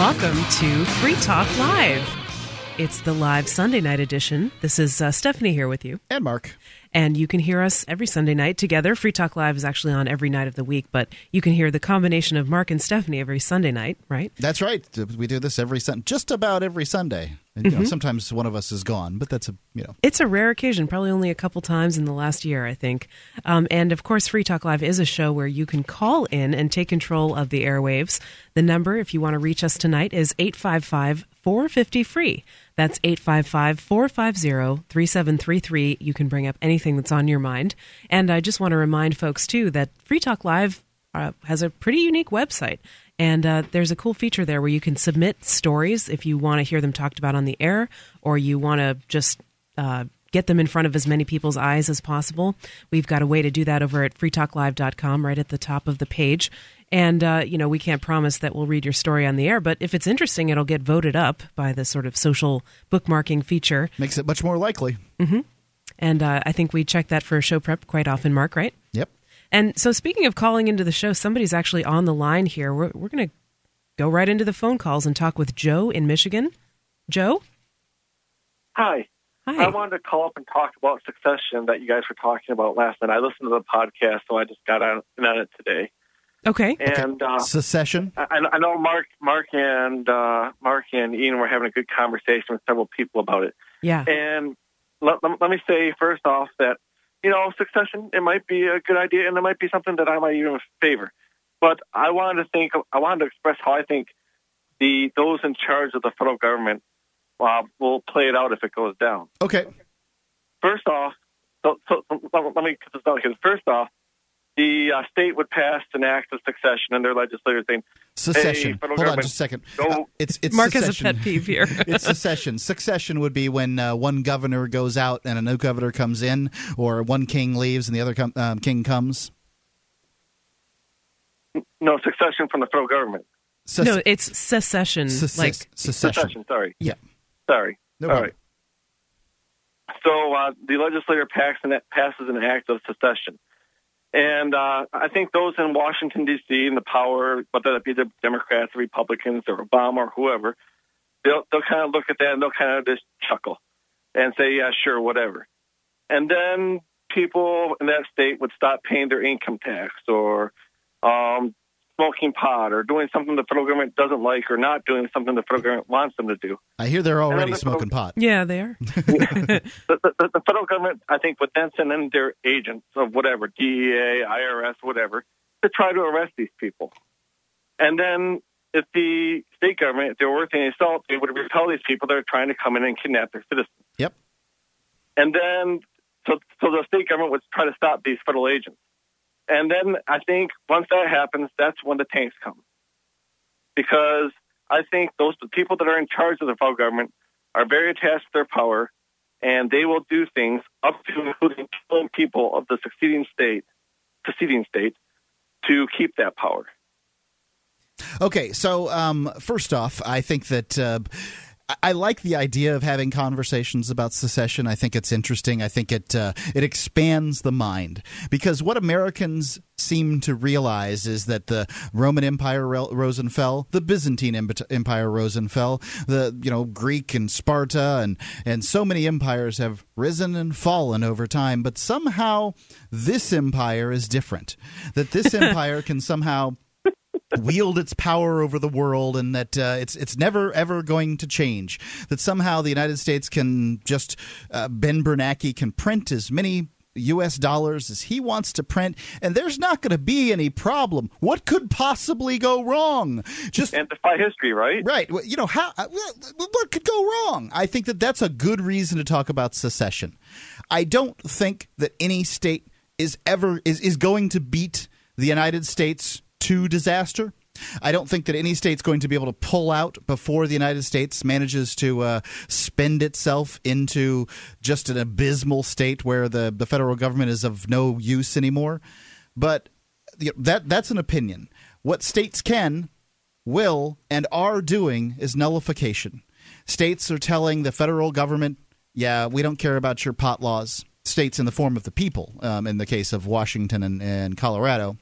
Welcome to Free Talk Live. It's the live Sunday night edition. This is uh, Stephanie here with you. And Mark. And you can hear us every Sunday night together. Free Talk Live is actually on every night of the week, but you can hear the combination of Mark and Stephanie every Sunday night, right? That's right. We do this every Sun, just about every Sunday. And, you know, Mhm. sometimes one of us is gone, but that's a you know. It's a rare occasion, probably only a couple times in the last year, I think. Um, and of course, Free Talk Live is a show where you can call in and take control of the airwaves. The number, if you want to reach us tonight, is 855 450 free. That's 855 450 3733. You can bring up anything that's on your mind. And I just want to remind folks, too, that Free Talk Live uh, has a pretty unique website. And uh, there's a cool feature there where you can submit stories if you want to hear them talked about on the air or you want to just uh, get them in front of as many people's eyes as possible. We've got a way to do that over at freetalklive.com right at the top of the page. And, uh, you know, we can't promise that we'll read your story on the air, but if it's interesting, it'll get voted up by the sort of social bookmarking feature. Makes it much more likely. hmm And uh, I think we check that for show prep quite often, Mark, right? Yep. And so, speaking of calling into the show, somebody's actually on the line here. We're, we're going to go right into the phone calls and talk with Joe in Michigan. Joe? Hi. Hi. I wanted to call up and talk about succession that you guys were talking about last night. I listened to the podcast, so I just got on, on it today. Okay. And uh, Secession. I, I know Mark, Mark, and uh, Mark and Ian were having a good conversation with several people about it. Yeah. And let, let, let me say first off that you know succession it might be a good idea, and it might be something that I might even favor. But I wanted to think, I wanted to express how I think the those in charge of the federal government uh, will play it out if it goes down. Okay. First off, so, so, let me cut this out because first off, the uh, state would pass an act of succession, and their legislators saying, Secession. Hey, Hold on just a second. Uh, it's it's Mark has a secession. pet peeve here. it's secession. Succession would be when uh, one governor goes out and a new governor comes in, or one king leaves and the other com- um, king comes. no succession from the federal government. Sec- no, it's secession. Seces- like secession. Sorry. Yeah. Sorry. No All problem. So uh, the legislator passes an, passes an act of secession. And uh, I think those in Washington, D.C., and the power, whether it be the Democrats, the Republicans, or Obama, or whoever, they'll, they'll kind of look at that and they'll kind of just chuckle and say, yeah, sure, whatever. And then people in that state would stop paying their income tax or um, smoking pot or doing something the federal government doesn't like or not doing something the federal government wants them to do. I hear they're already the federal- smoking pot. Yeah, they are. the, the, the federal government, I think, would then send in their agents of whatever, DEA, IRS, whatever, to try to arrest these people. And then if the state government, if they were working an assault, they would repel these people that are trying to come in and kidnap their citizens. Yep. And then, so, so the state government would try to stop these federal agents. And then I think once that happens, that's when the tanks come. Because I think those the people that are in charge of the federal government are very attached to their power, and they will do things up to including killing people of the succeeding state, seceding state, to keep that power. Okay, so um, first off, I think that uh, I- like the idea of having conversations about secession. I think it's interesting. I think it uh, it expands the mind because what Americans seem to realize is that the Roman Empire ro- rose and fell, the Byzantine Empire rose and fell, the you know Greek and Sparta and and so many empires have risen and fallen over time, but somehow this empire is different. That this empire can somehow wield its power over the world and that uh, it's it's never ever going to change. That somehow the United States can just uh, Ben Bernanke can print as many US dollars as he wants to print and there's not going to be any problem. What could possibly go wrong? Just and defy history right? Right. You know how uh, what could go wrong? I think that that's a good reason to talk about secession. I don't think that any state is ever is is going to beat the United States to disaster. I don't think that any state's going to be able to pull out before the United States manages to uh, spend itself into just an abysmal state where the, the federal government is of no use anymore. But that that's an opinion. What states can, will, and are doing is nullification. States are telling the federal government, yeah, we don't care about your pot laws. States in the form of the people, um, in the case of Washington and, and Colorado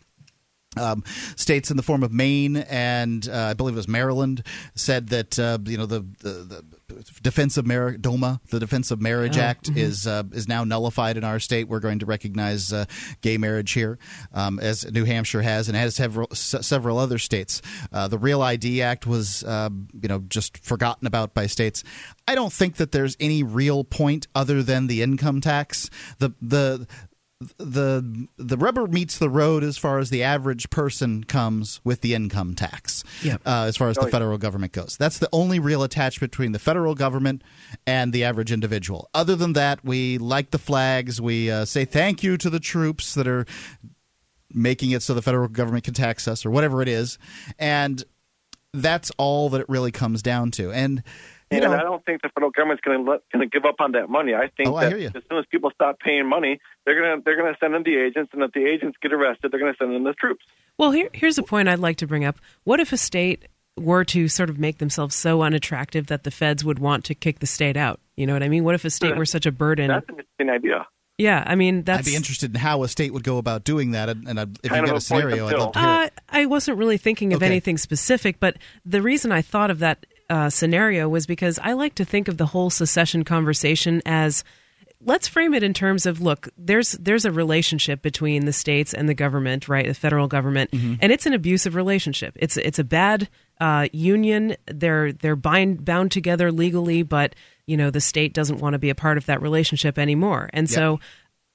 Um, states in the form of Maine and uh, I believe it was Maryland said that uh, you know the, the, the Defense of Mar- DOMA, the Defense of Marriage oh, Act, mm-hmm. is uh, is now nullified in our state. We're going to recognize uh, gay marriage here, um, as New Hampshire has, and has several s- several other states. Uh, the Real ID Act was um, you know just forgotten about by states. I don't think that there's any real point other than the income tax. The the the the rubber meets the road as far as the average person comes with the income tax. Yep. Uh, as far as oh, the federal yeah. government goes, that's the only real attachment between the federal government and the average individual. Other than that, we like the flags. We uh, say thank you to the troops that are making it so the federal government can tax us or whatever it is, and that's all that it really comes down to. And you and know, I don't think the federal government's going to going to give up on that money. I think oh, that I as soon as people stop paying money, they're going to they're going to send in the agents, and if the agents get arrested, they're going to send in the troops. Well, here, here's a point I'd like to bring up. What if a state were to sort of make themselves so unattractive that the feds would want to kick the state out? You know what I mean? What if a state were such a burden? That's an interesting idea. Yeah, I mean that's. I'd be interested in how a state would go about doing that, and, and if you got a scenario, I'd love to hear uh, I wasn't really thinking of okay. anything specific, but the reason I thought of that uh, scenario was because I like to think of the whole secession conversation as let's frame it in terms of look there's there's a relationship between the states and the government right? The federal government. Mm-hmm. and it's an abusive relationship. It's it's a bad uh, union. They're they're bind, bound together legally but you know the state doesn't want to be a part of that relationship anymore. And yep. so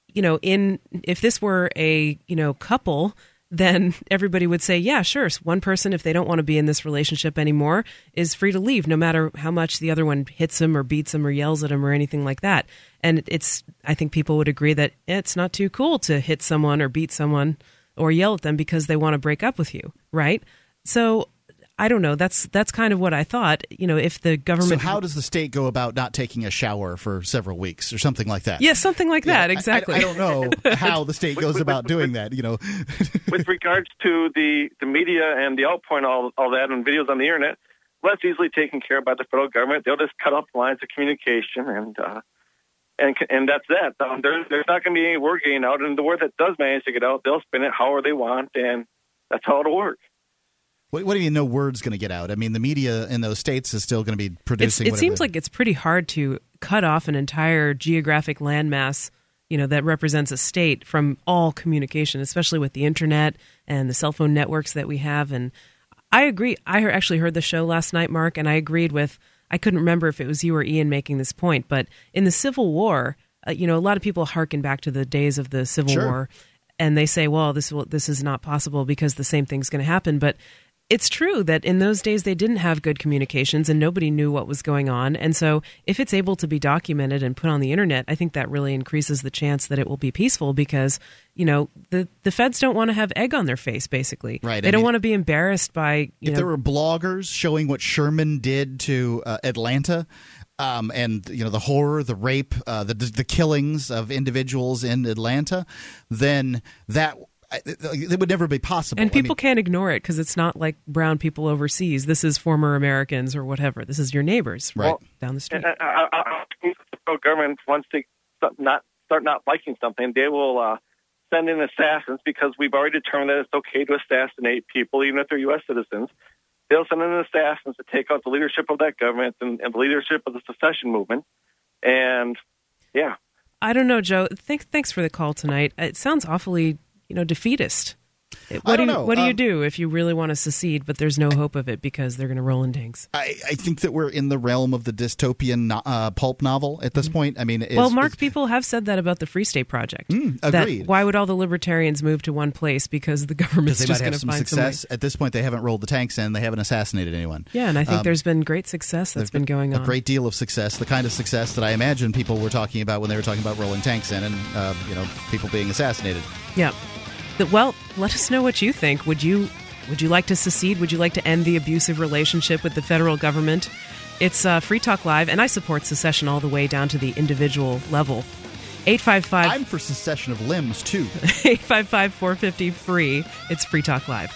you know in if this were a you know couple then everybody would say, yeah, sure. One person, if they don't want to be in this relationship anymore, is free to leave, no matter how much the other one hits them or beats them or yells at them or anything like that. And it's, I think people would agree that it's not too cool to hit someone or beat someone or yell at them because they want to break up with you, right? So I don't know. That's that's kind of what I thought. You know, if the government. So how does the state go about not taking a shower for several weeks or something like that? Yeah, something like yeah, that. Exactly. I, I, don't know how the state goes with, about with, doing with, that. You know, with regards to the the media and the outpouring all all that and videos on the internet, well, that's easily taken care of by the federal government. They'll just cut off lines of communication and. Uh, and and that's that. Um, there, there's not going to be any word getting out, and the word that does manage to get out, they'll spin it however they want, and that's how it'll work. What, what do you know? Word's going to get out. I mean, the media in those states is still going to be producing. It's, it seems like it's pretty hard to cut off an entire geographic landmass, you know, that represents a state from all communication, especially with the internet and the cell phone networks that we have. And I agree. I actually heard the show last night, Mark, and I agreed with. I couldn't remember if it was you or Ian making this point, but in the Civil War, uh, you know, a lot of people harken back to the days of the Civil sure. War, and they say, "Well, this will, this is not possible because the same thing's going to happen." But it's true that in those days they didn't have good communications and nobody knew what was going on. And so, if it's able to be documented and put on the internet, I think that really increases the chance that it will be peaceful because, you know, the, the feds don't want to have egg on their face, basically. Right. They I don't mean, want to be embarrassed by. if know, there were bloggers showing what Sherman did to uh, Atlanta, um, and you know the horror, the rape, uh, the the killings of individuals in Atlanta, then that it would never be possible. And people I mean, can't ignore it because it's not like brown people overseas. This is former Americans or whatever. This is your neighbors right well, down the street. I, I, I, the federal government wants to not start not liking something, they will uh, send in assassins because we've already determined that it's okay to assassinate people, even if they're U.S. citizens. They'll send in assassins to take out the leadership of that government and, and the leadership of the secession movement. And yeah. I don't know, Joe. Thanks, thanks for the call tonight. It sounds awfully you know defeatist. What do you, know. What do um, you do if you really want to secede, but there's no hope of it because they're going to roll in tanks? I, I, think that we're in the realm of the dystopian uh, pulp novel at this mm-hmm. point. I mean, is, well, Mark, is, people have said that about the Free State Project. Mm, agreed. why would all the libertarians move to one place because the government's they just going to find success. Some at this point, they haven't rolled the tanks in. They haven't assassinated anyone. Yeah, and I think um, there's been great success that's been going on. A great deal of success, the kind of success that I imagine people were talking about when they were talking about rolling tanks in, and uh, you know, people being assassinated. Yeah. Well, let us know what you think. Would you would you like to secede? Would you like to end the abusive relationship with the federal government? It's uh, Free Talk Live, and I support secession all the way down to the individual level. 855 I'm for secession of limbs too. 855 450 free. It's Free Talk Live.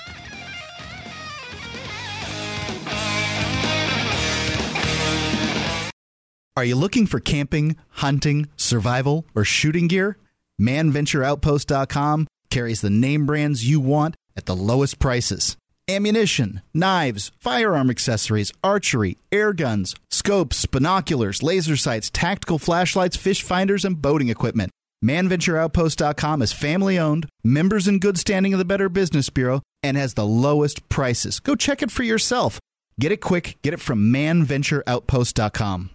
Are you looking for camping, hunting, survival, or shooting gear? ManVentureOutpost.com carries the name brands you want at the lowest prices. Ammunition, knives, firearm accessories, archery, air guns, scopes, binoculars, laser sights, tactical flashlights, fish finders, and boating equipment. ManVentureOutpost.com is family owned, members in good standing of the Better Business Bureau, and has the lowest prices. Go check it for yourself. Get it quick. Get it from ManVentureOutpost.com.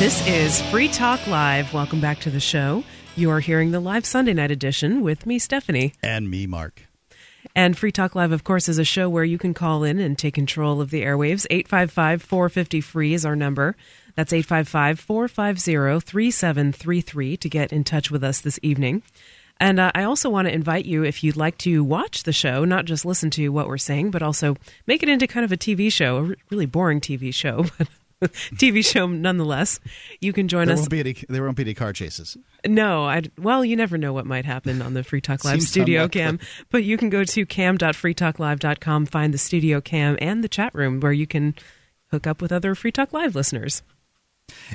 This is Free Talk Live. Welcome back to the show. You are hearing the live Sunday night edition with me, Stephanie. And me, Mark. And Free Talk Live, of course, is a show where you can call in and take control of the airwaves. 855 450 free is our number. That's 855 450 3733 to get in touch with us this evening. And uh, I also want to invite you, if you'd like to watch the show, not just listen to what we're saying, but also make it into kind of a TV show, a really boring TV show, but TV show nonetheless. You can join there us. Won't be any, there won't be any car chases. No, I well, you never know what might happen on the Free Talk Live Seems studio unlikely. cam. But you can go to cam.freetalklive.com, find the studio cam and the chat room where you can hook up with other Free Talk Live listeners.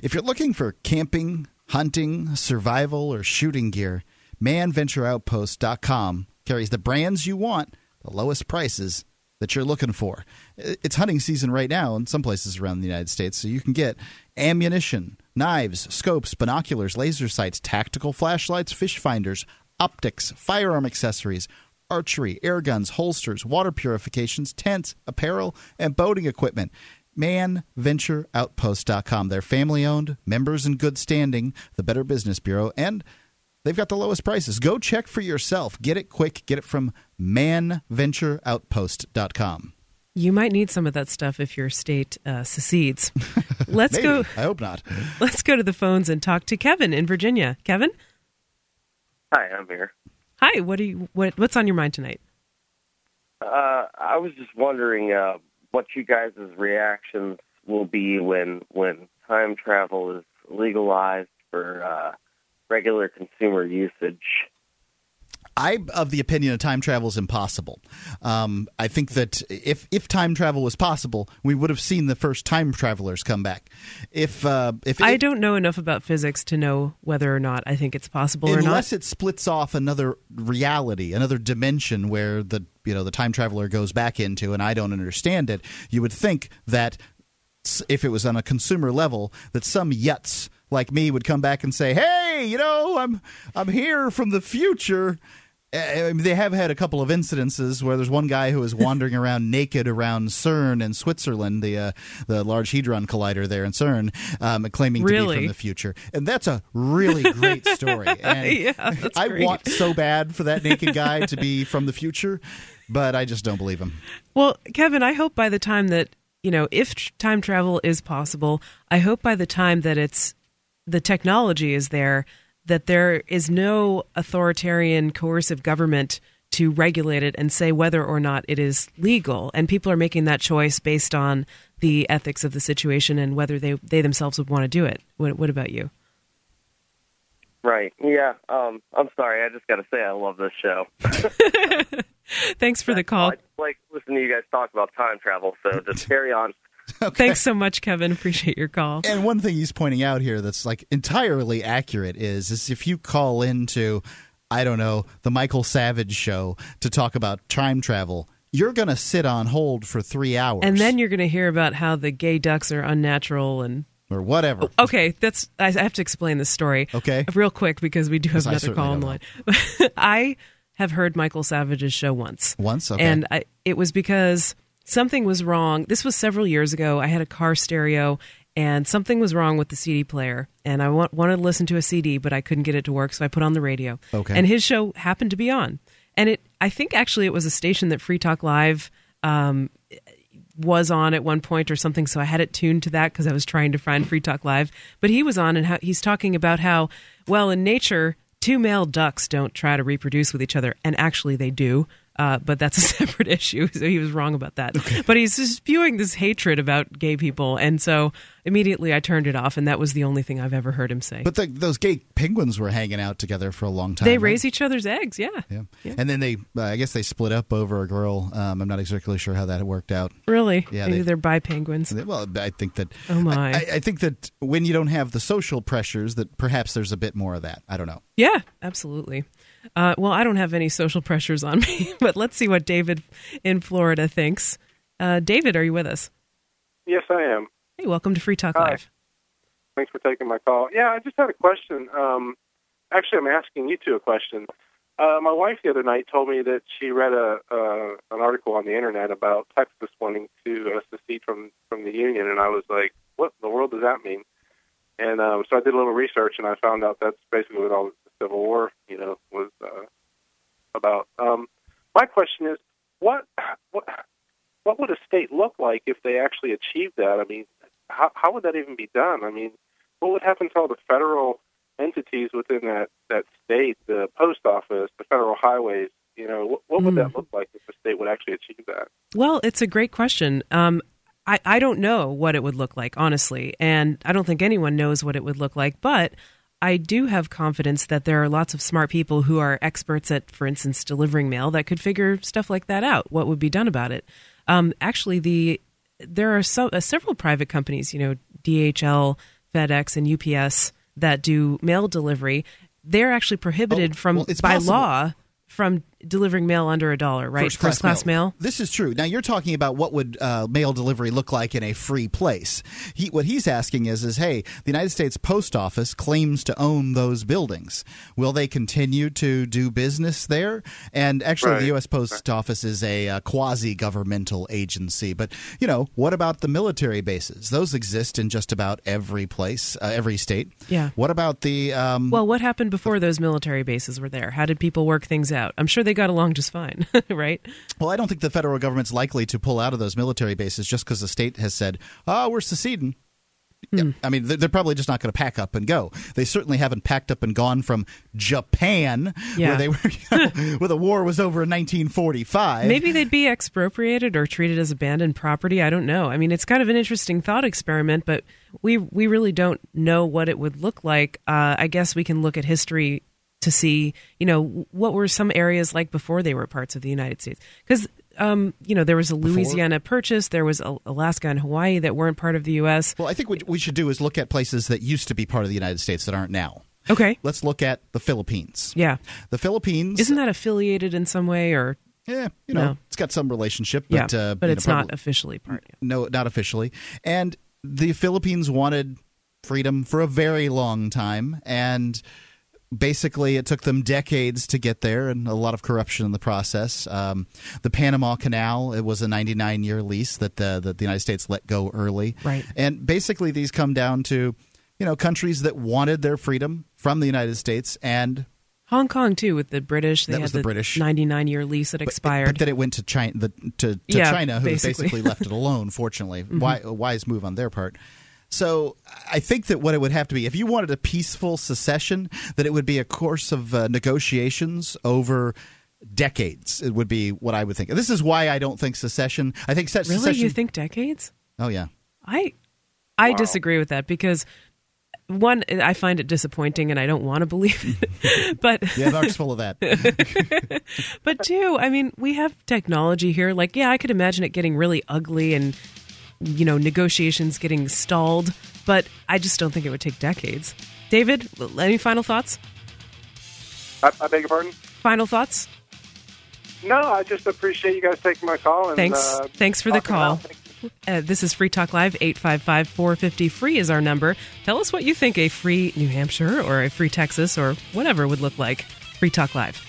If you're looking for camping, hunting, survival, or shooting gear, manventureoutpost.com carries the brands you want, the lowest prices that you're looking for. It's hunting season right now in some places around the United States, so you can get ammunition, knives, scopes, binoculars, laser sights, tactical flashlights, fish finders, optics, firearm accessories, archery, air guns, holsters, water purifications, tents, apparel, and boating equipment. ManVentureOutpost.com. They're family owned, members in good standing, the Better Business Bureau, and they've got the lowest prices. Go check for yourself. Get it quick. Get it from ManVentureOutpost.com. You might need some of that stuff if your state uh, secedes. Let's go. I hope not. Let's go to the phones and talk to Kevin in Virginia. Kevin, Hi, I'm here. hi. What do you what What's on your mind tonight? Uh, I was just wondering uh, what you guys' reactions will be when when time travel is legalized for uh, regular consumer usage. I'm of the opinion that time travel is impossible. Um, I think that if if time travel was possible, we would have seen the first time travelers come back. If uh, if I don't know enough about physics to know whether or not I think it's possible or not. unless it splits off another reality, another dimension where the you know the time traveler goes back into, and I don't understand it, you would think that if it was on a consumer level, that some yuts like me would come back and say, "Hey, you know, I'm I'm here from the future." Uh, I mean, they have had a couple of incidences where there's one guy who is wandering around naked around CERN in Switzerland, the uh, the Large Hadron Collider there in CERN, um, claiming to be from the future, and that's a really great story. And Yeah, I great. want so bad for that naked guy to be from the future, but I just don't believe him. Well, Kevin, I hope by the time that, you know, if time travel is possible, I hope by the time that it's the technology is there that there is no authoritarian coercive government to regulate it and say whether or not it is legal and people are making that choice based on the ethics of the situation and whether they they themselves would want to do it. What what about you? Right. Yeah. Um, I'm sorry. I just got to say I love this show. Thanks for the call. I like listening to you guys talk about time travel. So just carry on. Thanks so much, Kevin. Appreciate your call. And one thing he's pointing out here that's like entirely accurate is is if you call into I don't know, the Michael Savage show to talk about time travel, you're going to sit on hold for 3 hours And then you're going to hear about how the gay ducks are unnatural and or whatever. Oh, okay, that's I have to explain this story. Okay. real quick because we do have another call on the line. I have heard Michael Savage's show once. Once? Okay. and I, it was because something was wrong. This was several years ago. I had a car stereo. And something was wrong with the CD player, and I want, wanted to listen to a CD, but I couldn't get it to work, so I put on the radio. Okay. And his show happened to be on, and it. I think actually it was a station that Free Talk Live um, was on at one point or something, so I had it tuned to that because I was trying to find Free Talk Live. But he was on, and how, he's talking about how, well, in nature, two male ducks don't try to reproduce with each other, and actually they do. Uh, but that's a separate issue, so he was wrong about that. But he's just spewing this hatred about gay people, and so immediately I turned it off, and that was the only thing I've ever heard him say. But the, those gay penguins were hanging out together for a long time. they right? raise each other's eggs, yeah. Yeah. Yeah. and then they, uh, I guess they split up over a girl. Um, I'm not exactly sure how that worked out. Really? Yeah, Maybe they- they, are bi penguins. Well, I think that. Oh, my. I, I think that when you don't have the social pressures, that perhaps there's a bit more of that. I don't know. Yeah, absolutely. Uh, well, I don't have any social pressures on me, but let's see what David in Florida thinks. Uh, David, are you with us? Yes, I am. Hey, welcome to Free Talk Hi. Live. Thanks for taking my call. Yeah, I just had a question. Um, actually, I'm asking you two a question. Uh, my wife the other night told me that she read a uh, an article on the internet about Texas wanting to uh, secede from from the union, and I was like, "What in the world does that mean?" And uh, so I did a little research, and I found out that's basically what all Civil War, you know, was uh, about. Um, my question is, what what what would a state look like if they actually achieved that? I mean, how how would that even be done? I mean, what would happen to all the federal entities within that that state, the post office, the federal highways? You know, what, what would Mm. that look like if a state would actually achieve that? Well, it's a great question. Um, I, I don't know what it would look like, honestly, and I don't think anyone knows what it would look like, but I do have confidence that there are lots of smart people who are experts at, for instance, delivering mail that could figure stuff like that out. What would be done about it? Um, actually, the there are so, uh, several private companies, you know, DHL, FedEx, and UPS that do mail delivery. They're actually prohibited Oh, from well, by possible. law from delivering mail under a dollar, right? First class, mail. This is true. Now you're talking about what would uh, mail delivery look like in a free place. He, what he's asking is, is hey, the United States Post Office claims to own those buildings. Will they continue to do business there? And actually, the U.S. Post Office is a uh, quasi-governmental agency. But you know, what about the military bases? Those exist in just about every place, uh, every state. Yeah. What about the? Um, Well, what happened before those military bases were there? How did people work things out? I'm sure they got along just fine, right? Well, I don't think the federal government's likely to pull out of those military bases just because the state has said, "Oh, we're seceding." Yeah, I mean, they're, they're probably just not going to pack up and go. They certainly haven't packed up and gone from Japan, Yeah. where they were, you know, where the war was over in 1945. Maybe they'd be expropriated or treated as abandoned property. I don't know. I mean, it's kind of an interesting thought experiment, but we we really don't know what it would look like. Uh, I guess we can look at history to see, you know, what were some areas like before they were parts of the United States? Because um, you know, there was a Louisiana Purchase, there was a- Alaska and Hawaii that weren't part of the U.S. Well, I think what we should do is look at places that used to be part of the United States that aren't now. Okay, Let's look at the Philippines. yeah, The Philippines, isn't that affiliated in some way, or yeah, you know, No. it's got some relationship, yeah, but uh, but you know, it's not officially part. yeah. No, not officially. And the Philippines wanted freedom for a very long time, and basically it took them decades to get there, and a lot of corruption in the process. Um, the Panama Canal it was a 99 year lease that the, that the United States let go early, Right. And basically these come down to you know countries that wanted their freedom from the United States and Hong Kong too, with the British. They That had was the British. 99 year lease that expired. But then it went to China, the, to, to Yeah, China, who basically. Mm-hmm. basically left it alone. Fortunately, Why, a wise move on their part. So I think that what it would have to be, if you wanted a peaceful secession, that it would be a course of uh, negotiations over decades. It would be what I would think. This is why I don't think secession. I think se- really, secession. you think decades? oh yeah. I I disagree with that because one, I find it disappointing, and I don't want to believe it. but Yeah, Mark's full of that. but two, I mean, we have technology here. Like, yeah, I could imagine it getting really ugly and you know negotiations getting stalled, but I just don't think it would take decades. David, any final thoughts? I, I beg your pardon? Final thoughts? No, I just appreciate you guys taking my call. And, Thanks. Uh, Thanks for the call. about- Thank you. Uh, this is Free Talk Live, 855 450 free is our number. Tell us what you think a free New Hampshire or a free Texas or whatever would look like. Free Talk Live.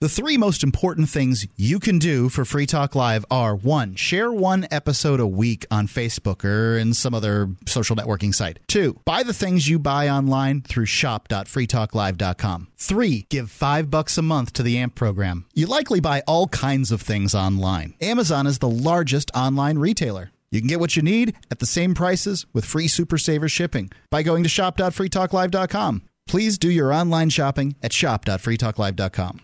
The three most important things you can do for Free Talk Live are one, share one episode a week on Facebook or in some other social networking site. Two, buy the things you buy online through shop.freetalklive.com. Three, give five bucks a month to the AMP program. You likely buy all kinds of things online. Amazon is the largest online retailer. You can get what you need at the same prices with free Super Saver shipping by going to shop.freetalklive.com. Please do your online shopping at shop.freetalklive.com.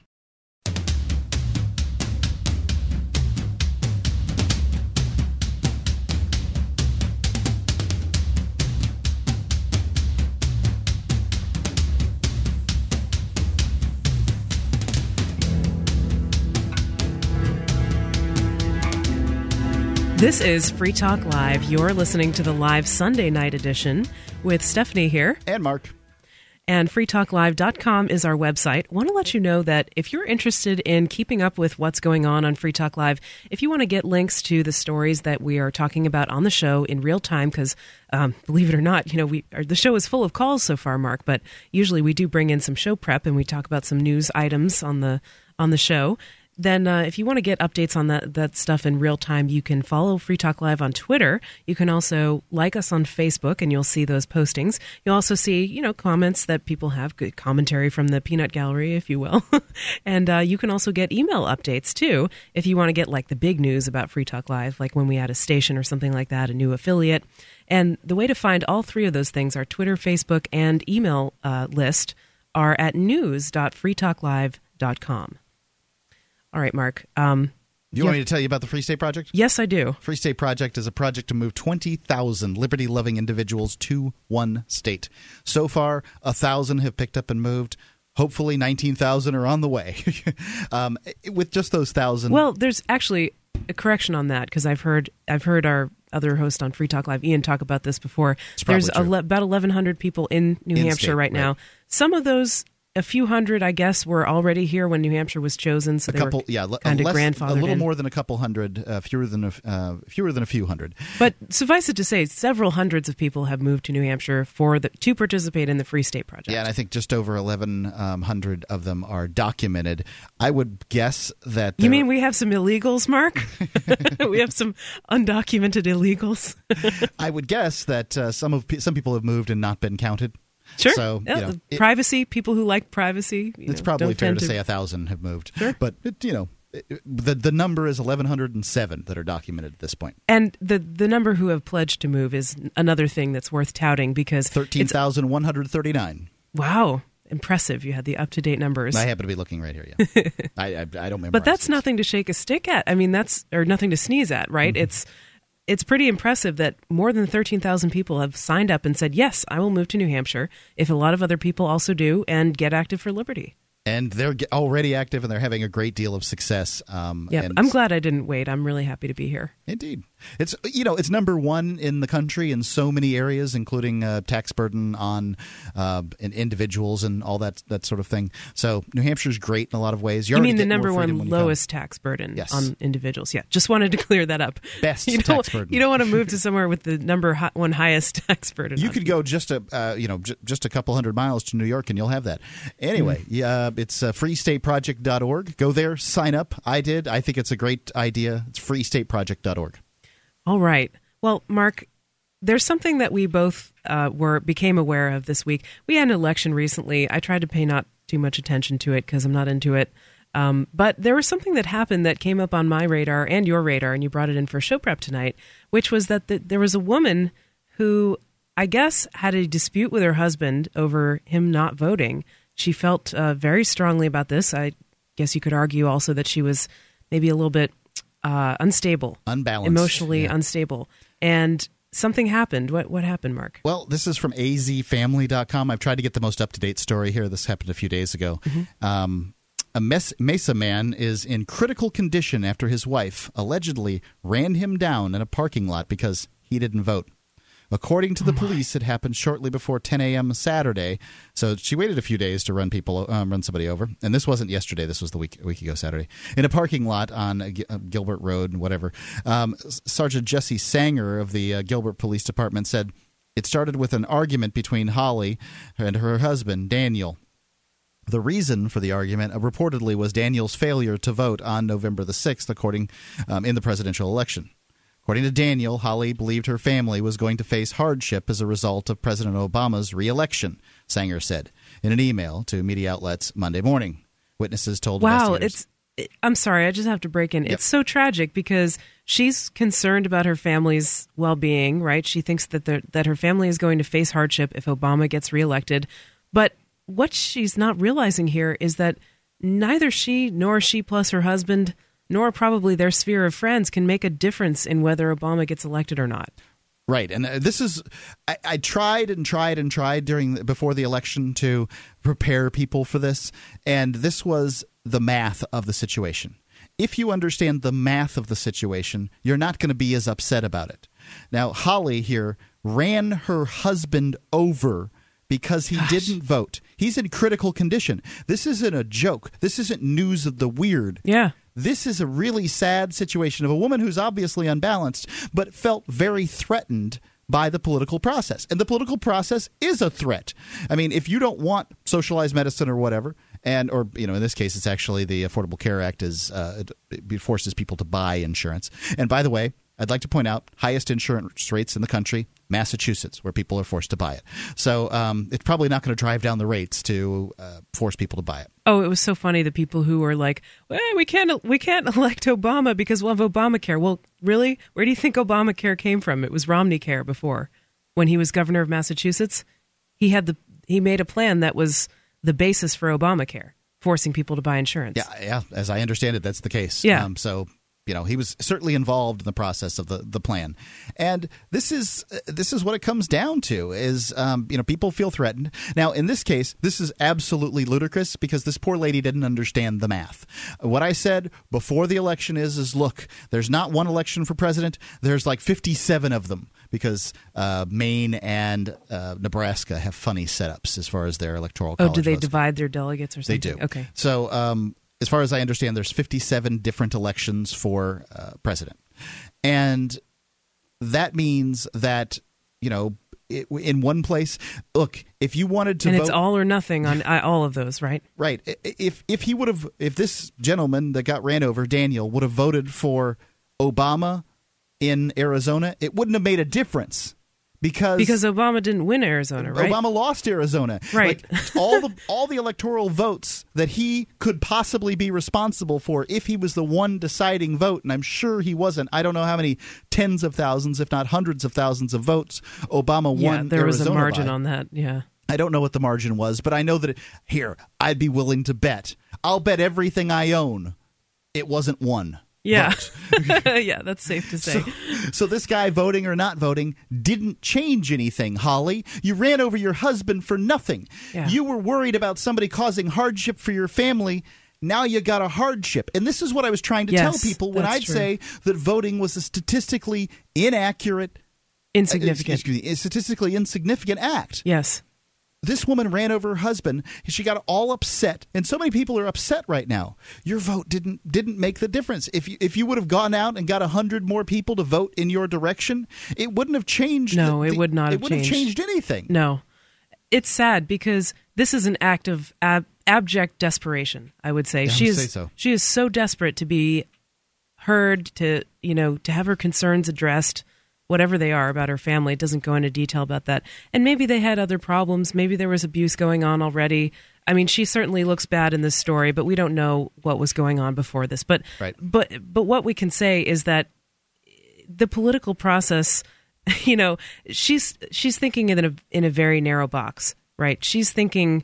This is Free Talk Live. You're listening to the live Sunday night edition with Stephanie here. And Mark. And freetalklive.com is our website. Want to let you know that if you're interested in keeping up with what's going on on Free Talk Live, if you want to get links to the stories that we are talking about on the show in real time, because um, believe it or not, you know, we the show is full of calls so far, Mark. But usually we do bring in some show prep and we talk about some news items on the on the show then uh, if you want to get updates on that, that stuff in real time, you can follow Free Talk Live on Twitter. You can also like us on Facebook, and you'll see those postings. You'll also see, you know, comments that people have, good commentary from the peanut gallery, if you will. and uh, you can also get email updates, too, if you want to get, like, the big news about Free Talk Live, like when we add a station or something like that, a new affiliate. And the way to find all three of those things, our Twitter, Facebook, and email uh, list, are at news.freetalklive.com. All right, Mark. Um, you want me to tell you about the Free State Project? Yes, I do. Free State Project is a project to move 20,000 liberty loving individuals to one state. So far, a thousand have picked up and moved. Hopefully, 19,000 are on the way. um, with just those thousand. Well, there's actually a correction on that because I've heard I've heard our other host on Free Talk Live, Ian, talk about this before. There's ele- about 1,100 people in New in Hampshire state, right now. Right. Some of those a few hundred, I guess, were already here when New Hampshire was chosen. So a couple, yeah, kind of grandfathered. A little in. more than a couple hundred, uh, fewer than a, uh, fewer than a few hundred. But suffice it to say, several hundreds of people have moved to New Hampshire for the to participate in the Free State Project. Yeah, and I think just over eleven um, hundred of them are documented. I would guess that you mean we have some illegals, Mark? we have some undocumented illegals. I would guess that uh, some of some people have moved and not been counted. Sure. So yeah, you know, it, privacy. People who like privacy. it's know, probably fair to, to, say a thousand have moved. Sure. But it, you know, the the number is 1107 that are documented at this point. And the the number who have pledged to move is another thing that's worth touting because 13,139. Wow. Impressive! You had the up-to-date numbers. I happen to be looking right here. Yeah, I, I, I don't remember. But that's nothing to shake a stick at. I mean, that's or nothing to sneeze at, right? Mm-hmm. It's it's pretty impressive that more than 13,000 people have signed up and said, yes, I will move to New Hampshire if a lot of other people also do and get active for liberty and they're already active and they're having a great deal of success. Um, yeah, I'm glad I didn't wait. I'm really happy to be here. Indeed, it's you know it's number one in the country in so many areas, including uh, tax burden on uh, individuals and all that that sort of thing. So New Hampshire's great in a lot of ways. You, you mean the number one lowest tax burden yes. on individuals? Yeah, just wanted to clear that up. Best you tax burden. You don't want to move to somewhere with the number one highest tax burden. You could people. go just a uh, you know j- just a couple hundred miles to New York and you'll have that. Anyway, mm. yeah, it's uh, freestateproject.org. Go there, sign up. I did. I think it's a great idea. It's freestateproject.org. All right. Well, Mark, there's something that we both uh, were became aware of this week. We had an election recently. I tried to pay not too much attention to it because I'm not into it. Um, but there was something that happened that came up on my radar and your radar, and you brought it in for show prep tonight, which was that the, there was a woman who I guess had a dispute with her husband over him not voting. She felt uh, very strongly about this. I guess you could argue also that she was maybe a little bit uh, unstable, unbalanced, emotionally yeah. unstable, and something happened. What what happened, Mark? Well, this is from azfamily.com. I've tried to get the most up to date story here. This happened a few days ago. Mm-hmm. Um, a Mesa man is in critical condition after his wife allegedly ran him down in a parking lot because he didn't vote. According to the oh police, it happened shortly before 10 a.m. Saturday. So she waited a few days to run people, um, run somebody over. And this wasn't yesterday. This was the week, week ago Saturday in a parking lot on uh, uh Gilbert Road and whatever. Um, Sergeant Jesse Sanger of the uh, Gilbert Police Department said it started with an argument between Holly and her husband Daniel. The reason for the argument uh, reportedly was Daniel's failure to vote on November the 6th, according um, in the presidential election. According to Daniel, Holly believed her family was going to face hardship as a result of President Obama's reelection, Sanger said in an email to media outlets Monday morning. Witnesses told Wow, it's I'm sorry, I just have to break in. Yep. It's so tragic because she's concerned about her family's well-being, right? She thinks that that her family is going to face hardship if Obama gets reelected. But what she's not realizing here is that neither she nor she plus her husband nor probably their sphere of friends can make a difference in whether Obama gets elected or not. Right, and uh, this is I, I, tried and tried and tried during before the election to prepare people for this, and this was the math of the situation. if you understand the math of the situation, you're not going to be as upset about it. Now, Holly here ran her husband over because he Gosh. didn't vote. He's in critical condition. This isn't a joke. This isn't news of the weird. Yeah. This is a really sad situation of a woman who's obviously unbalanced, but felt very threatened by the political process. And the political process is a threat. I mean, if you don't want socialized medicine or whatever, and or you know in this case it's actually the Affordable Care Act is uh, it forces people to buy insurance. And by the way, I'd like to point out highest insurance rates in the country, Massachusetts, where people are forced to buy it. So um, it's probably not going to drive down the rates to uh, force people to buy it. Oh, it was so funny the people who were like, well, "We can't, we can't elect Obama because we'll have Obamacare." Well, really, where do you think Obamacare came from? It was Romney Care before, when he was governor of Massachusetts. He had the he made a plan that was the basis for Obamacare, forcing people to buy insurance. Yeah, yeah. As I understand it, that's the case. Yeah. Um, so you know he was certainly involved in the process of the, the plan and this is this is what it comes down to is um, you know people feel threatened now in this case this is absolutely ludicrous because this poor lady didn't understand the math what i said before the election is is look there's not one election for president there's like 57 of them because uh, Maine and uh, Nebraska have funny setups as far as their electoral. Oh, do they divide their delegates or something? They do. Okay. So um, as far as I understand, there's 57 different elections for uh, president, and that means that you know it, in one place. Look, if you wanted to, and vote, it's all or nothing on all of those, right? Right. If if he would have, if this gentleman that got ran over, Daniel, would have voted for Obama in Arizona, it wouldn't have made a difference because because Obama didn't win Arizona, right? Obama lost Arizona. Right. Like, all the all the electoral votes that he could possibly be responsible for if he was the one deciding vote, and I'm sure he wasn't. I don't know how many tens of thousands, if not hundreds of thousands of votes Obama won. Yeah, there Arizona was a margin by. on that. Yeah. I don't know what the margin was, but I know that it, here I'd be willing to bet. I'll bet everything I own it wasn't one. Yeah. yeah, that's safe to say. So, so, this guy voting or not voting didn't change anything, Holly. You ran over your husband for nothing. Yeah. You were worried about somebody causing hardship for your family. Now you got a hardship. And this is what I was trying to yes, tell people when I'd true. say that voting was a statistically inaccurate insignificant uh, excuse me, a statistically insignificant act. Yes this woman ran over her husband. She got all upset. And so many people are upset right now. Your vote didn't didn't make the difference. If you if you would have gone out and got a hundred more people to vote in your direction it wouldn't have changed no the, it would not it have wouldn't changed. have changed. anything. No. It's sad because this is an act of ab- abject desperation i would say. Yeah, she is is so. she is so desperate to be heard to you know to have her concerns addressed whatever they are about her family. It doesn't go into detail about that. And maybe they had other problems. Maybe there was abuse going on already. I mean, she certainly looks bad in this story, but we don't know what was going on before this. But right. but but what we can say is that the political process, you know, she's she's thinking in a in a very narrow box, right? She's thinking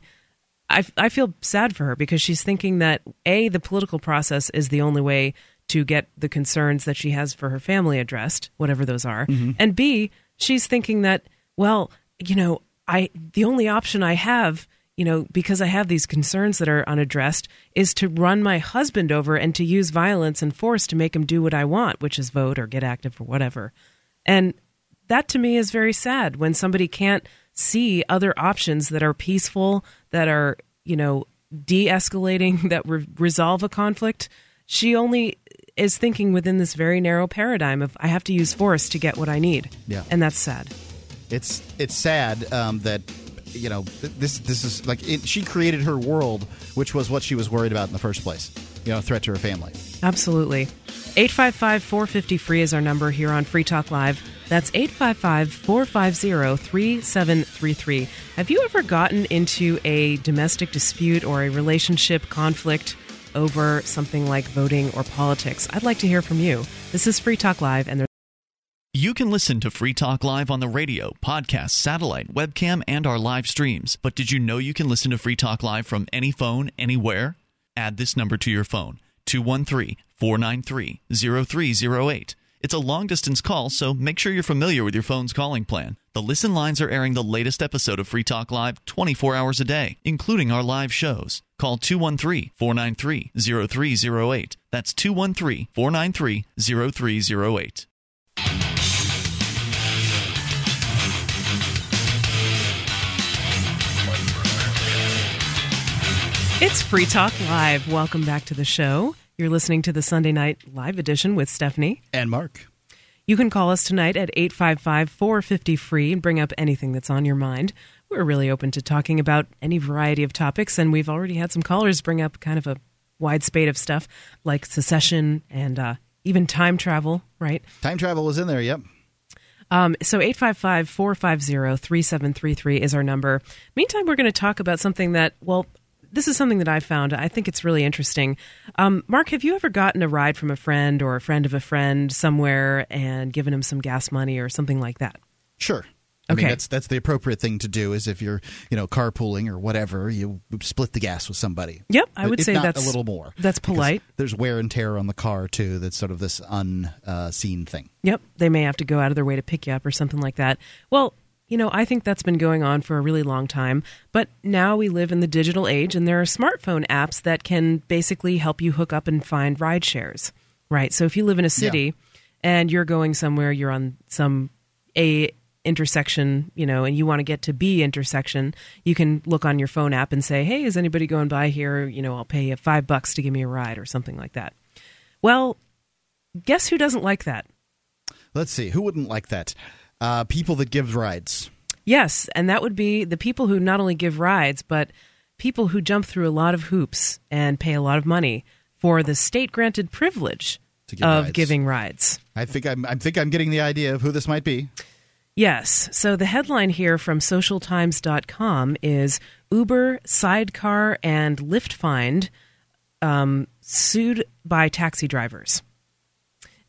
I I feel sad for her because she's thinking that a the political process is the only way to get the concerns that she has for her family addressed, whatever those are. Mm-hmm. And B, she's thinking that, well, you know, I the only option I have, you know, because I have these concerns that are unaddressed, is to run my husband over and to use violence and force to make him do what I want, which is vote or get active or whatever. And that to me is very sad when somebody can't see other options that are peaceful, that are, you know, de-escalating, that re- resolve a conflict. She only is thinking within this very narrow paradigm of I have to use force to get what I need. Yeah, and that's sad. It's it's sad um, that you know this this is like it, she created her world, which was what she was worried about in the first place. You know, threat to her family. Absolutely. 855 450 free is our number here on Free Talk Live. That's 855 450 3733. Have you ever gotten into a domestic dispute or a relationship conflict over something like voting or politics? I'd like to hear from you. This is Free Talk Live, and there's you can listen to Free Talk Live on the radio, podcast, satellite, webcam, and our live streams. But did you know you can listen to Free Talk Live from any phone, anywhere? Add this number to your phone 213 493 0308. It's a long distance call, so make sure you're familiar with your phone's calling plan. The listen lines are airing the latest episode of Free Talk Live 24 hours a day, including our live shows. Call 213 493 0308. That's 213 493 0308. It's Free Talk Live. Welcome back to the show. You're listening to the Sunday night live edition with Stephanie. And Mark. You can call us tonight at 855 450 free and bring up anything that's on your mind. We're really open to talking about any variety of topics, and we've already had some callers bring up kind of a wide spate of stuff like secession and uh, even time travel, right? Time travel was in there, yep. Um, so 855 450 3733 is our number. Meantime, we're going to talk about something that, well, this is something that I found. I think it's really interesting. Um, Mark, have you ever gotten a ride from a friend or a friend of a friend somewhere and given him some gas money or something like that? Sure. I Okay. mean, that's that's the appropriate thing to do. Is if you're you know carpooling or whatever, you split the gas with somebody. Yep, I would if say that's a little more. That's polite. There's wear and tear on the car too. That's sort of this unseen thing. Yep, they may have to go out of their way to pick you up or something like that. Well, you know, I think that's been going on for a really long time, but now we live in the digital age and there are smartphone apps that can basically help you hook up and find ride shares. Right? So if you live in a city and you're going somewhere, you're on some A intersection, you know, and you want to get to B intersection, you can look on your phone app and say, "Hey, is anybody going by here? You know, I'll pay you 5 bucks to give me a ride or something like that." Well, guess who doesn't like that? Let's see. Who wouldn't like that? Uh, people that give rides. Yes, and that would be the people who not only give rides, but people who jump through a lot of hoops and pay a lot of money for the state granted privilege give of rides. giving rides. I think I'm. I think I'm getting the idea of who this might be. Yes. So the headline here from socialtimes.com is Uber, Sidecar, and Lyft Find um, sued by taxi drivers.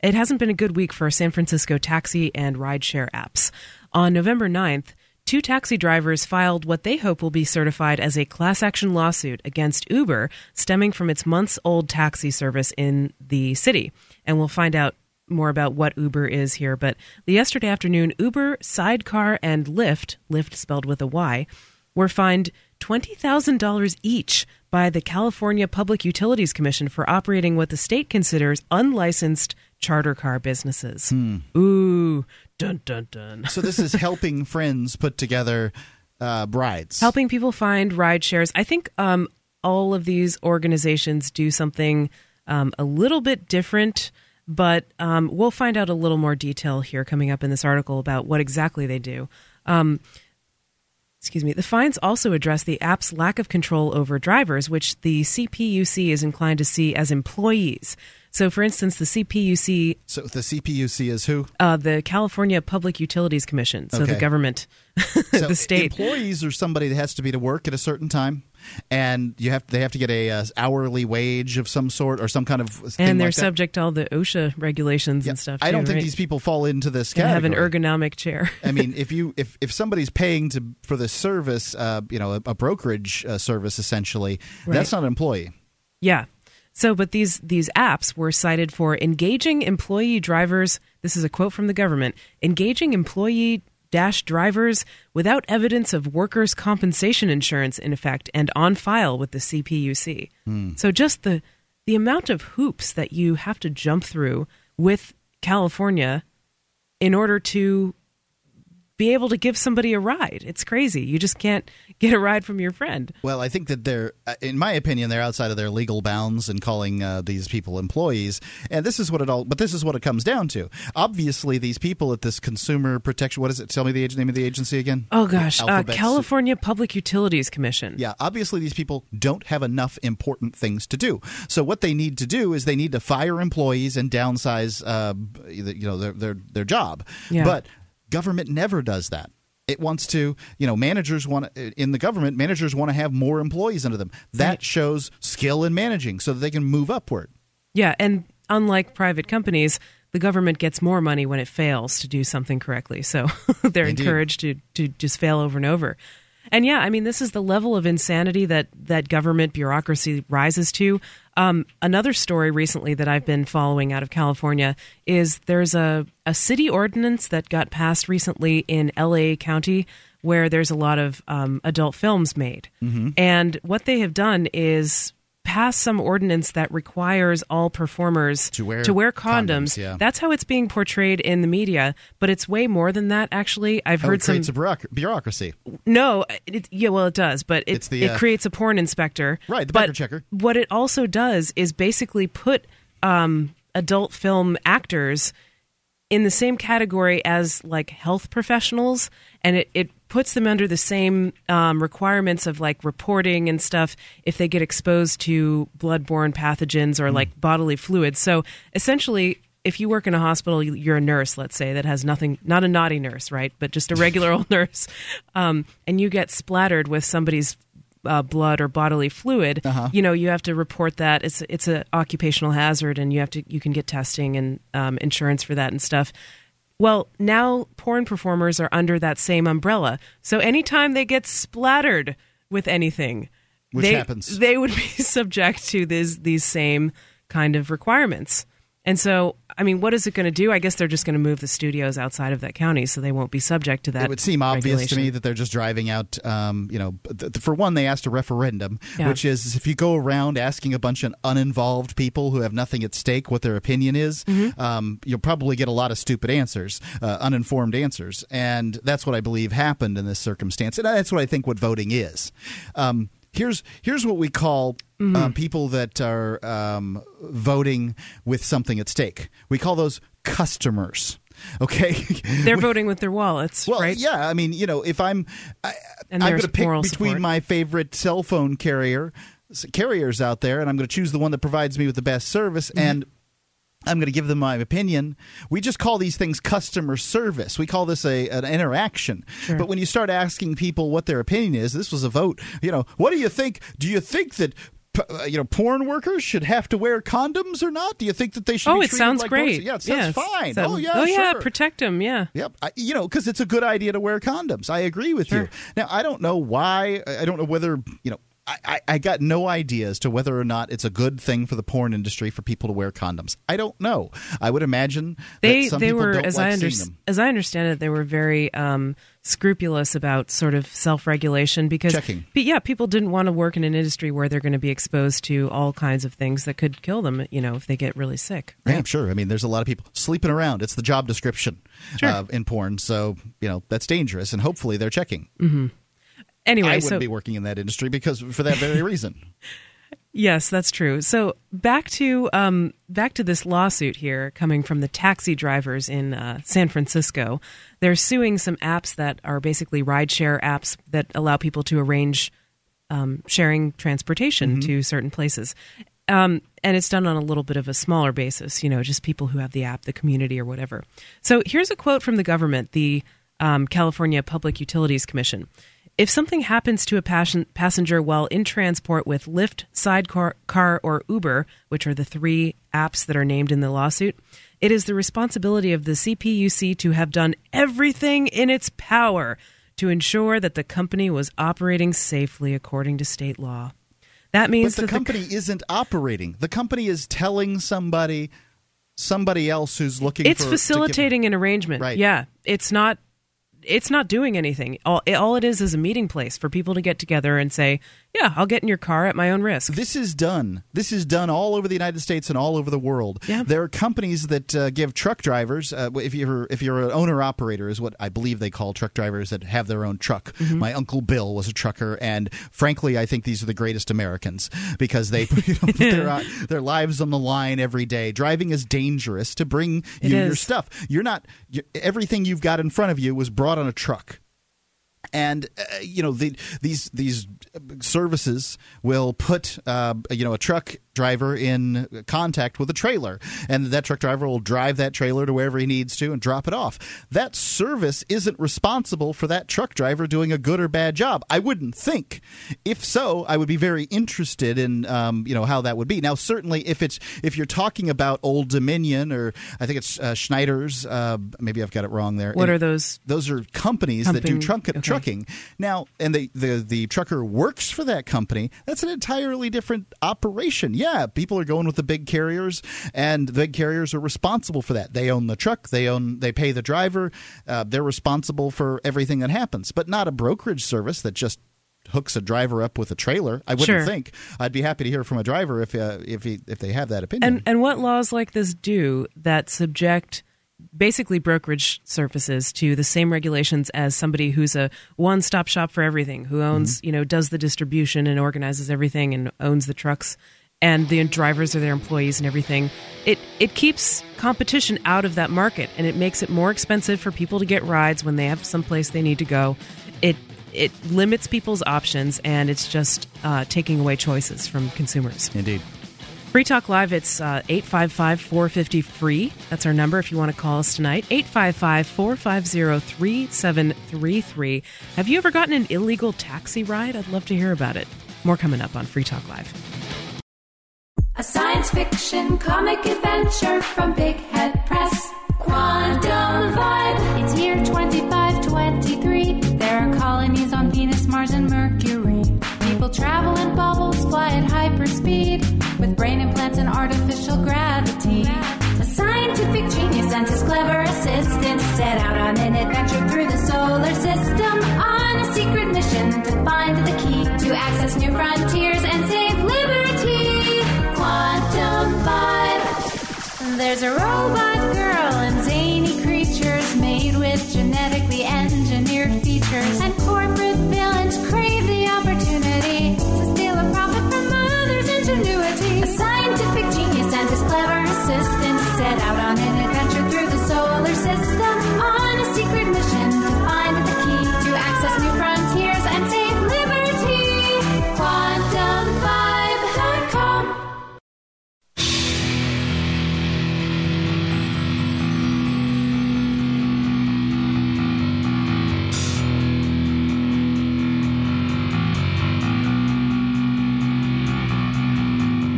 It hasn't been a good week for San Francisco taxi and rideshare apps. On November 9th, two taxi drivers filed what they hope will be certified as a class action lawsuit against Uber stemming from its months old taxi service in the city. And we'll find out more about what Uber is here. But yesterday afternoon, Uber, Sidecar, and Lyft, Lyft spelled with a Y, were fined $20,000 each by the California Public Utilities Commission for operating what the state considers unlicensed charter car businesses. Ooh, dun dun dun. So this is helping friends put together uh, brides. Helping people find ride shares. I think um, all of these organizations do something um, a little bit different, but um, we'll find out a little more detail here coming up in this article about what exactly they do. Um, excuse me. The fines also address the app's lack of control over drivers, which the CPUC is inclined to see as employees. So, for instance, the CPUC, So the CPUC is who? uh, the California Public Utilities Commission, so the government, So the state. employees are somebody that has to be to work at a certain time, and you have they have to get a uh, hourly wage of some sort or some kind of thing and they're like subject to all the OSHA regulations Yeah, and stuff. I don't think right? these people fall into this and have an ergonomic chair. I mean, if you if if somebody's paying to for the service, uh, you know, a, a brokerage uh, service essentially, that's not an employee. yeah. So, but these these apps were cited for engaging employee drivers. This is a quote from the government: engaging employee dash drivers without evidence of workers' compensation insurance in effect and on file with the CPUC. Hmm. So, just the the amount of hoops that you have to jump through with California in order to be able to give somebody a ride. It's crazy. You just can't get a ride from your friend. Well, I think that they're, uh, in my opinion, they're outside of their legal bounds and calling uh, these people employees. And this is what it all. But this is what it comes down to. Obviously, these people at this consumer protection. What is it? Tell me the name of the agency again. Oh gosh, uh, California Public Utilities Commission. Yeah, obviously these people don't have enough important things to do. So what they need to do is they need to fire employees and downsize, uh, you know, their their their job. Yeah. But government never does that. It wants to, you know, managers want in the government, managers want to have more employees under them. That Right. shows skill in managing, so that they can move upward. Yeah, and unlike private companies, the government gets more money when it fails to do something correctly. So they're Indeed. encouraged to to just fail over and over. And yeah, I mean, this is the level of insanity that that government bureaucracy rises to. Um, another story recently that I've been following out of California is there's a, a city ordinance that got passed recently in LA County where there's a lot of um, adult films made. Mm-hmm. And what they have done is pass some ordinance that requires all performers To wear to condoms. condoms, yeah. That's how it's being portrayed in the media, but it's way more than that. Actually, I've heard it some. creates a bureaucracy. No, it, yeah, well, it does, but it, It's the, it uh, creates a porn inspector. Right, the but checker. What it also does is basically put um, adult film actors in the same category as like health professionals, and it, it puts them under the same um, requirements of like reporting and stuff if they get exposed to bloodborne pathogens or like bodily fluids. So essentially, if you work in a hospital, you- you're a nurse, let's say, that has nothing, not a naughty nurse, right, but just a regular old nurse, um, and you get splattered with somebody's uh, blood or bodily fluid, Uh-huh. you know, you have to report that. It's it's an occupational hazard, and you have to you can get testing and um, insurance for that and stuff. Well, now porn performers are under that same umbrella. So anytime they get splattered with anything, Which they, happens. they would be subject to these these same kind of requirements. And so, I mean, what is it going to do? I guess they're just going to move the studios outside of that county, so they won't be subject to that. it would seem obvious to me that they're just driving out. Um, you know, th- for one, they asked a referendum, Yeah. which is if you go around asking a bunch of uninvolved people who have nothing at stake what their opinion is, Mm-hmm. um, you'll probably get a lot of stupid answers, uh, uninformed answers, and that's what I believe happened in this circumstance, and that's what I think what voting is. Um, here's here's what we call. Mm-hmm. Um, people that are um, voting with something at stake. We call those customers. Okay, They're voting with their wallets, well, right? yeah. I mean, you know, if I'm, I, And I'm going to pick between support. my favorite cell phone carrier carriers out there, and I'm going to choose the one that provides me with the best service, Mm-hmm. and I'm going to give them my opinion. We just call these things customer service. We call this a an interaction. But when you start asking people what their opinion is, this was a vote. You know, what do you think? Do you think that? Uh, You know, porn workers should have to wear condoms or not? Do you think that they should? Oh, be it sounds like great. Yeah, it sounds Yes. fine. Oh yeah, oh yeah, sure. protect them. Yeah. Yep. I, you know, because it's a good idea to wear condoms. I agree with you. Now, I don't know why. I don't know whether, you know, I, I, got no idea as to whether or not it's a good thing for the porn industry for people to wear condoms. I don't know. I would imagine They that some they people were as like I under, as I understand it, they were very um, scrupulous about sort of self regulation because Checking. But yeah, people didn't want to work in an industry where they're going to be exposed to all kinds of things that could kill them. You know, if they get really sick. Yeah, I'm sure. I mean, there's a lot of people sleeping around. It's the job description Sure. uh, in porn. So, you know, that's dangerous. And hopefully they're checking. Anyway, I wouldn't so be working in that industry because for that very reason. Yes, that's true. So back to um, back to this lawsuit here, coming from the taxi drivers in uh, San Francisco. They're suing some apps that are basically rideshare apps that allow people to arrange um, sharing transportation to certain places. Um, and it's done on a little bit of a smaller basis, you know, just people who have the app, the community, or whatever. So here's a quote from the government, the um, California Public Utilities Commission. If something happens to a passion, passenger while in transport with Lyft, Sidecar, car, or Uber, which are the three apps that are named in the lawsuit, it is the responsibility of the CPUC to have done everything in its power to ensure that the company was operating safely according to state law. That But means the that company isn't operating. The company is telling somebody, somebody else who's looking it's for to give- facilitating an arrangement. Right. Yeah, it's not. It's not doing anything. All, all it is is a meeting place for people to get together and say, "Yeah, I'll get in your car at my own risk." This is done. This is done all over the United States and all over the world. Yeah. There are companies that uh, give truck drivers, uh, if you're if you're an owner operator, is what I believe they call truck drivers that have their own truck. Mm-hmm. My uncle Bill was a trucker, and frankly, I think these are the greatest Americans because they you know, put their uh, their lives on the line every day. Driving is dangerous to bring you your stuff. You're not you everything you've got in front of you was brought on a truck and uh, you know the, these these services will put uh, you know a truck driver in contact with a trailer and that truck driver will drive that trailer to wherever he needs to and drop it off that service isn't responsible for that truck driver doing a good or bad job i wouldn't think if so i would be very interested in um, you know how that would be now certainly if it's if you're talking about old dominion or i think it's uh, schneider's uh, maybe i've got it wrong there What Any- are those? those are companies that do truck okay. trucking. Now, and the, the the trucker works for that company. That's an entirely different operation. Yeah, people are going with the big carriers, and the big carriers are responsible for that. They own the truck. They own. They pay the driver. Uh, they're responsible for everything that happens, but not a brokerage service that just hooks a driver up with a trailer. I wouldn't Sure. think. I'd be happy to hear from a driver if uh, if he, if they have that opinion. And and what laws like this do that subject basically brokerage services to the same regulations as somebody who's a one-stop shop for everything, who owns, you know, does the distribution and organizes everything and owns the trucks and the drivers are their employees and everything. It it keeps competition out of that market and it makes it more expensive for people to get rides when they have someplace they need to go. It it limits people's options and it's just uh, taking away choices from consumers. Indeed. Free Talk Live, it's uh, 855 450 free. That's our number if you want to call us tonight. 855 450 3733. Have you ever gotten an illegal taxi ride? I'd love to hear about it. More coming up on Free Talk Live. A science fiction comic adventure from Big Head Press. Quantum Vibe. It's year 2523. There are colonies on Venus, Mars, and Mercury. People travel in bubbles, fly at hyperspeed, with brain implants and artificial gravity. A scientific genius and his clever assistant set out on an adventure through the solar system on a secret mission to find the key to access new frontiers and save liberty. Quantum Vibe. There's a robot set out on an adventure through the solar system on a secret mission to find the key to access new frontiers and save liberty. QuantumVibe.com.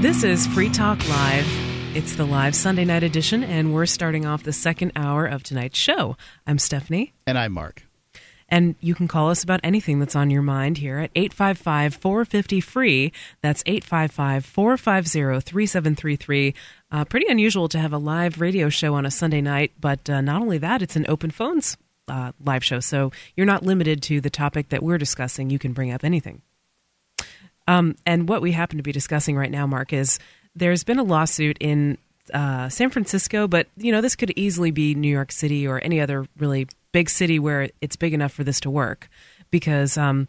This is Free Talk Live. It's the live Sunday night edition, and we're starting off the second hour of tonight's show. I'm Stephanie. And I'm Mark. And you can call us about anything that's on your mind here at 855 450 free. That's 855 450 3733. Uh, Pretty unusual to have a live radio show on a Sunday night, but uh, not only that, it's an open phones uh, live show. So you're not limited to the topic that we're discussing. You can bring up anything. Um, and what we happen to be discussing right now, Mark, is there's been a lawsuit in uh, San Francisco, but you know this could easily be New York City or any other really big city where it's big enough for this to work. Because um,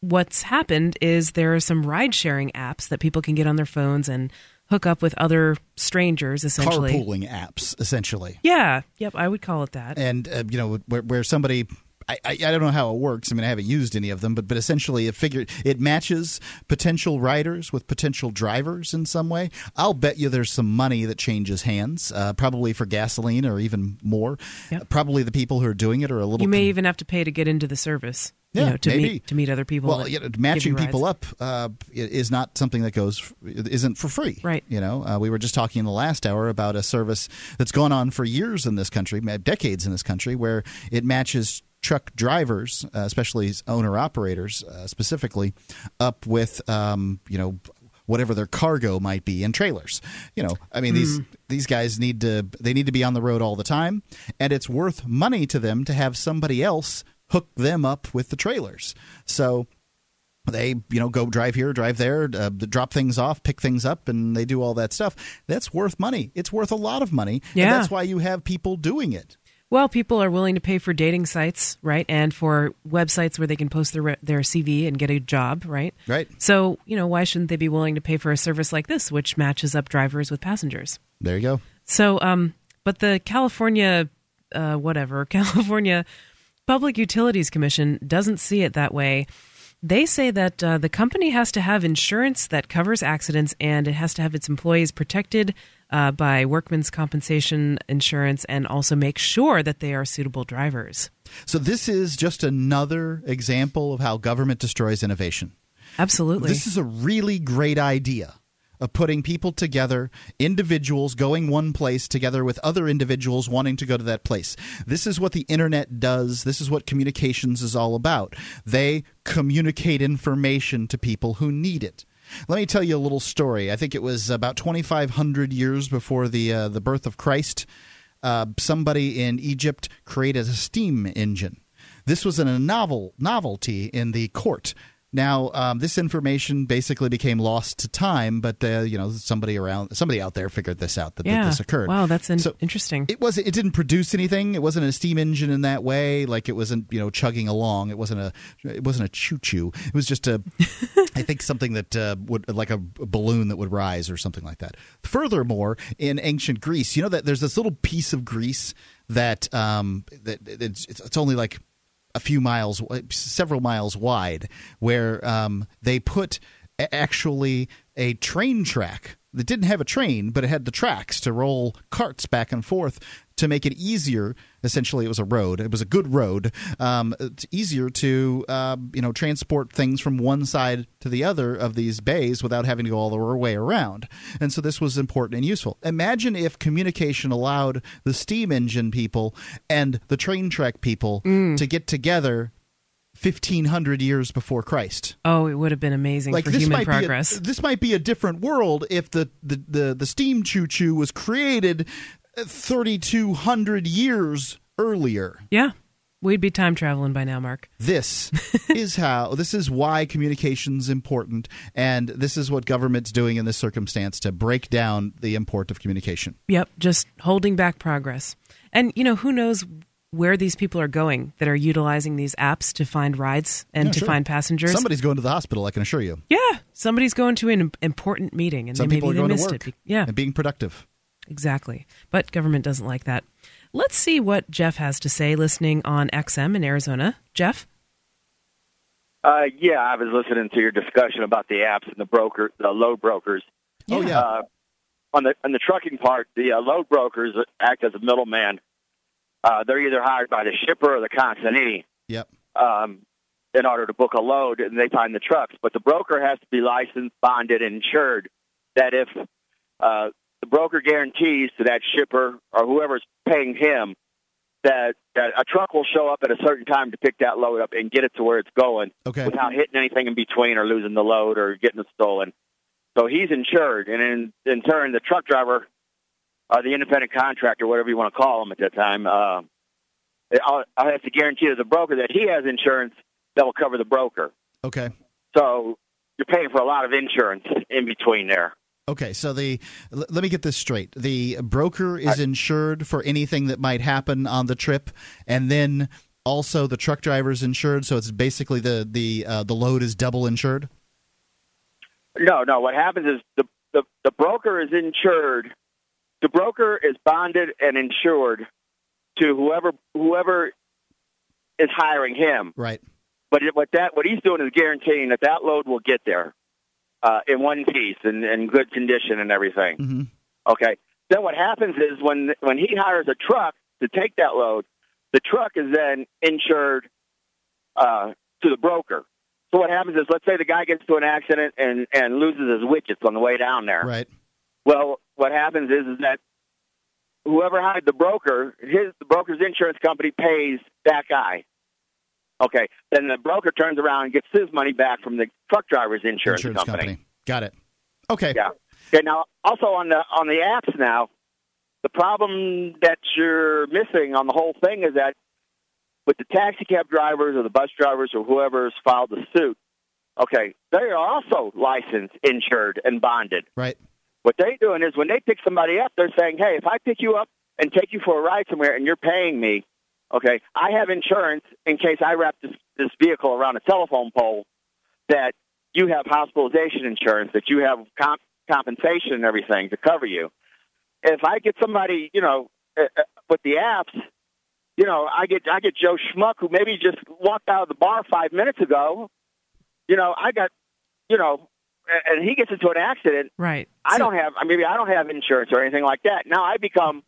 what's happened is there are some ride-sharing apps that people can get on their phones and hook up with other strangers, essentially. Carpooling apps, essentially. Yeah, yep, I would call it that. and uh, you know where, where somebody I, I, I don't know how it works. I mean, I haven't used any of them, but but essentially, it figured it matches potential riders with potential drivers in some way. I'll bet you there's some money that changes hands, uh, probably for gasoline or even more. Yep. Probably the people who are doing it are a little. You may con- even have to pay to get into the service. you Yeah, know, to maybe. meet to meet other people. well, you know, matching people up uh, is not something that goes isn't for free. Right. You know, uh, we were just talking in the last hour about a service that's gone on for years in this country, decades in this country, where it matches truck drivers, uh, especially owner operators, uh, specifically, up with um, you know whatever their cargo might be in trailers. You know, I mean these these guys need to they need to be on the road all the time, and it's worth money to them to have somebody else hook them up with the trailers. So they you know go drive here drive there uh, drop things off pick things up and they do all that stuff that's worth money it's worth a lot of money Yeah. and that's why you have people doing it Well, people are willing to pay for dating sites, right, and for websites where they can post their their CV and get a job, right? Right. So, you know, why shouldn't they be willing to pay for a service like this, which matches up drivers with passengers? there you go So, um, but the California, uh, whatever, California Public Utilities Commission doesn't see it that way. They say that uh, the company has to have insurance that covers accidents and it has to have its employees protected uh, by workman's compensation insurance and also make sure that they are suitable drivers. so this is just another example of how government destroys innovation Absolutely. this is a really great idea of putting people together, individuals going one place together with other individuals wanting to go to that place. This is what the internet does. This is what communications is all about. They communicate information to people who need it. Let me tell you a little story. I think it was about 2,500 years before the uh, the birth of Christ. Uh, somebody in Egypt created a steam engine. This was a novel novelty in the court now, um, this information basically became lost to time, but uh, you know somebody around, somebody out there figured this out that, yeah. that this occurred. Wow, that's in- so interesting. It was. It didn't produce anything. It wasn't a steam engine in that way. Like it wasn't you know chugging along. It wasn't a. It wasn't a choo choo. It was just a. I think something that uh, would like a balloon that would rise or something like that. Furthermore, in ancient Greece, you know that there's this little piece of Greece that um that it's, it's only like a few miles, several miles wide, where um, they put actually a train track that didn't have a train, but it had the tracks to roll carts back and forth to make it easier. Essentially, it was a road. It was a good road. Um, it's easier to uh, you know transport things from one side to the other of these bays without having to go all the way around. And so this was important and useful. Imagine if communication allowed the steam engine people and the train track people Mm. to get together 1500 years before Christ. Oh, it would have been amazing Like for this human might progress. be a, this might be a different world if the the the, the steam choo choo was created 3200 years earlier. yeah, we'd be time traveling by now, Mark. This is how this is why communication's important and this is what government's doing in this circumstance to break down the import of communication. Yep, just holding back progress. And you know, who knows where these people are going that are utilizing these apps to find rides and Yeah, to sure. find passengers. Somebody's going to the hospital, I can assure you. yeah, somebody's going to an important meeting and Some they people maybe are they going to missed work it. Yeah, and being productive. Exactly. But government doesn't like that. Let's see what Jeff has to say listening on XM in Arizona. Jeff? Uh, yeah, I was listening to your discussion about the apps and the broker, the load brokers. Oh yeah. Uh, on the on the trucking part, the uh, load brokers act as a middleman. Uh, they're either hired by the shipper or the consignee yep. um, in order to book a load, and they find the trucks. But the broker has to be licensed, bonded, and insured. That if uh, the broker guarantees to that shipper or whoever's paying him that, that a truck will show up at a certain time to pick that load up and get it to where it's going Okay. without hitting anything in between or losing the load or getting it stolen. So he's insured, and in in turn, the truck driver, uh, the independent contractor, whatever you want to call him at that time, uh, I'll, I have to guarantee to the broker that he has insurance that will cover the broker. Okay. So you're paying for a lot of insurance in between there. Okay, so the l- let me get this straight. The broker is insured for anything that might happen on the trip, and then also the truck driver is insured. So it's basically the the uh, the load is double insured. No, no. What happens is the, the the broker is insured. The broker is bonded and insured to whoever whoever is hiring him. Right. But what that what he's doing is guaranteeing that that load will get there uh, in one piece and in good condition and everything. hmm Okay. Then what happens is when when he hires a truck to take that load, the truck is then insured uh, to the broker. So what happens is, let's say the guy gets to an accident and and loses his widgets on the way down there. Right. Well, what happens is is that whoever hired the broker, his the broker's insurance company pays that guy. Okay. Then the broker turns around and gets his money back from the truck driver's insurance, Insurance company. Got it. Okay. yeah. Okay. Now, also on the on the apps now, the problem that you're missing on the whole thing is that with the taxi cab drivers or the bus drivers or whoever's filed the suit, okay, they are also licensed, insured, and bonded. Right. What they're doing is when they pick somebody up, they're saying, "Hey, if I pick you up and take you for a ride somewhere, and you're paying me, okay, I have insurance in case I wrap this this vehicle around a telephone pole that you have hospitalization insurance, that you have comp- compensation and everything to cover you. If I get somebody, you know, uh, uh, with the apps, you know, I get I get Joe Schmuck who maybe just walked out of the bar five minutes ago. You know, I got, you know, and he gets into an accident. Right. I So- don't have, maybe I don't have insurance or anything like that. Now I become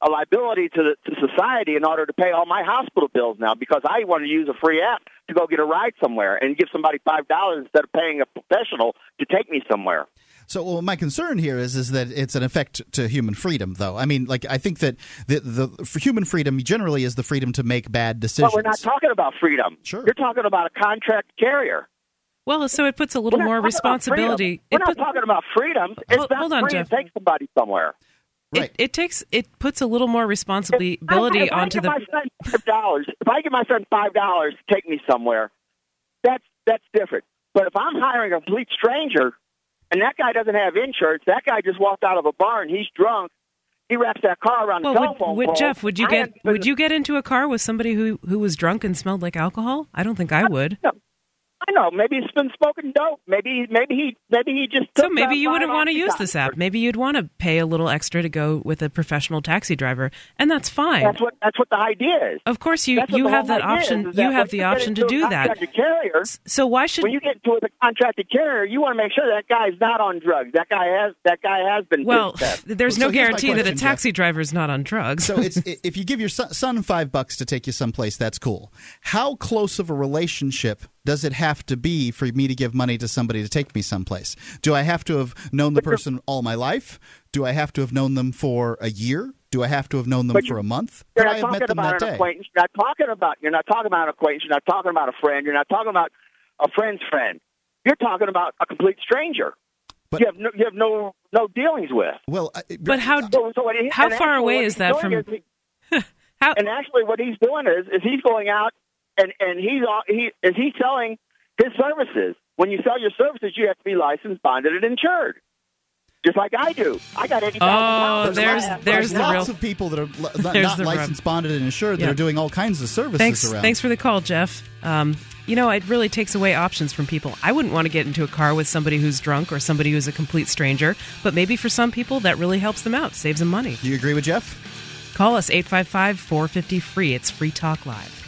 a liability to the to society in order to pay all my hospital bills now because I want to use a free app to go get a ride somewhere and give somebody five dollars instead of paying a professional to take me somewhere. So, well, my concern here is is that it's an effect to human freedom, though. I mean, like I think that the the for human freedom generally is the freedom to make bad decisions. But we're not talking about freedom. Sure. You're talking about a contract carrier. Well, so it puts a little We're not more talking about responsibility. freedom. We're not put- talking about freedom. It's Hold- not hold on, free Jeff. to take somebody somewhere. Right. It, it takes it puts a little more responsibility If I- if I onto give the my son five dollars. If I give my son five dollars to take me somewhere, that's that's different. But if I'm hiring a complete stranger, and that guy doesn't have insurance, that guy just walked out of a bar and he's drunk. He wraps that car around well, the would, telephone would pole. Jeff, would you I get haven't would you get into a car with somebody who who was drunk and smelled like alcohol? I don't think I uh, would. I know. Maybe he's been smoking dope. Maybe maybe he maybe he just. So maybe you wouldn't want to use this app. Maybe you'd want to pay a little extra to go with a professional taxi driver, and that's fine. That's what that's what the idea is. Of course, you you have that idea option. is, is you have when the you get option to do that. contracted Carrier, So why should when you get into a contracted carrier, you want to make sure that guy's not on drugs. That guy has that guy has been. well, there's So no here's my guarantee that a taxi driver is not on drugs. So it's if you give your son, son five bucks to take you someplace, that's cool. How close of a relationship does it have to be for me to give money to somebody to take me someplace? Do I have to have known the person all my life? Do I have to have known them for a year? Do I have to have known them But for a month? You're Could not I have talking met them about that an day? acquaintance. You're not talking about. You're not talking about an acquaintance. You're not talking about a friend. You're not talking about a friend's friend. You're talking about a complete stranger. But- you have no, you have no no dealings with. Well, I, but how So, so what he, How far away is that from- is he- how and actually, what he's doing is is he's going out and and he's he is he selling his services. When you sell your services, you have to be licensed, bonded, and insured. Just like I do. I got eighty thousand Oh, pounds. there's- of there's the lots real- of people that are li- not, There's not the rub. licensed, bonded, and insured that Yeah. are doing all kinds of services Thanks, around. thanks for the call, Jeff. Um, you know, it really takes away options from people. I wouldn't want to get into a car with somebody who's drunk or somebody who's a complete stranger, but maybe for some people that really helps them out, saves them money. Do you agree with Jeff? Call us 855 450 free. It's Free Talk Live.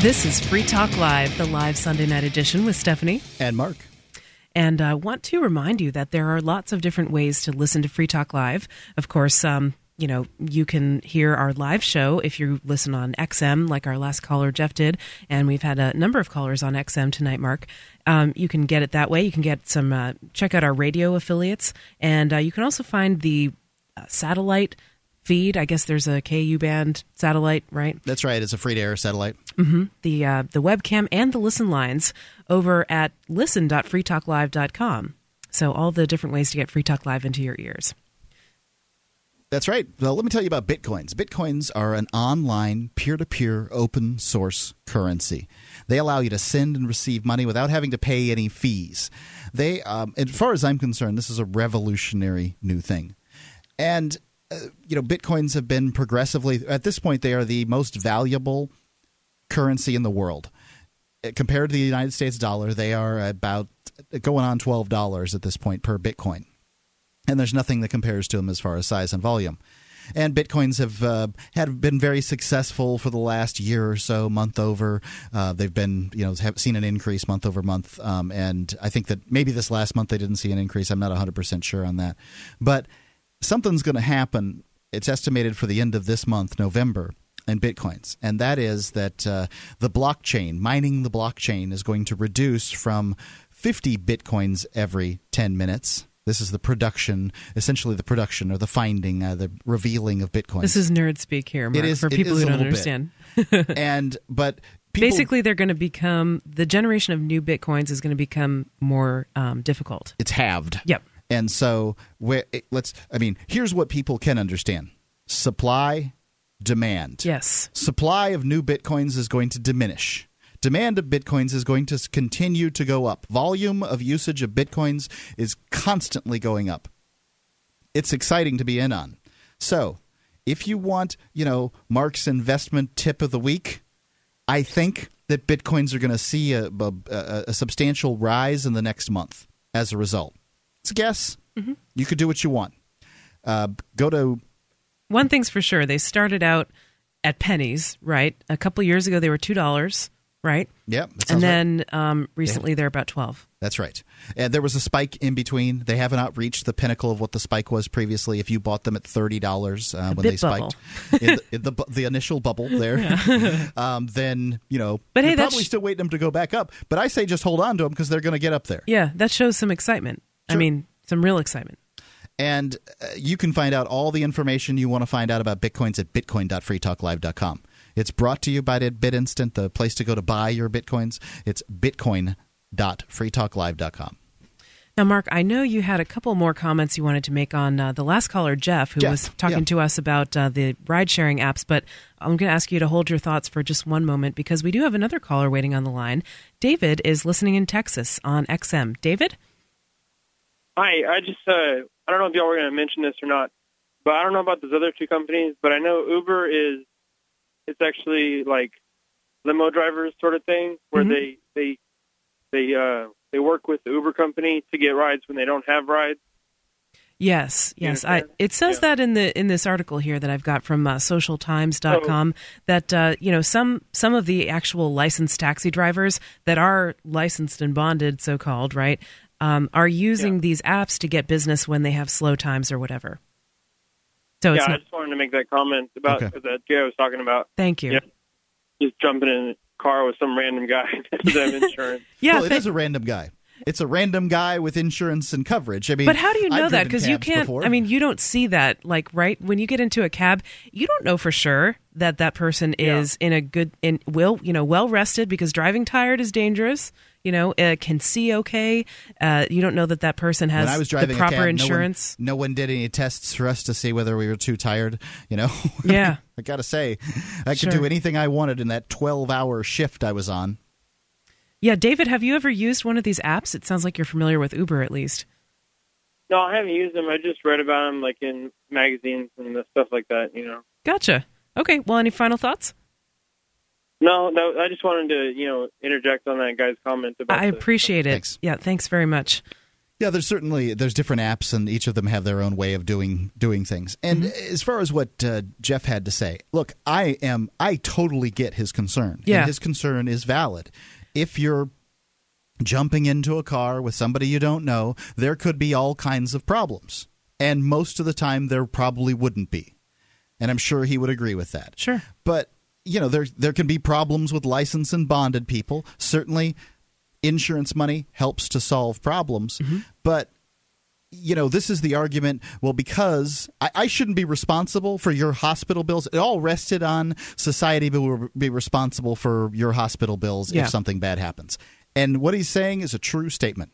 This is Free Talk Live, the live Sunday night edition with Stephanie. And Mark. And I want to remind you that there are lots of different ways to listen to Free Talk Live. Of course, um, you know, you can hear our live show if you listen on XM, like our last caller, Jeff, did. And we've had a number of callers on XM tonight, Mark. Um, you can get it that way. You can get some, uh, check out our radio affiliates. And uh, you can also find the uh, satellite feed. I guess there's a KU band satellite, right? That's right. It's a free to air satellite. the uh, the webcam and the listen lines over at listen.freetalklive.com. So all the different ways to get Free Talk Live into your ears. That's right. Well, let me tell you about Bitcoins. Bitcoins are an online, peer to peer, open source currency. They allow you to send and receive money without having to pay any fees. They, um, as far as I'm concerned, this is a revolutionary new thing. And, you know, Bitcoins have been progressively, at this point, they are the most valuable currency in the world. Uh, Compared to the United States dollar, they are about going on $12 at this point per Bitcoin and there's nothing that compares to them as far as size and volume. And bitcoins have uh, had been very successful for the last year or so, month over. Uh, they've been, you know, have seen an increase month over month. Um, and I think that maybe this last month they didn't see an increase. I'm not 100 percent sure on that, but something's going to happen. It's estimated for the end of this month, November, in bitcoins, and that is that uh, the blockchain, mining the blockchain, is going to reduce from 50 bitcoins every 10 minutes. This is the production, essentially the production or the finding, uh, the revealing of bitcoins. This is nerd speak here, Mark, is- for people who don't understand. and but people, Basically, they're going to become the generation of new bitcoins is going to become more um, difficult. it's halved. Yep. And so let's I mean, here's what people can understand. Supply, demand. Yes. Supply of new bitcoins is going to diminish. demand of bitcoins is going to continue to go up. Volume of usage of bitcoins is constantly going up. It's exciting to be in on. So, if you want, you know, Mark's investment tip of the week, I think that bitcoins are going to see a, a, a, substantial rise in the next month as a result. It's a guess. Mm-hmm. You could do what you want. Uh, go to. One thing's for sure: they started out at pennies, right? A couple years ago, they were two dollars right? Yep. And then right. um, recently yeah. they're about 12. That's right. And there was a spike in between. They haven't reached the pinnacle of what the spike was previously. If you bought them at $30 uh, when they spiked in, the, in the, the, initial bubble there, yeah. um, then, you know, but hey, probably sh- still waiting them to go back up. But I say just hold on to them because they're going to get up there. Yeah, that shows some excitement. Sure. I mean, some real excitement. And uh, you can find out all the information you want to find out about Bitcoins at bitcoin.freetalklive.com. It's brought to you by BitInstant, the place to go to buy your bitcoins. It's bitcoin.freetalklive.com. Now, Mark, I know you had a couple more comments you wanted to make on uh, the last caller, Jeff, who Jeff, was talking yeah. to us about uh, the ride sharing apps. But I'm going to ask you to hold your thoughts for just one moment because we do have another caller waiting on the line. David is listening in Texas on XM. David? Hi. I just, uh, I don't know if y'all were going to mention this or not, but I don't know about those other two companies, but I know Uber is it's actually like limo drivers sort of thing where mm-hmm. they they they uh they work with the Uber company to get rides when they don't have rides. Yes, yes. I, it says yeah. that in the in this article here that I've got from uh, socialtimes.com oh. that uh, you know some some of the actual licensed taxi drivers that are licensed and bonded, so called, right, um, are using yeah. these apps to get business when they have slow times or whatever. So yeah, not... I just wanted to make that comment about okay. that Jay was talking about. Thank you. Yeah, just jumping in a car with some random guy to have insurance. yeah, well, it is a random guy. It's a random guy with insurance and coverage. I mean, but how do you know I've that? Because you can't. Before. I mean, you don't see that. Like, right when you get into a cab, you don't know for sure that that person is yeah. in a good, in will you know, well rested because driving tired is dangerous you know, uh, can see okay. Uh, you don't know that that person has when I was driving the proper cab, insurance. No one, no one, did any tests for us to see whether we were too tired. You know. Yeah. I gotta say, I could do anything I wanted in that twelve-hour shift I was on. Yeah, David, have you ever used one of these apps? It sounds like you're familiar with Uber, at least. No, I haven't used them. I just read about them, like in magazines and stuff like that. You know. Gotcha. Okay. Well, any final thoughts? No, no, I just wanted to, you know, interject on that guy's comment about. I appreciate it. Thanks. Yeah, thanks very much. Yeah, there's certainly there's different apps, and each of them have their own way of doing doing things. And mm-hmm. as far as what uh, Jeff had to say, look, I am I totally get his concern. Yeah, and his concern is valid. If you're jumping into a car with somebody you don't know, there could be all kinds of problems, and most of the time there probably wouldn't be. And I'm sure he would agree with that. Sure, but you know there there can be problems with licensed and bonded people. Certainly, insurance money helps to solve problems, mm-hmm. but you know, this is the argument. Well, because I, I, shouldn't be responsible for your hospital bills. It all rested on society will be responsible for your hospital bills yeah. if something bad happens. And what he's saying is a true statement.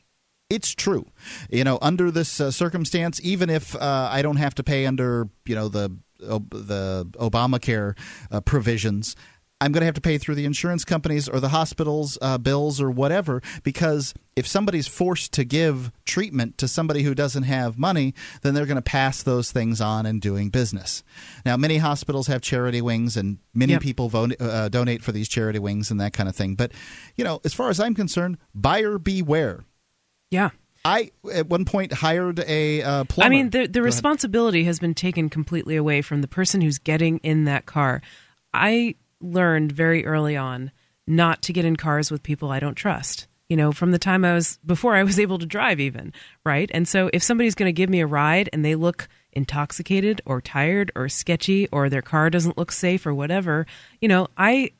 It's true. You know, under this uh, circumstance, even if uh, I don't have to pay under, you know, the the Obamacare uh, provisions. I'm going to have to pay through the insurance companies or the hospitals' uh, bills or whatever because if somebody's forced to give treatment to somebody who doesn't have money, then they're going to pass those things on in doing business. Now, many hospitals have charity wings, and many yep. people vote, uh, donate for these charity wings and that kind of thing. But you know, as far as I'm concerned, buyer beware. Yeah. I at one point hired a uh, plumber. I mean, the the responsibility has been taken completely away from the person who's getting in that car. I learned very early on not to get in cars with people I don't trust. You know, from the time I was before I was able to drive, even right. And so, if somebody's going to give me a ride and they look intoxicated or tired or sketchy or their car doesn't look safe or whatever, you know, I,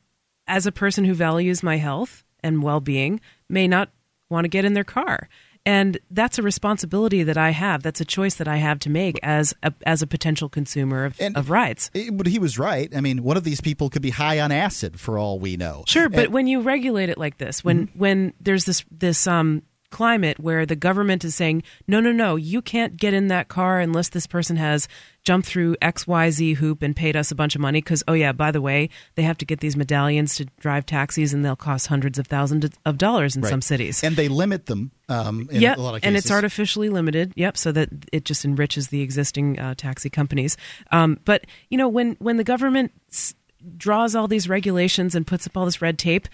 as a person who values my health and well being, may not want to get in their car and that's a responsibility that I have. That's a choice that I have to make as a, as a potential consumer of, and of rides. It, but he was right. I mean, one of these people could be high on acid for all we know. Sure, but and, when you regulate it like this, when mm-hmm. when there's this this um climate where the government is saying, no, no, no, you can't get in that car unless this person has jumped through XYZ hoop and paid us a bunch of money. Because, oh, yeah, by the way, they have to get these medallions to drive taxis and they'll cost hundreds of thousands of dollars in Right. some cities. and they limit them um, in Yep, a lot of cases. and it's artificially limited. Yep, so that it just enriches the existing uh, taxi companies. Um, but you know, when when the government s- draws all these regulations and puts up all this red tape,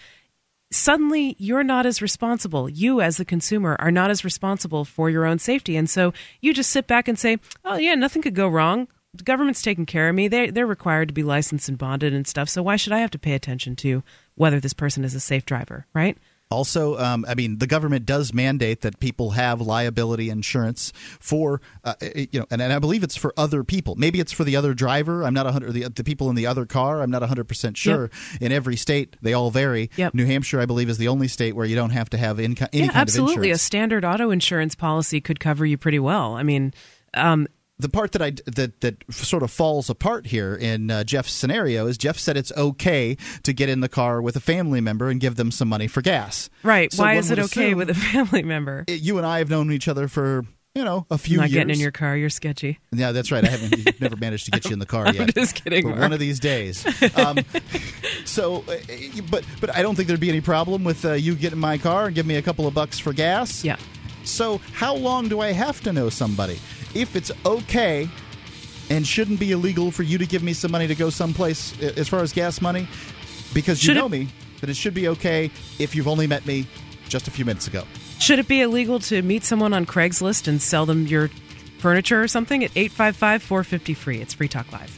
suddenly you're not as responsible. You, as the consumer, are not as responsible for your own safety, and so you just sit back and say, "Oh yeah, nothing could go wrong." The government's taking care of me. They they're required to be licensed and bonded and stuff. So why should I have to pay attention to whether this person is a safe driver, right? Also, um, I mean, the government does mandate that people have liability insurance for, uh, you know, and, and I believe it's for other people. Maybe it's for the other driver. I'm not a hundred. The, the people in the other car. I'm not hundred percent sure. In every state, they all vary. Yep. New Hampshire, I believe, is the only state where you don't have to have inco- any yeah, kind absolutely. of A standard auto insurance policy could cover you pretty well. I mean, um, the part that I that that sort of falls apart here in uh, Jeff's scenario is Jeff said it's okay to get in the car with a family member and give them some money for gas. right? So Why is it okay with a family member? You and I have known each other for you know a few Not years. getting in your car, you're sketchy. Yeah, that's right. I haven't never managed to get you in the car I'm yet. just kidding, one of these days. Um, so, uh, but but I don't think there'd be any problem with uh, you getting in my car and give me a couple of bucks for gas. Yeah. So, how long do I have to know somebody? If it's okay and shouldn't be illegal for you to give me some money to go someplace as far as gas money, because you Should it- know me, that it should be okay if you've only met me just a few minutes ago. Should it be illegal to meet someone on Craigslist and sell them your furniture or something at 855 450 free? It's Free Talk Live.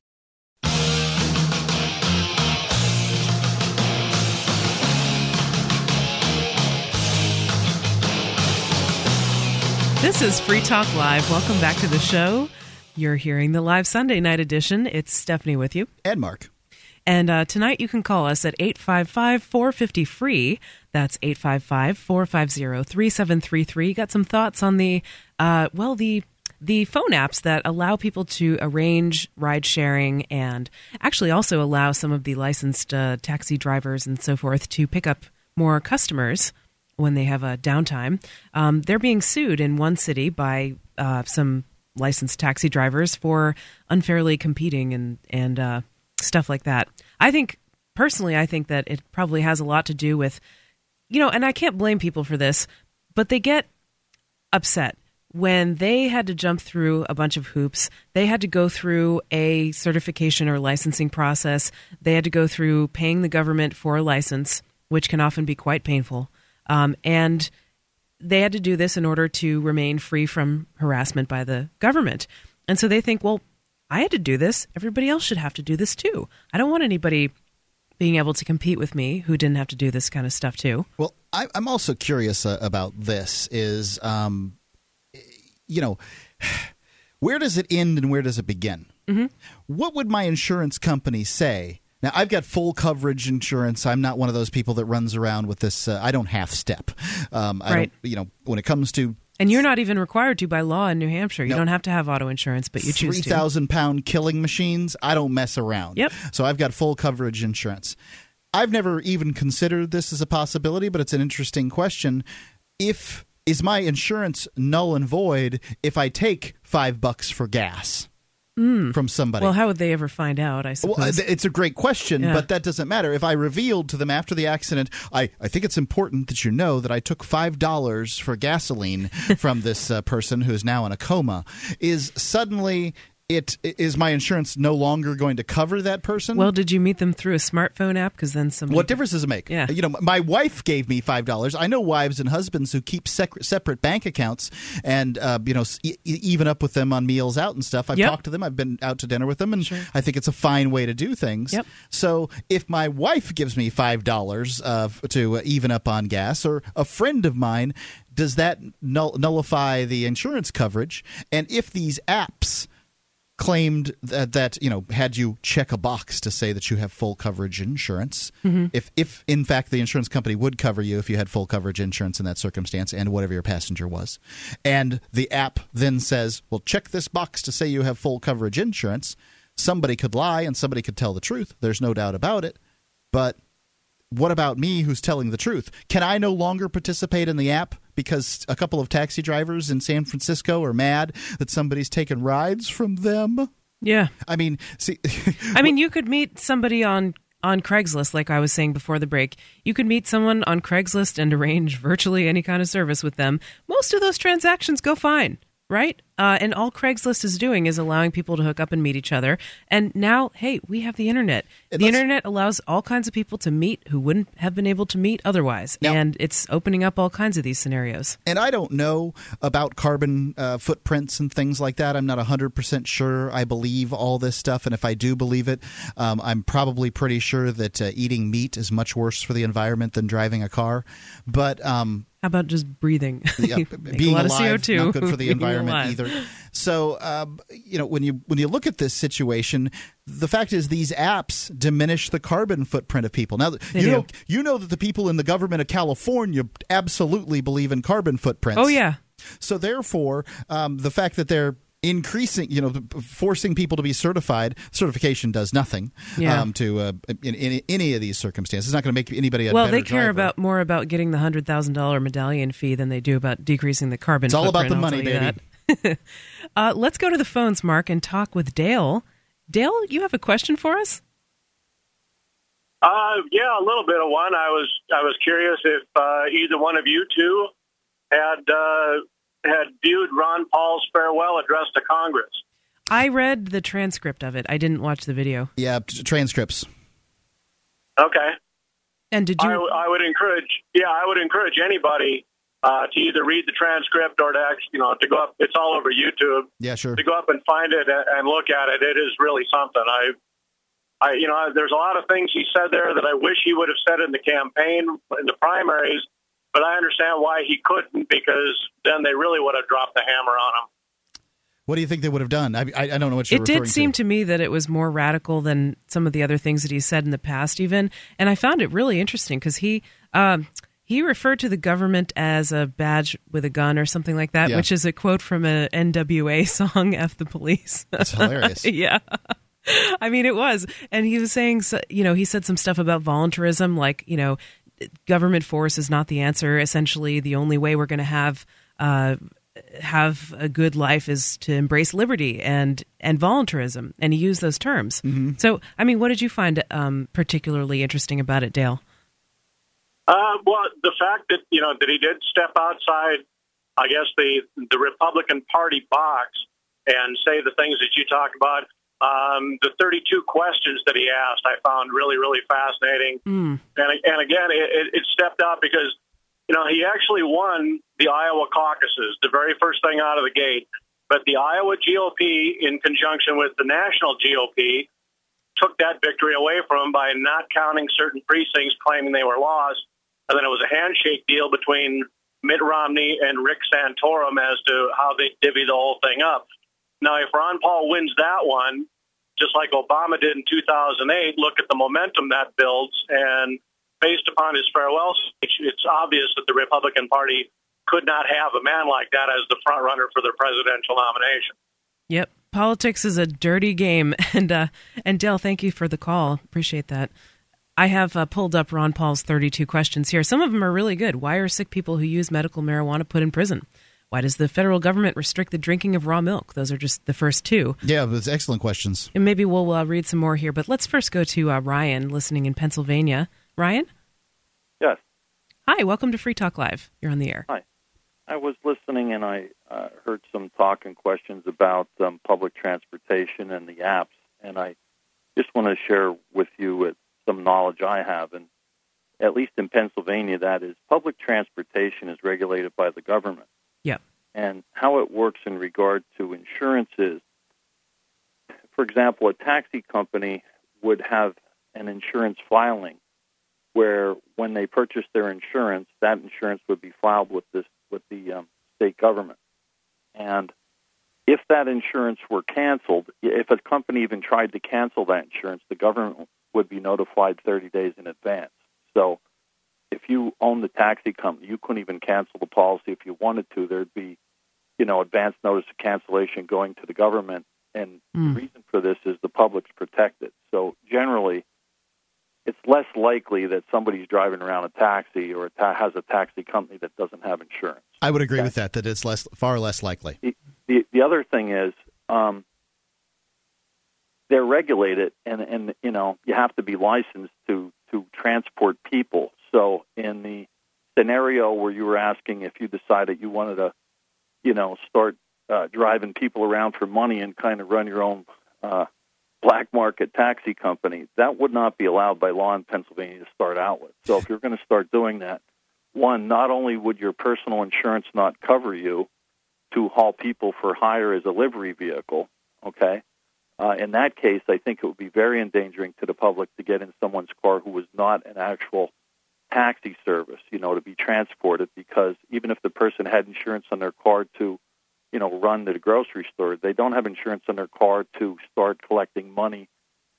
This is Free Talk Live. Welcome back to the show. You're hearing the live Sunday night edition. It's Stephanie with you. And Mark. And uh, tonight you can call us at 855 450 free. That's 855 450 3733. Got some thoughts on the, uh, well, the. The phone apps that allow people to arrange ride sharing and actually also allow some of the licensed uh, taxi drivers and so forth to pick up more customers when they have a downtime. Um, they're being sued in one city by uh, some licensed taxi drivers for unfairly competing and and uh, stuff like that. I think personally, I think that it probably has a lot to do with, you know, and I can't blame people for this, but they get upset when they had to jump through a bunch of hoops. They had to go through a certification or licensing process. They had to go through paying the government for a license, which can often be quite painful. Um, and they had to do this in order to remain free from harassment by the government. And so they think, well, I had to do this. Everybody else should have to do this too. I don't want anybody being able to compete with me who didn't have to do this kind of stuff too. Well, I, I'm also curious uh, about this. Is um, you know, where does it end and where does it begin? Mm-hmm. What would my insurance company say? Now, I've got full coverage insurance. I'm not one of those people that runs around with this. Uh, I don't half step. Um, I Right. don't, you know, when it comes to And you're not even required to by law in New Hampshire. You No. don't have to have auto insurance, but you choose three to. thousand pound killing machines, I don't mess around. Yep. So I've got full coverage insurance. I've never even considered this as a possibility, but it's an interesting question. If is my insurance null and void if I take five bucks for gas from somebody? Well, how would they ever find out? I suppose. Well, it's a great question, Yeah. but that doesn't matter. If I revealed to them after the accident, I, I think it's important that you know that I took $5 for gasoline from this uh, person who's now in a coma, is suddenly. It is my insurance no longer going to cover that person? Well, did you meet them through a smartphone app? Because then somebody. What difference does it make? Yeah. You know, my wife gave me five dollars. I know wives and husbands who keep sec- separate bank accounts and uh, you know e- even up with them on meals out and stuff. I've Yep. talked to them. I've been out to dinner with them, and I think it's a fine way to do things. Yep. So if my wife gives me five dollars uh, to even up on gas, or a friend of mine, does that null- nullify the insurance coverage? And if these apps claimed that, that you know had you check a box to say that you have full coverage insurance mm-hmm. if if in fact the insurance company would cover you if you had full coverage insurance in that circumstance and whatever your passenger was. And the app then says well check this box to say you have full coverage insurance. Somebody could lie and somebody could tell the truth. There's no doubt about it. But what about me who's telling the truth? Can I no longer participate in the app because a couple of taxi drivers in San Francisco are mad that somebody's taken rides from them? Yeah. I mean, see, I mean, you could meet somebody on on Craigslist, like I was saying before the break. You could meet someone on Craigslist and arrange virtually any kind of service with them. Most of those transactions go fine, right? Uh, and all Craigslist is doing is allowing people to hook up and meet each other. And now, hey, we have the internet. The internet allows all kinds of people to meet who wouldn't have been able to meet otherwise, Now- and it's opening up all kinds of these scenarios. and I don't know about carbon uh, footprints and things like that. I'm not 100% sure I believe all this stuff. And if I do believe it, um, I'm probably pretty sure that uh, eating meat is much worse for the environment than driving a car. But um, How about just breathing? yeah, being a lot alive, of CO2. not good for the environment alive. Either. So, um, you know, when you when you look at this situation, the fact is these apps diminish the carbon footprint of people. Now, They you do. know, you know that the people in the government of California absolutely believe in carbon footprints. Oh yeah. So therefore, um, the fact that they're increasing, you know, forcing people to be certified, certification does nothing Yeah. um, to uh, in, in any of these circumstances. It's not going to make anybody a well, better they care driver. about more about getting the hundred thousand dollar medallion fee than they do about decreasing the carbon. It's all about the money, baby. that. uh, let's go to the phones, Mark, and talk with Dale. Dale, you have a question for us? Uh, yeah, a little bit of one. I was I was curious if uh, either one of you two had uh, had viewed Ron Paul's farewell address to Congress. I read the transcript of it. I didn't watch the video. Yeah, t- transcripts. Okay, And did I, you? I would encourage. Yeah, I would encourage anybody uh, to either read the transcript or to actually, you know, to go up. It's all over YouTube. Yeah, sure. To go up and find it and and look at it, it is really something. I. I, you know, there's a lot of things he said there that I wish he would have said in the campaign, in the primaries, but I understand why he couldn't because then they really would have dropped the hammer on him. What do you think they would have done? I, I, I don't know what you're it did seem to. to me that it was more radical than some of the other things that he said in the past, even. And I found it really interesting because he um, he referred to the government as a badge with a gun or something like that, Yeah. which is a quote from a NWA song, "F the Police." That's hilarious. yeah. I mean, it was. And he was saying, you know, he said some stuff about voluntarism, like, you know, government force is not the answer. Essentially, the only way we're going to have. Uh, have a good life is to embrace liberty and and voluntarism and he used those terms so i mean what did you find um, particularly interesting about it dale Uh, well, the fact that you know that he did step outside, I guess the the Republican Party box and say the things that you talked about. Um, the 32 questions that he asked, I found really, really fascinating. mm. And, and again, it, it- stepped up because, you know, he actually won the Iowa caucuses, the very first thing out of the gate. But the Iowa GOP, in conjunction with the national GOP, took that victory away from him by not counting certain precincts, claiming they were lost. And then it was a handshake deal between Mitt Romney and Rick Santorum as to how they divvy the whole thing up. Now, if Ron Paul wins that one, just like Obama did in 2008, look at the momentum that builds. And based upon his farewell speech, it's obvious that the Republican Party could not have a man like that as the front runner for the presidential nomination. Yep, politics is a dirty game, and uh, and Dale, thank you for the call. Appreciate that. I have uh, pulled up Ron Paul's 32 questions here. Some of them are really good. Why are sick people who use medical marijuana put in prison? Why does the federal government restrict the drinking of raw milk? Those are just the first two. Yeah, those was excellent questions. And maybe we'll uh, read some more here, but let's first go to uh, Ryan listening in Pennsylvania. Ryan? Yes. Hi, welcome to Free Talk Live. You're on the air. Hi. I was listening and I uh, heard some talk and questions about um, public transportation and the apps, and I just want to share with you with some knowledge I have. And at least in Pennsylvania, that is public transportation is regulated by the government. Yep. And how it works in regard to insurances, for example, a taxi company would have an insurance filing where when they purchase their insurance, that insurance would be filed with this with the um, state government. And if that insurance were canceled, if a company even tried to cancel that insurance, the government would be notified 30 days in advance. So if you own the taxi company, you couldn't even cancel the policy if you wanted to. There'd be, you know, advance notice of cancellation going to the government. And Mm. the reason for this is the public's protected. So generally, it's less likely that somebody's driving around a taxi or a ta- has a taxi company that doesn't have insurance. I would agree with that. That it's less, far less likely. The the, the other thing is um, they're regulated, and and you know you have to be licensed to to transport people. So in the scenario where you were asking if you decided you wanted to, you know, start uh, driving people around for money and kind of run your own uh, black market taxi company, that would not be allowed by law in Pennsylvania to start out with. So if you're going to start doing that, one, not only would your personal insurance not cover you to haul people for hire as a livery vehicle, okay? Uh, in that case, I think it would be very endangering to the public to get in someone's car who was not an actual taxi service, you know, to be transported because even if the person had insurance on their car to, you know, run to the grocery store, they don't have insurance on their car to start collecting money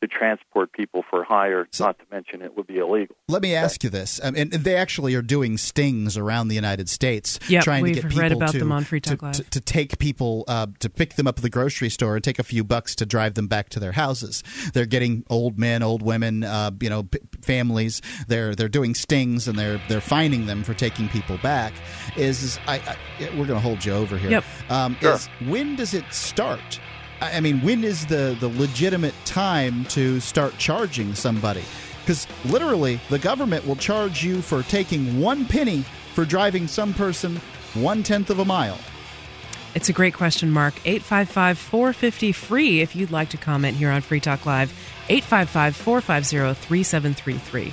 to transport people for hire, not to mention it would be illegal. Let me ask you this, um, and, and they actually are doing stings around the United States, Yep, trying we've to get people read about to, them on Free Talk to, Live. to, to take people uh, to pick them up at the grocery store and take a few bucks to drive them back to their houses. They're getting old men, old women, uh, you know, p- families. They're they're doing stings and they're they're fining them for taking people back. Is, is I, I we're going to hold you over here. Yep. Um, Is when does it start? I mean, when is the, the legitimate time to start charging somebody? Because literally, the government will charge you for taking one penny for driving some person one tenth of a mile. It's a great question, Mark. 855 450 free if you'd like to comment here on Free Talk Live. 855 450 3733.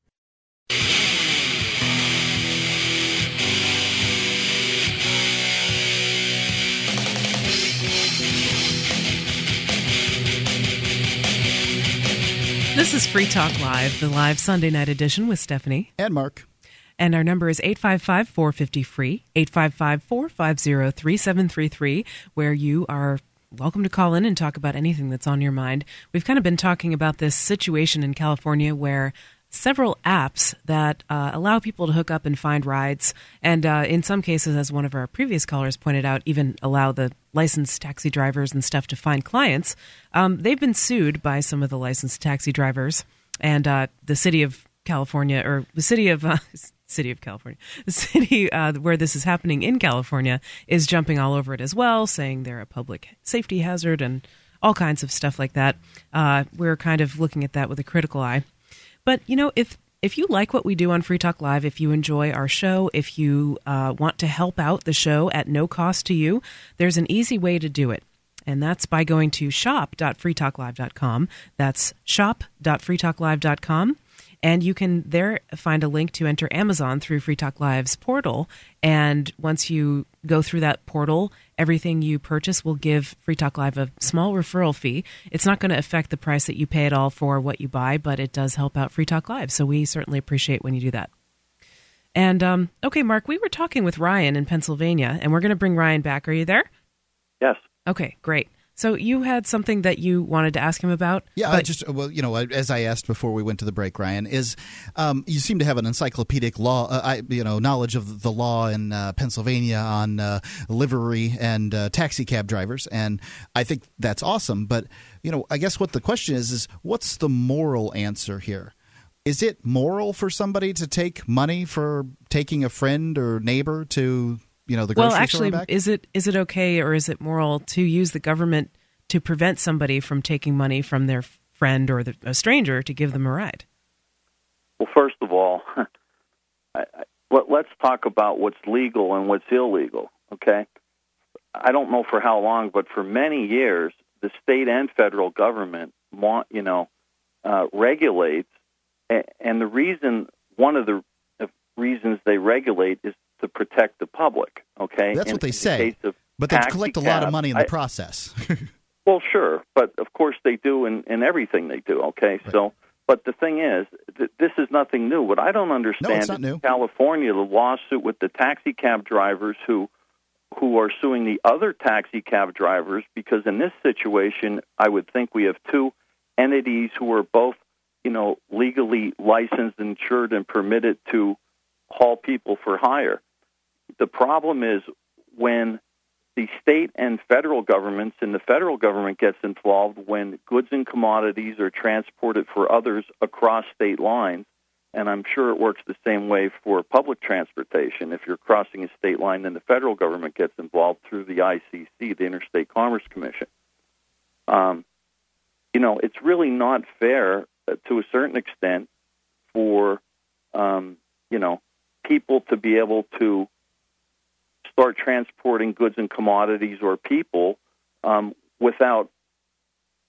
This is Free Talk Live, the live Sunday night edition with Stephanie. And Mark. And our number is 855 450 free, 855 450 3733, where you are welcome to call in and talk about anything that's on your mind. We've kind of been talking about this situation in California where several apps that uh, allow people to hook up and find rides, and uh, in some cases, as one of our previous callers pointed out, even allow the licensed taxi drivers and stuff to find clients. Um, they've been sued by some of the licensed taxi drivers, and uh, the city of California or the city of uh, city of California, the city uh, where this is happening in California is jumping all over it as well, saying they're a public safety hazard and all kinds of stuff like that. Uh, we're kind of looking at that with a critical eye. But you know, if if you like what we do on Free Talk Live, if you enjoy our show, if you uh, want to help out the show at no cost to you, there's an easy way to do it. And that's by going to shop.freetalklive.com. That's shop.freetalklive.com. And you can there find a link to enter Amazon through Free Talk Live's portal. And once you go through that portal, everything you purchase will give Free Talk Live a small referral fee. It's not going to affect the price that you pay at all for what you buy, but it does help out Free Talk Live. So we certainly appreciate when you do that. And um, okay, Mark, we were talking with Ryan in Pennsylvania, and we're going to bring Ryan back. Are you there? Yes. Okay, great. So you had something that you wanted to ask him about? Yeah, I just well, you know, as I asked before we went to the break, Ryan, is um, you seem to have an encyclopedic law, uh, I, you know, knowledge of the law in uh, Pennsylvania on uh, livery and uh, taxi cab drivers, and I think that's awesome. But you know, I guess what the question is is what's the moral answer here? Is it moral for somebody to take money for taking a friend or neighbor to you know the well, actually, store back? is it is it okay or is it moral to use the government to prevent somebody from taking money from their friend or the, a stranger to give them a ride? Well, first of all, I, I, let, let's talk about what's legal and what's illegal. Okay, I don't know for how long, but for many years, the state and federal government want you know uh, regulates, and, and the reason one of the reasons they regulate is to protect the public. Okay, That's In- what they the say. case But they collect a lot of money in the I- process. well, sure, but of course they do in, in everything they do. Okay, so but the thing is, th- this is nothing new. What I don't understand not is new. California, the lawsuit with the taxi cab drivers who who are suing the other taxi cab drivers because in this situation, I would think we have two entities who are both, you know, legally licensed, insured, and permitted to haul people for hire. The problem is when the state and federal governments and the federal government gets involved when goods and commodities are transported for others across state lines and I'm sure it works the same way for public transportation. If you're crossing a state line, then the federal government gets involved through the ICC, the Interstate Commerce Commission. Um, you know, it's really not fair uh, to a certain extent for, um, you know, people to be able to start transporting goods and commodities or people um, without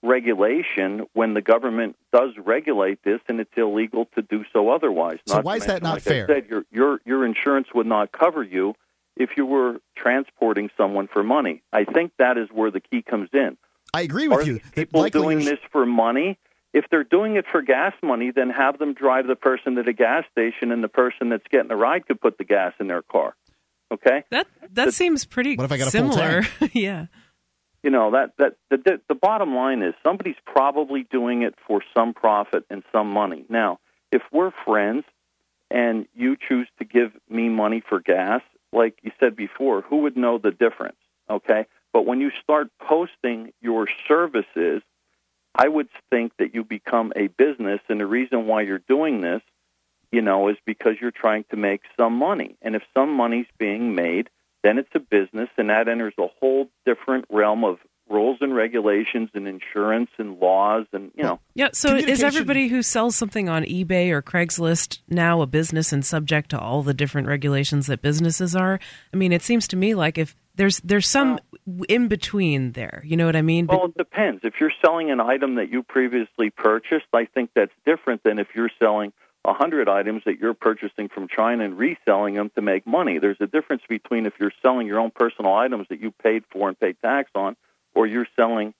regulation when the government does regulate this and it's illegal to do so otherwise. So Not why is that not like fair? I said, your, your, your insurance would not cover you if you were transporting someone for money. I think that is where the key comes in. I agree with Are you. people doing you're- this for money? If they're doing it for gas money, then have them drive the person to the gas station, and the person that's getting the ride could put the gas in their car. Okay, That that seems pretty What if I got a full similar. yeah. you know that that the, the the bottom line is somebody's probably doing it for some profit and some money. Now, if we're friends and you choose to give me money for gas, like you said before, who would know the difference? Okay, but when you start posting your services, I would think that you become a business, and the reason why you're doing this, you know, is because you're trying to make some money. And if some money's being made, then it's a business, and that enters a whole different realm of rules and regulations and insurance and laws, and you know. Yeah, so is everybody who sells something on eBay or Craigslist now a business and subject to all the different regulations that businesses are? I mean, it seems to me like if there's there's some in between there. You know what I mean? But- Well, it depends. If you're selling an item that you previously purchased, I think that's different than if you're selling a hundred items that you're purchasing from China and reselling them to make money. There's a difference between if you're selling your own personal items that you paid for and paid tax on, or you're selling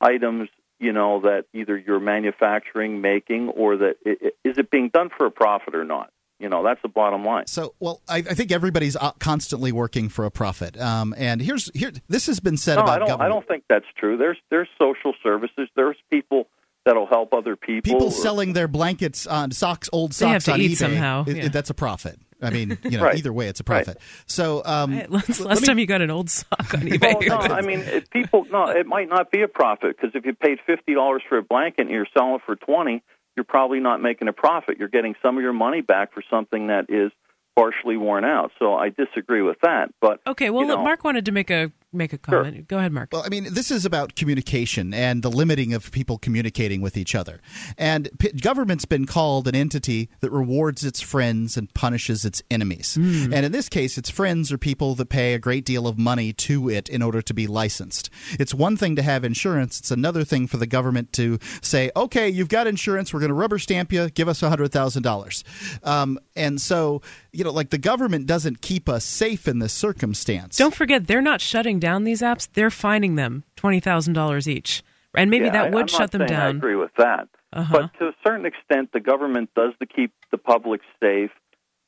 items, you know, that either you're manufacturing, making, or that i i- is it being done for a profit or not? You know, that's the bottom line. So, well, I, I think everybody's uh, constantly working for a profit. Um, and here's here. This has been said no, about I don't. government. I don't think that's true. There's there's social services. There's people that'll help other people. People or- selling their blankets on socks, old They have socks to on eat eBay. somehow, it- yeah. it- that's a profit. I mean, you know, Right. either way, it's a Right. profit. So, um, Hey, last, last me- time you got an old sock on eBay. Well, no, I mean, it, people. No, it might not be a profit because if you paid fifty dollars for a blanket and you're selling it for twenty, you're probably not making a profit. You're getting some of your money back for something that is partially worn out. So I disagree with that. But okay, well, you look, Mark wanted to make a make a comment. Go ahead, Mark. Well, I mean, this is about communication and the limiting of people communicating with each other. And p- government's been called an entity that rewards its friends and punishes its enemies. Mm. And in this case, its friends are people that pay a great deal of money to it in order to be licensed. It's one thing to have insurance, it's another thing for the government to say, okay, you've got insurance, we're going to rubber stamp you, give us $100,000. Um, and so, you know, like the government doesn't keep us safe in this circumstance. Don't forget, they're not shutting down these apps; they're fining them twenty thousand dollars each, and maybe yeah, that I- would I'm shut them saying I down. agree with that. Uh-huh. But to a certain extent, the government does to keep the public safe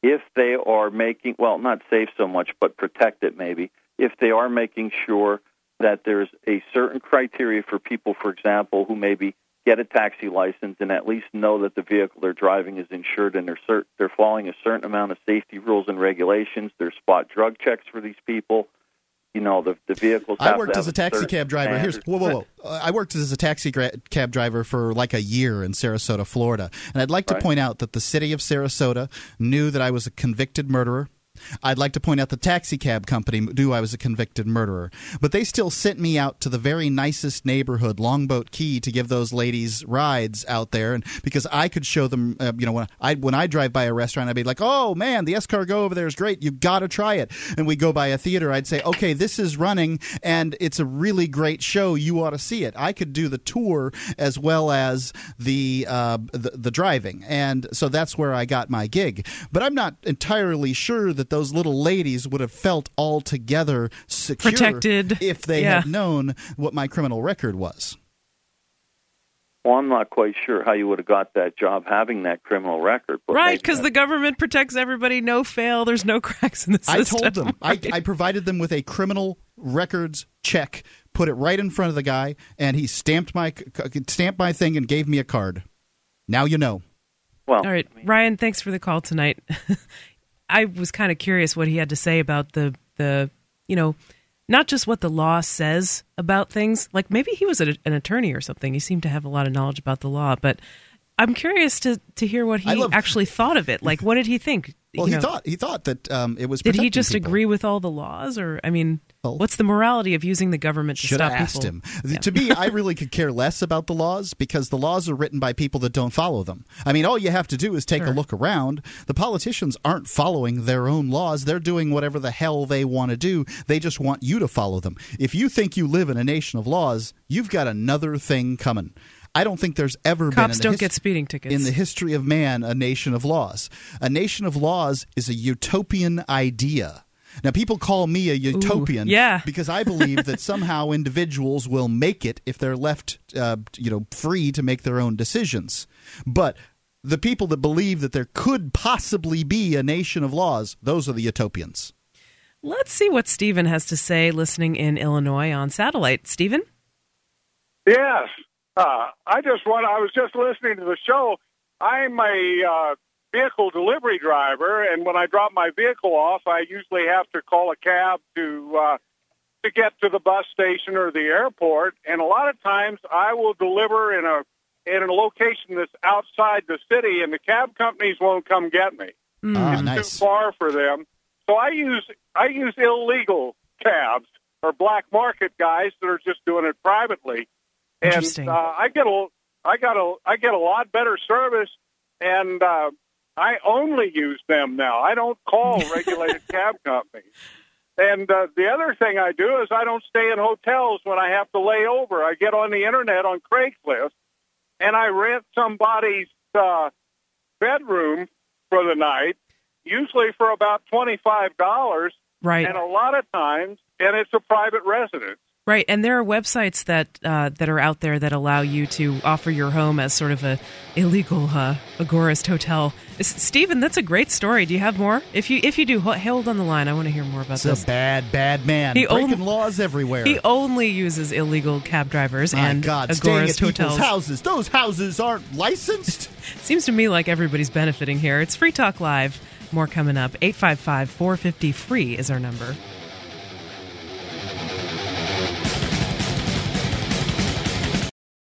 if they are making well, not safe so much, but protect it maybe if they are making sure that there's a certain criteria for people, for example, who maybe get a taxi license and at least know that the vehicle they're driving is insured and they're cert- they're following a certain amount of safety rules and regulations. There's spot drug checks for these people. You know, the the vehicles. I worked as a taxi cab driver. Here's whoa, whoa, whoa. Uh, I worked as a taxi gra- cab driver for like a year in Sarasota, Florida, and I'd like to Right. point out that the city of Sarasota knew that I was a convicted murderer. I'd like to point out the taxi cab company knew I was a convicted murderer, but they still sent me out to the very nicest neighborhood, Longboat Key, to give those ladies rides out there, and because I could show them, uh, you know, when I when I drive by a restaurant, I'd be like, "Oh man, the escargot over there is great. You got to try it." And we go by a theater, I'd say, "Okay, this is running, and it's a really great show. You ought to see it." I could do the tour as well as the uh, the, the driving, and so that's where I got my gig. But I'm not entirely sure that those little ladies would have felt altogether secure Protected. if they Yeah. had known what my criminal record was. Well, I'm not quite sure how you would have got that job having that criminal record. But Right, because the government protects everybody. No fail. There's no cracks in the system. I told them. I, I provided them with a criminal records check, put it right in front of the guy, and he stamped my stamped my thing and gave me a card. Now you know. Well, All right, Ryan. Thanks for the call tonight. I was kind of curious what he had to say about the the you know not just what the law says about things. Like maybe he was a, an attorney or something. He seemed to have a lot of knowledge about the law, but I'm curious to to hear what he love- actually thought of it. Like, what did he think? Well, he know, thought he thought that um, it was. Did he just people. agree with all the laws, or I mean, Well- what's the morality of using the government to Should have stop asked people? him. To me, I really could care less about the laws because the laws are written by people that don't follow them. I mean, all you have to do is take a look around. The politicians aren't following their own laws. They're doing whatever the hell they want to do. They just want you to follow them. If you think you live in a nation of laws, you've got another thing coming. I don't think there's ever been Cops in the don't his- get speeding tickets. in the history of man a nation of laws. A nation of laws is a utopian idea. Now, people call me a utopian yeah. because I believe that somehow individuals will make it if they're left, uh, you know, free to make their own decisions. But the people that believe that there could possibly be a nation of laws, those are the utopians. Let's see what Stephen has to say listening in Illinois on satellite. Stephen? Yes. Uh, I just want. I was just listening to the show. I'm a uh, vehicle delivery driver, and when I drop my vehicle off, I usually have to call a cab to uh, to get to the bus station or the airport. And a lot of times, I will deliver in a in a location that's outside the city, and the cab companies won't come get me. Ah, it's nice. too far for them. So I use I use illegal cabs or black market guys that are just doing it privately, and uh, I get a I got a I get a lot better service, and uh, I only use them now. I don't call regulated cab companies. And uh, the other thing I do is I don't stay in hotels when I have to lay over. I get on the internet on Craigslist, and I rent somebody's uh, bedroom for the night, usually for about twenty five dollars, Right. and a lot of times, and it's a private residence. Right, and there are websites that uh, that are out there that allow you to offer your home as sort of a illegal uh, agorist hotel. Stephen, that's a great story. Do you have more? If you if you do, ho- hold on the line. I want to hear more about It's this. a bad, bad man. He breaking laws everywhere. He only uses illegal cab drivers My and God, agorist hotels. houses. Those houses aren't licensed. Seems to me like everybody's benefiting here. It's Free Talk Live. More coming up. 855 450 free is our number.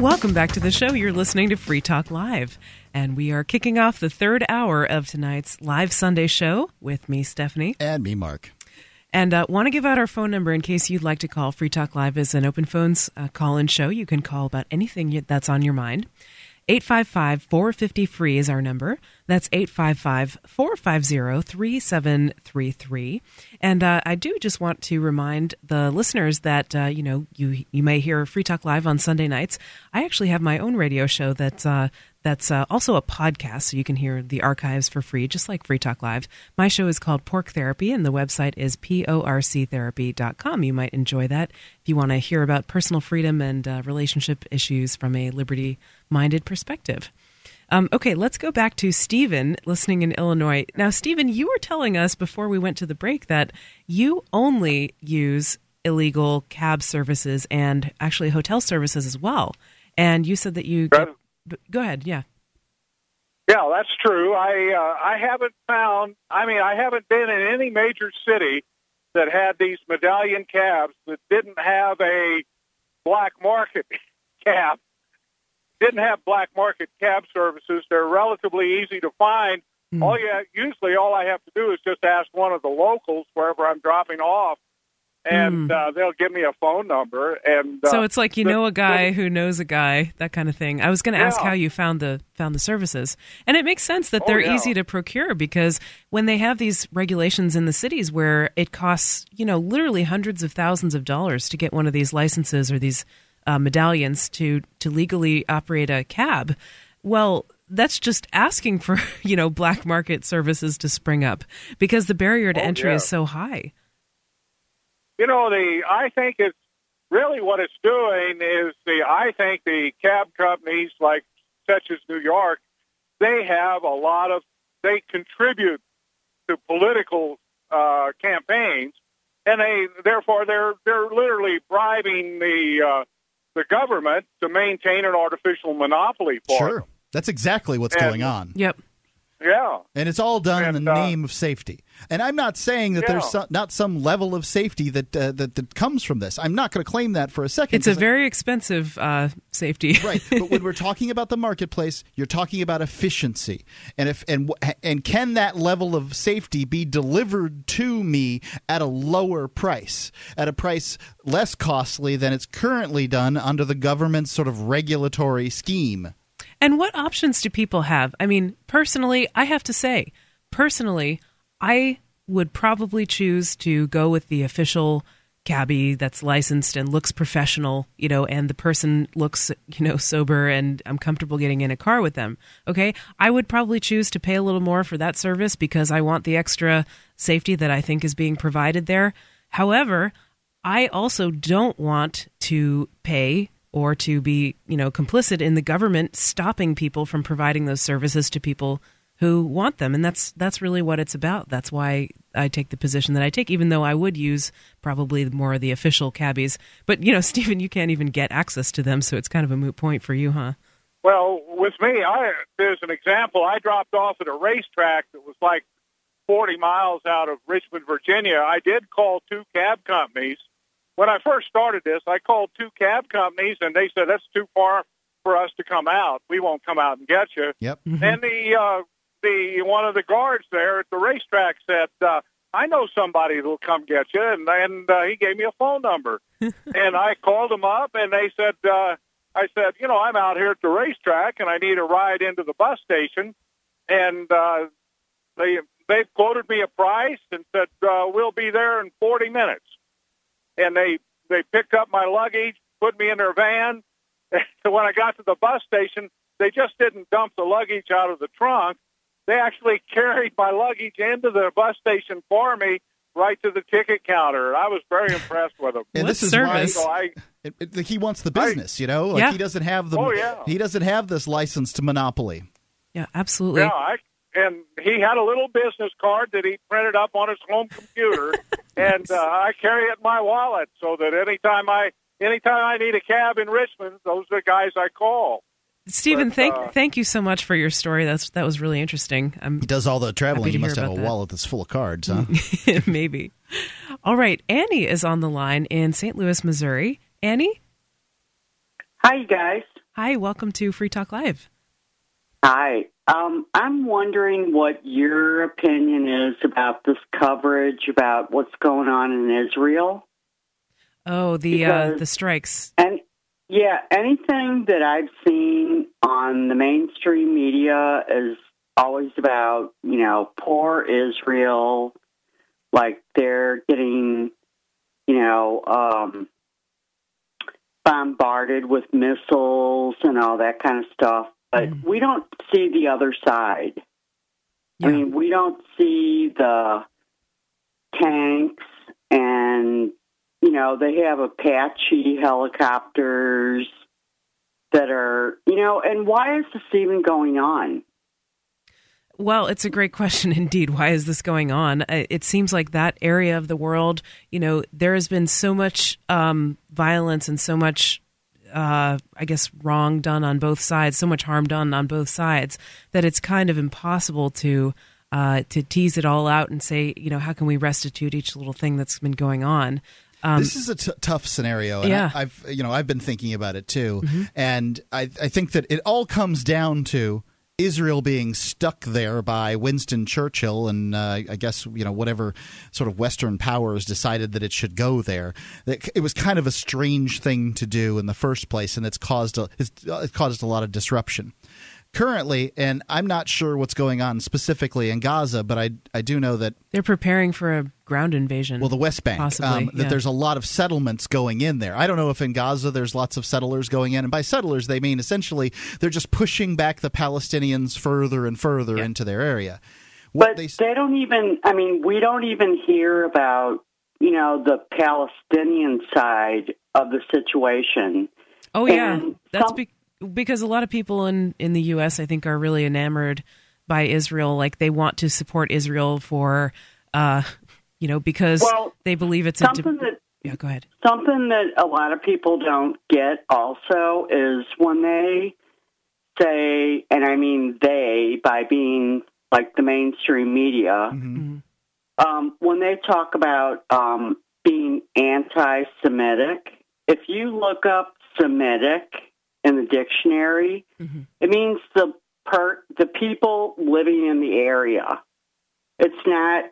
Welcome back to the show. You're listening to Free Talk Live, and we are kicking off the third hour of tonight's live Sunday show with me, Stephanie. And me, Mark. And uh, want to give out our phone number in case you'd like to call. Free Talk Live is an open phones uh, call in show. You can call about anything that's on your mind. 855 450 free is our number. That's 855 450 3733. And uh, I do just want to remind the listeners that, uh, you know, you, you may hear Free Talk Live on Sunday nights. I actually have my own radio show that's uh, that's uh, also a podcast, so you can hear the archives for free, just like Free Talk Live. My show is called Porc Therapy, and the website is porctherapy.com. You might enjoy that if you want to hear about personal freedom and uh, relationship issues from a liberty minded perspective. Um, okay, let's go back to Stephen listening in Illinois. Now, Stephen, you were telling us before we went to the break that you only use illegal cab services and actually hotel services as well. And you said that you. Get, go ahead, yeah. Yeah, that's true. I uh, I haven't found. I mean, I haven't been in any major city that had these medallion cabs that didn't have a black market cab. Didn't have black market cab services. They're relatively easy to find. Mm. All you usually all I have to do is just ask one of the locals wherever I'm dropping off and Mm. uh, they'll give me a phone number. And uh, So it's like you the- know a guy the- who knows a guy, that kind of thing. I was going to ask how you found the found the services, and it makes sense that Oh, they're yeah. easy to procure because when they have these regulations in the cities where it costs you know literally hundreds of thousands of dollars to get one of these licenses or these uh, medallions to to legally operate a cab, well. That's just asking for you know black market services to spring up because the barrier to Oh, entry yeah. is so high. you know the I think it's really what it's doing is the I think the cab companies like such as New York they have a lot of they contribute to political uh, campaigns and they therefore they're they're literally bribing the uh, the government to maintain an artificial monopoly for Sure. them. That's exactly what's And- going on. Yep. Yeah. And it's all done in the uh, name of safety. And I'm not saying that there's Yeah. some, not some level of safety that, uh, that that comes from this. I'm not going to claim that for a second. It's a 'cause I- very expensive uh, safety. right. But when we're talking about the marketplace, you're talking about efficiency, and if and and can that level of safety be delivered to me at a lower price, at a price less costly than it's currently done under the government's sort of regulatory scheme? And what options do people have? I mean, personally, I have to say, personally, I would probably choose to go with the official cabbie that's licensed and looks professional, you know, and the person looks, you know, sober and I'm comfortable getting in a car with them. Okay? I would probably choose to pay a little more for that service because I want the extra safety that I think is being provided there. However, I also don't want to pay or to be, you know, complicit in the government stopping people from providing those services to people who want them. And that's that's really what it's about. That's why I take the position that I take, even though I would use probably more of the official cabbies. But you know, Stephen, you can't even get access to them, so it's kind of a moot point for you, huh? Well, with me, I there's an example. I dropped off at a racetrack that was like 40 miles out of Richmond, Virginia. I did call two cab companies. When I first started this, I called two cab companies, and they said that's too far for us to come out. We won't come out and get you. Yep. And the uh, the one of the guards there at the racetrack said, uh, "I know somebody that'll come get you," and and uh, he gave me a phone number, and I called him up, and they said, uh, "I said, you know, I'm out here at the racetrack, and I need a ride into the bus station," and uh, they they quoted me a price and said, uh, "We'll be there in 40 minutes," and they they picked up my luggage, put me in their van. So when I got to the bus station, they just didn't dump the luggage out of the trunk. They actually carried my luggage into the bus station for me right to the ticket counter. I was very impressed with them. And this is why So I, it, it- he wants the business. You know, like Yeah. he doesn't have the Oh, yeah. he doesn't have this license to monopoly. Yeah, absolutely. yeah, I, and he had a little business card that he printed up on his home computer, and uh, I carry it in my wallet so that anytime I anytime I need a cab in Richmond, those are the guys I call. Stephen, But, thank uh, thank you so much for your story. That's that was really interesting. I'm He does all the traveling. He must have a that. wallet that's full of cards, huh? Maybe. All right. Annie is on the line in St. Louis, Missouri. Annie? Hi, you guys. Hi. Welcome to Free Talk Live. Hi. Um, I'm wondering what your opinion is about this coverage about what's going on in Israel. Oh, the uh, the strikes. And yeah, anything that I've seen on the mainstream media is always about, you know, poor Israel, like they're getting, you know, um, bombarded with missiles and all that kind of stuff. But we don't see the other side. I mean, we don't see the tanks and you know, they have Apache helicopters that are, you know, and why is this even going on? Well, it's a great question indeed. Why is this going on? Uh, It seems like that area of the world, you know, there has been so much um, violence and so much, uh, I guess, wrong done on both sides, so much harm done on both sides that it's kind of impossible to uh, to tease it all out and say, you know, how can we restitute each little thing that's been going on? Um, this is a t- tough scenario, and Yeah. I, I've you know I've been thinking about it too, Mhm. and I, I think that it all comes down to Israel being stuck there by Winston Churchill, and uh, I guess you know whatever sort of Western powers decided that it should go there. That It was kind of a strange thing to do in the first place, and it's caused a, it's, it caused a lot of disruption. Currently, and I'm not sure what's going on specifically in Gaza, but I I do know that they're preparing for a ground invasion. well, the West Bank. possibly. um, that yeah. there's a lot of settlements going in there. I don't know if in Gaza there's lots of settlers going in, and by settlers they mean essentially they're just pushing back the Palestinians further and further into their area. But they, don't even, I mean, we don't even hear about, you know, the Palestinian side of the situation. Oh yeah, And that's some- be- because a lot of people in in the U.S. I think are really enamored by Israel. Like they want to support Israel for, uh, you know, because Well, they believe it's a. something that yeah, go ahead. Something that a lot of people don't get also is when they say, and I mean they by being like the mainstream media, um, when they talk about um, being anti Semitic, if you look up Semitic in the dictionary, it means the per- the people living in the area. It's not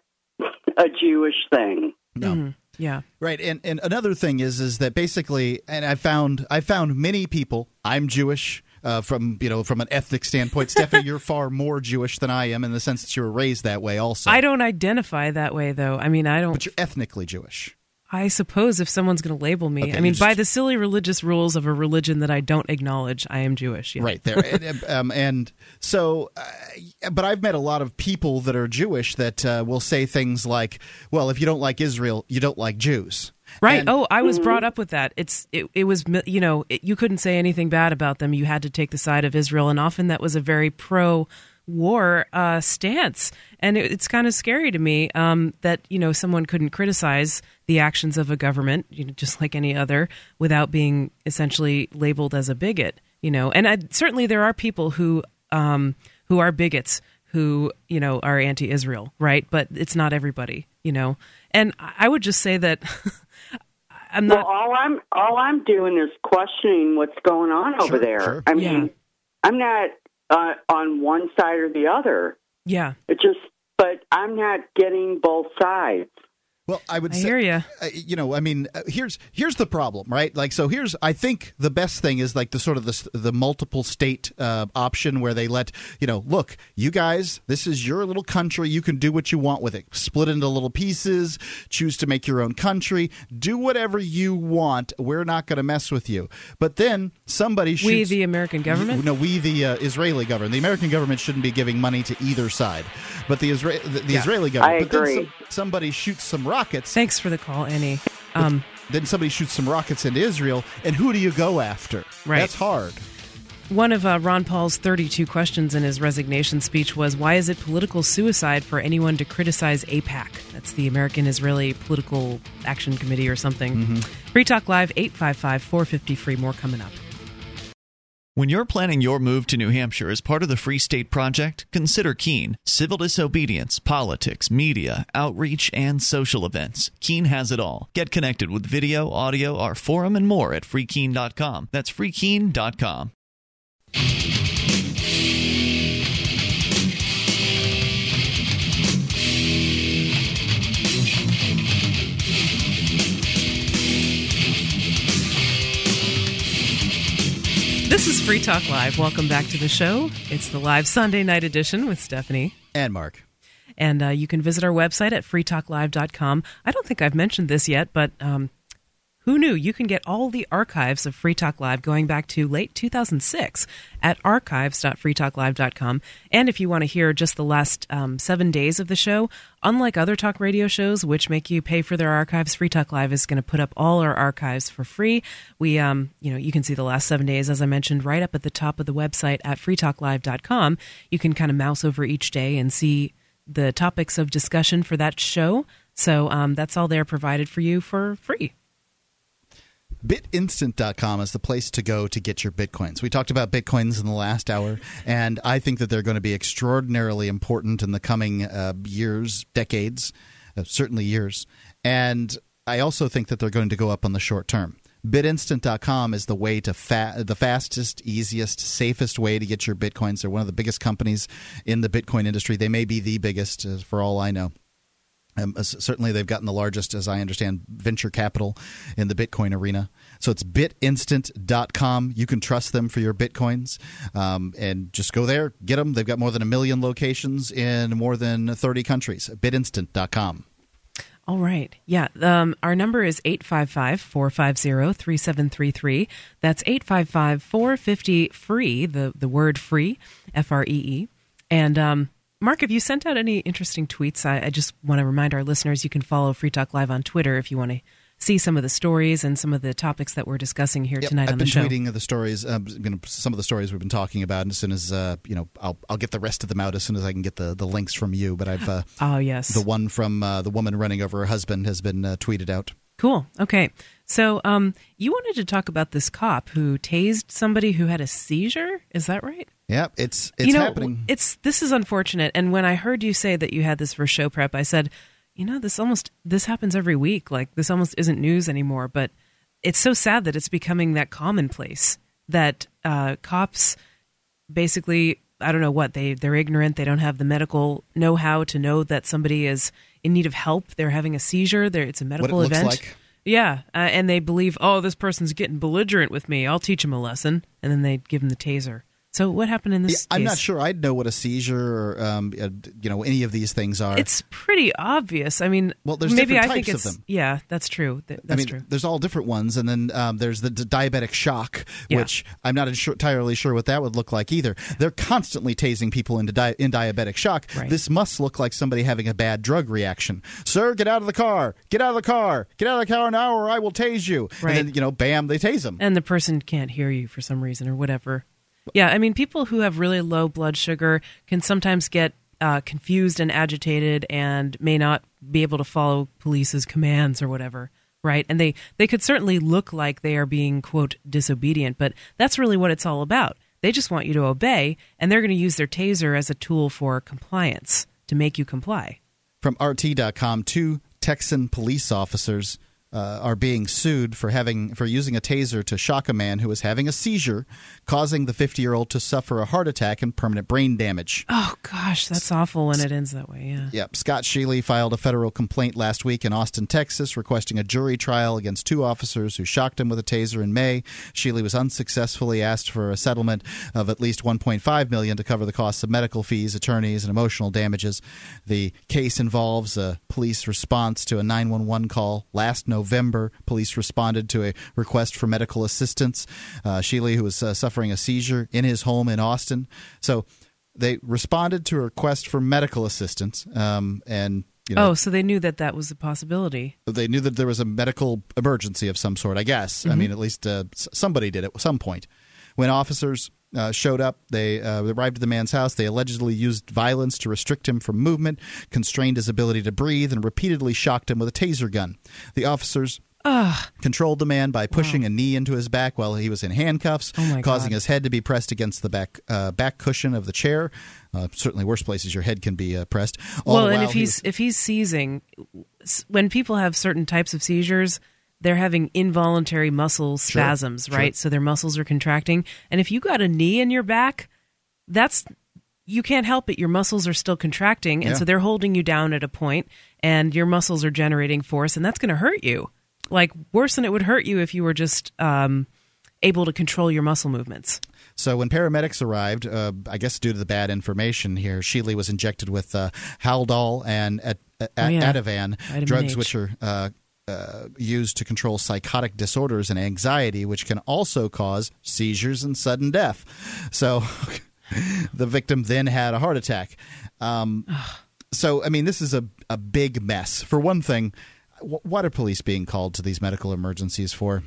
a Jewish thing. No. Yeah. Right, and and another thing is is that basically, and I found I found many people. I'm Jewish. Uh, from you know from an ethnic standpoint, Stephanie, you're far more Jewish than I am in the sense that you were raised that way. Also, I don't identify that way though. I mean, I don't. but you're ethnically Jewish. I suppose if someone's going to label me, Okay, I mean, just- by the silly religious rules of a religion that I don't acknowledge, I am Jewish. Yeah. Right there, and, um, and so, uh, but I've met a lot of people that are Jewish that uh, will say things like, "Well, if you don't like Israel, you don't like Jews." Right. And- oh, I was brought up with that. It's it, it was you know it, you couldn't say anything bad about them. You had to take the side of Israel, and often that was a very pro war uh, stance. And it, it's kind of scary to me um, that you know someone couldn't criticize the actions of a government, you know, just like any other, without being essentially labeled as a bigot. You know, and I, certainly there are people who um, who are bigots who you know are anti-Israel, right? But it's not everybody, you know. And I would just say that I'm not. Well, all I'm all I'm doing is questioning what's going on over there. sure. I mean, I'm not uh, on one side or the other. Yeah. It just, but I'm not getting both sides. Well, I would I say, hear ya. uh, you know, I mean, uh, here's here's the problem, right? Like, so here's I think the best thing is like the sort of the the multiple state uh, option where they let you know, look, you guys, this is your little country. You can do what you want with it. Split into little pieces. Choose to make your own country. Do whatever you want. We're not going to mess with you. But then somebody shoots. We, the American government? No, we, the uh, Israeli government. The American government shouldn't be giving money to either side, but the, Isra- the, the Yeah. Israeli government. I but then agree. some- somebody shoots some rockets. Thanks for the call, Annie. Um, then somebody shoots some rockets into Israel, and who do you go after? Right. That's hard. One of uh, Ron Paul's 32 questions in his resignation speech was Why is it political suicide for anyone to criticize AIPAC? That's the American Israeli Political Action Committee or something. Free Talk Live, 855 450 free. More coming up. When you're planning your move to New Hampshire as part of the Free State Project, consider Keene. Civil disobedience, politics, media, outreach, and social events. Keene has it all. Get connected with video, audio, our forum, and more at freekeene.com. That's freekeene.com. This is Free Talk Live. Welcome back to the show. It's the live Sunday night edition with Stephanie. And Mark. And uh, you can visit our website at freetalklive.com. I don't think I've mentioned this yet, but um, who knew? You can get all the archives of Free Talk Live going back to late 2006 at archives.freetalklive.com. And if you want to hear just the last um, seven days of the show, unlike other talk radio shows, which make you pay for their archives, Free Talk Live is going to put up all our archives for free. We, um, you know, you can see the last seven days, as I mentioned, right up at the top of the website at freetalklive.com. You can kind of mouse over each day and see the topics of discussion for that show. So um, that's all there provided for you for free. BitInstant.com is the place to go to get your bitcoins. We talked about bitcoins in the last hour, and I think that they're going to be extraordinarily important in the coming uh, years, decades, uh, certainly years. And I also think that they're going to go up on the short term. BitInstant.com is the way to fa- the fastest, easiest, safest way to get your bitcoins. They're one of the biggest companies in the Bitcoin industry. They may be the biggest, uh, for all I know. Um, certainly, they've gotten the largest, as I understand, venture capital in the Bitcoin arena. So it's bitinstant.com. You can trust them for your Bitcoins. Um, and just go there, get them. They've got more than a million locations in more than 30 countries. Bitinstant.com. All right. Yeah. Um, our number is 855 450 3733. That's 855 450 free, the, the word free, F R E E. And um, Mark, have you sent out any interesting tweets? I, I just want to remind our listeners you can follow Free Talk Live on Twitter if you want to see some of the stories and some of the topics that we're discussing here yep, tonight I've on the been tweeting the stories, uh, you know, some of the stories we've been talking about, and as soon as uh, you know, I'll I'll get the rest of them out as soon as I can get the, the links from you. But I've uh, oh yes, the one from uh, the woman running over her husband has been uh, tweeted out. Cool. Okay. So, um, you wanted to talk about this cop who tased somebody who had a seizure. Is that right? Yeah, it's it's you know, happening. It's this is unfortunate. And when I heard you say that you had this for show prep, I said, you know, this almost this happens every week. Like this almost isn't news anymore. But it's so sad that it's becoming that commonplace that uh, cops basically I don't know what they they're ignorant. They don't have the medical know how to know that somebody is in need of help. They're having a seizure. There, it's a medical what it event. Looks like. Yeah, uh, and they believe, oh, this person's getting belligerent with me. I'll teach him a lesson, and then they give him the taser. So what happened in this? Yeah, I'm not sure. I'd know what a seizure or um, uh, you know any of these things are. It's pretty obvious. I mean, well, there's maybe I think it's of them. yeah, that's true. Th- That's I mean, true. there's all different ones, and then um, there's the d- diabetic shock, Yeah. which I'm not insur- entirely sure what that would look like either. They're constantly tasing people into di- in diabetic shock. Right. This must look like somebody having a bad drug reaction. Sir, get out of the car! Get out of the car! Get out of the car now, or I will tase you. Right. And then you know, bam, they tase them. and the person can't hear you for some reason or whatever. Yeah, I mean, people who have really low blood sugar can sometimes get uh, confused and agitated and may not be able to follow police's commands or whatever. Right, and they they could certainly look like they are being quote disobedient, but that's really what it's all about. They just want you to obey, and they're going to use their taser as a tool for compliance to make you comply. From RT.com, two Texan police officers uh, are being sued for having for using a taser to shock a man who was having a seizure, causing the 50 year old to suffer a heart attack and permanent brain damage. Oh gosh, that's awful when it ends that way. Yeah. Yep. Scott Sheely filed a federal complaint last week in Austin, Texas, requesting a jury trial against two officers who shocked him with a taser in May. Sheely was unsuccessfully asked for a settlement of at least 1.5 million to cover the costs of medical fees, attorneys, and emotional damages. The case involves a police response to a 911 call last November. Police responded to a request for medical assistance. Uh, Sheely, who was uh, suffering a seizure in his home in Austin, so they responded to a request for medical assistance um, and you know, oh, so they knew that that was a possibility. they knew that there was a medical emergency of some sort i guess i Mhm. mean at least uh, somebody did at some point when officers uh, showed up they uh, arrived at the man's house they allegedly used violence to restrict him from movement constrained his ability to breathe and repeatedly shocked him with a taser gun the officers Ugh. controlled the man by pushing a knee into his back while he was in handcuffs, Oh, causing God. his head to be pressed against the back uh, back cushion of the chair. Uh, certainly, worse places your head can be uh, pressed. All well, and if he he's was- if he's seizing, when people have certain types of seizures, they're having involuntary muscle spasms, sure. right? So their muscles are contracting, and if you got a knee in your back, that's you can't help it. Your muscles are still contracting, and Yeah. so they're holding you down at a point, and your muscles are generating force, and that's going to hurt you. Like worse than it would hurt you if you were just um, able to control your muscle movements. So when paramedics arrived, uh, I guess due to the bad information here, Sheely was injected with uh, Haldol and At- At- Oh, yeah. Ativan, drugs which are uh, uh, used to control psychotic disorders and anxiety, which can also cause seizures and sudden death. So the victim then had a heart attack. Um, so, I mean, this is a, a big mess. For one thing, wh- what are police being called to these medical emergencies for?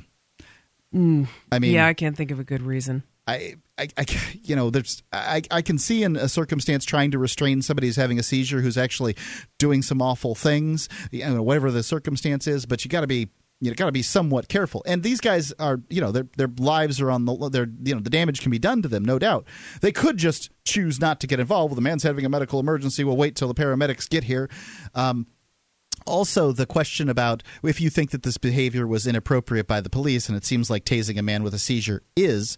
Mm. I mean, yeah, I can't think of a good reason. I, I, you know, there's, I, I can see in a circumstance trying to restrain somebody who's having a seizure who's actually doing some awful things, you know, whatever the circumstance is. But you got to be, you know, got to be somewhat careful. And these guys are, you know, their their lives are on the, their, you know, the damage can be done to them, no doubt. They could just choose not to get involved. Well, the man's having a medical emergency. We'll wait till the paramedics get here. Um, also, the question about if you think that this behavior was inappropriate by the police, and it seems like tasing a man with a seizure is,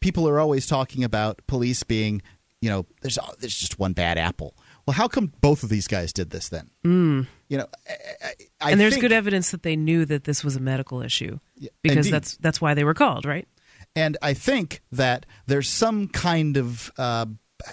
people are always talking about police being, you know, there's there's just one bad apple. Well, how come both of these guys did this then? Mm. You know, I, I, I and there's think- good evidence that they knew that this was a medical issue because indeed. that's that's why they were called, right? And I think that there's some kind of, uh,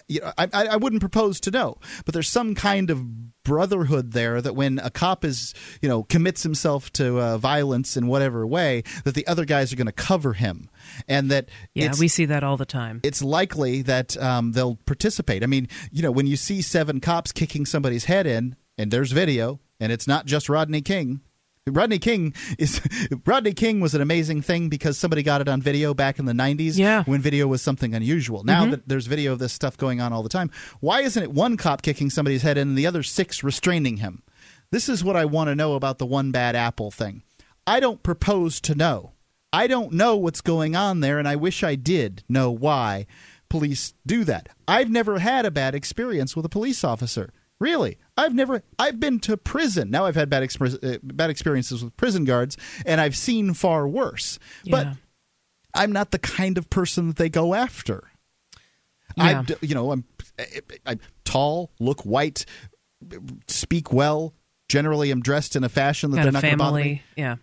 you know, I, I I wouldn't propose to know, but there's some kind of brotherhood there that when a cop is, you know, commits himself to uh, violence in whatever way, that the other guys are going to cover him, and that Yeah, we see that all the time. it's likely that um, they'll participate. I mean, you know, when you see seven cops kicking somebody's head in, and there's video, and it's not just Rodney King. Rodney King is Rodney King was an amazing thing because somebody got it on video back in the 90s Yeah. when video was something unusual. Now Mhm. that there's video of this stuff going on all the time, why isn't it one cop kicking somebody's head in and the other six restraining him? This is what I want to know about the one bad apple thing. I don't propose to know. I don't know what's going on there, and I wish I did know why police do that. I've never had a bad experience with a police officer. Really, I've never. I've been to prison. Now I've had bad exper- uh, bad experiences with prison guards, and I've seen far worse. But I'm not the kind of person that they go after. Yeah. I, you know, I'm, I'm tall, look white, speak well. Generally, I'm dressed in a fashion that Got they're not going to bother me. yeah.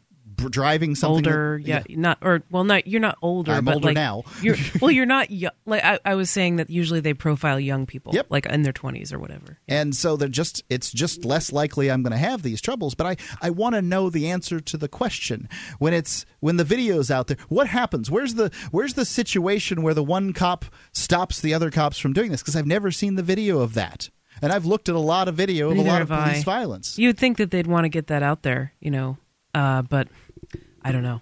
Driving something older, that- yeah, not or well, not you're not older. I'm but older like, now. you're well, you're not young. Like I, I was saying that usually they profile young people, Yep. like in their twenties or whatever. and so they're just it's just less likely I'm going to have these troubles. But I I want to know the answer to the question when it's when the video's out there. What happens? Where's the where's the situation where the one cop stops the other cops from doing this? Because I've never seen the video of that, and I've looked at a lot of video of Neither a lot of police I. violence. You'd think that they'd want to get that out there, you know, uh, but I don't know.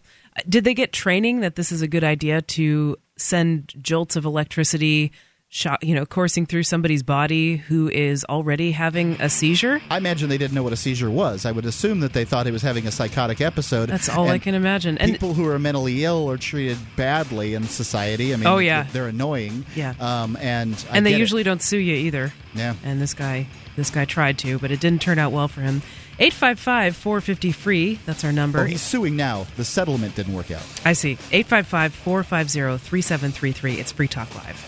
Did they get training that this is a good idea to send jolts of electricity, shot, you know, coursing through somebody's body who is already having a seizure? I imagine they didn't know what a seizure was. I would assume that they thought he was having a psychotic episode. That's all I can imagine. And people who are mentally ill are treated badly in society. I mean, Oh, yeah. they're annoying. Yeah. um, and I and they get it. usually don't sue you either. Yeah. And this guy, this guy tried to, but it didn't turn out well for him. 855 450 free. That's our number. Oh, he's suing now. The settlement didn't work out. I see. 855 450 3733. It's Free Talk Live.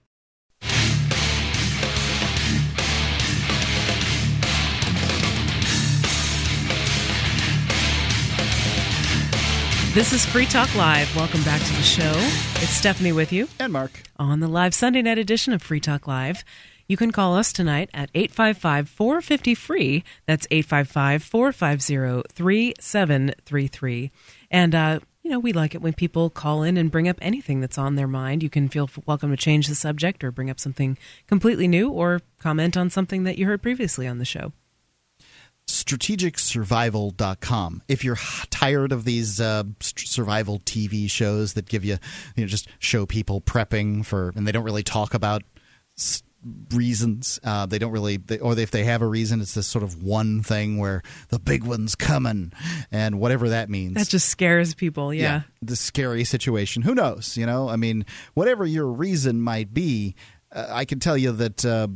This is Free Talk Live. Welcome back to the show. It's Stephanie with you. And Mark. On the live Sunday night edition of Free Talk Live. You can call us tonight at 855 450 free. That's 855 450 3733. And, uh, you know, we like it when people call in and bring up anything that's on their mind. You can feel welcome to change the subject or bring up something completely new or comment on something that you heard previously on the show. strategicsurvival.com. If you're tired of these uh, survival TV shows that give you, you know, just show people prepping for, and they don't really talk about reasons. Uh, they don't really, they, or if they have a reason, it's this sort of one thing where the big one's coming, and whatever that means. That just scares people. Yeah. the scary situation. Who knows? You know, I mean, whatever your reason might be, uh, I can tell you that uh,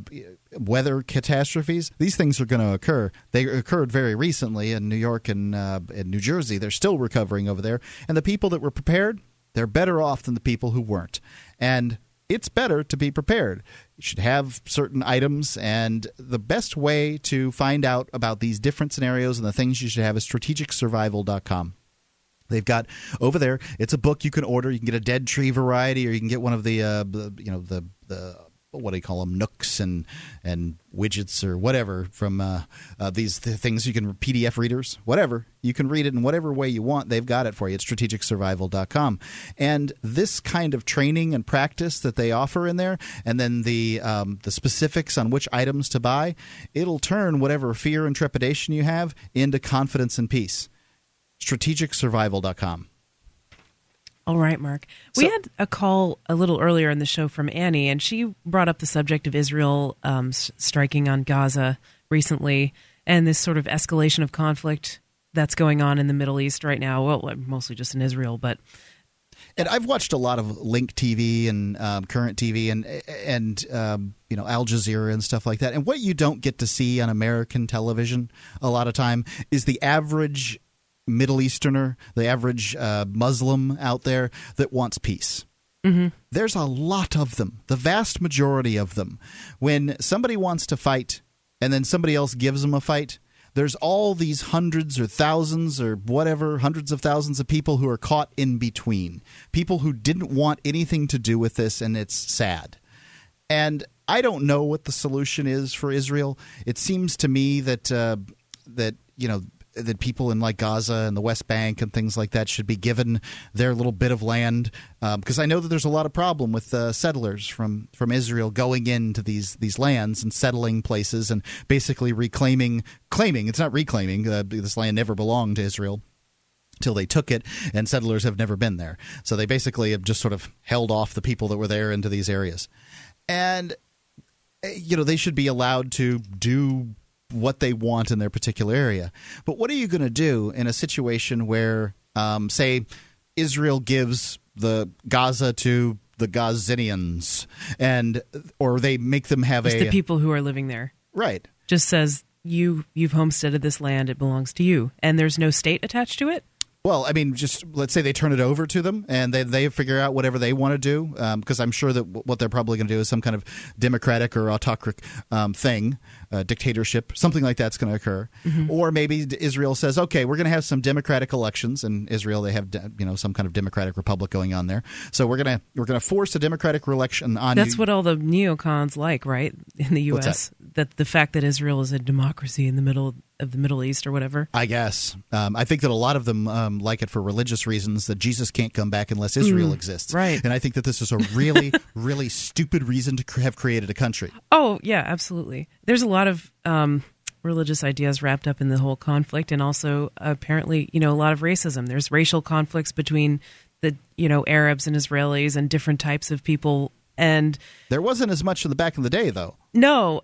weather catastrophes, these things are going to occur. They occurred very recently in New York and uh, in New Jersey. They're still recovering over there, and the people that were prepared, they're better off than the people who weren't. And it's better to be prepared. You should have certain items, and the best way to find out about these different scenarios and the things you should have is strategicsurvival.com. They've got over there. It's a book you can order. You can get a dead tree variety, or you can get one of the, uh, the you know, the the what do you call them, nooks and and widgets or whatever from uh, uh, these th- things you can PDF readers, whatever you can read it in whatever way you want. They've got it for you. It's strategicsurvival.com. And this kind of training and practice that they offer in there, and then the um, the specifics on which items to buy, it'll turn whatever fear and trepidation you have into confidence and peace. Strategicsurvival.com. All right, Mark. We had a call a little earlier in the show from Annie, and she brought up the subject of Israel um, s- striking on Gaza recently and this sort of escalation of conflict that's going on in the Middle East right now. Well, mostly just in Israel, but And I've watched a lot of Link TV and um, Current TV and and um, you know Al Jazeera and stuff like that. And what you don't get to see on American television a lot of time is the average Middle Easterner, the average uh, Muslim out there that wants peace. Mm-hmm. There's a lot of them, the vast majority of them. When somebody wants to fight and then somebody else gives them a fight, there's all these hundreds or thousands or whatever, hundreds of thousands of people who are caught in between. People who didn't want anything to do with this, and it's sad. And I don't know what the solution is for Israel. It seems to me that uh, that you know that people in like Gaza and the West Bank and things like that should be given their little bit of land because I know that there's a lot of problem with uh, settlers from from Israel going into these these lands and settling places and basically reclaiming claiming it's not reclaiming uh, this land never belonged to Israel till they took it, and settlers have never been there. So they basically have just sort of held off the people that were there into these areas. And, eh, you know, they should be allowed to do what they want in their particular area. But what are you going to do in a situation where, um, say, Israel gives the Gaza to the Gazanians, and or they make them have just a the people who are living there. right. Just says you you've homesteaded this land; it belongs to you, and there's no state attached to it. Well, I mean, just let's say they turn it over to them and they, they figure out whatever they want to do, because I'm sure that w- what they're probably going to do is some kind of democratic or autocratic um, thing, uh, dictatorship, something like that's going to occur. Mm-hmm. Or maybe Israel says, okay, we're going to have some democratic elections. In Israel, they have de- you know some kind of democratic republic going on there, so we're gonna we're gonna force a democratic election on That's you. what all the neocons like, right? In the U.S., that? the fact that Israel is a democracy in the middle of the Middle East or whatever. I guess. Um, I think that a lot of them um, like it for religious reasons that Jesus can't come back unless Israel Mm, exists. right. And I think that this is a really, really stupid reason to cr- have created a country. Oh yeah, absolutely. There's a lot of um, religious ideas wrapped up in the whole conflict, and also apparently, you know, a lot of racism. There's racial conflicts between the you know Arabs and Israelis and different types of people. And There wasn't as much in the back in the day, though. no,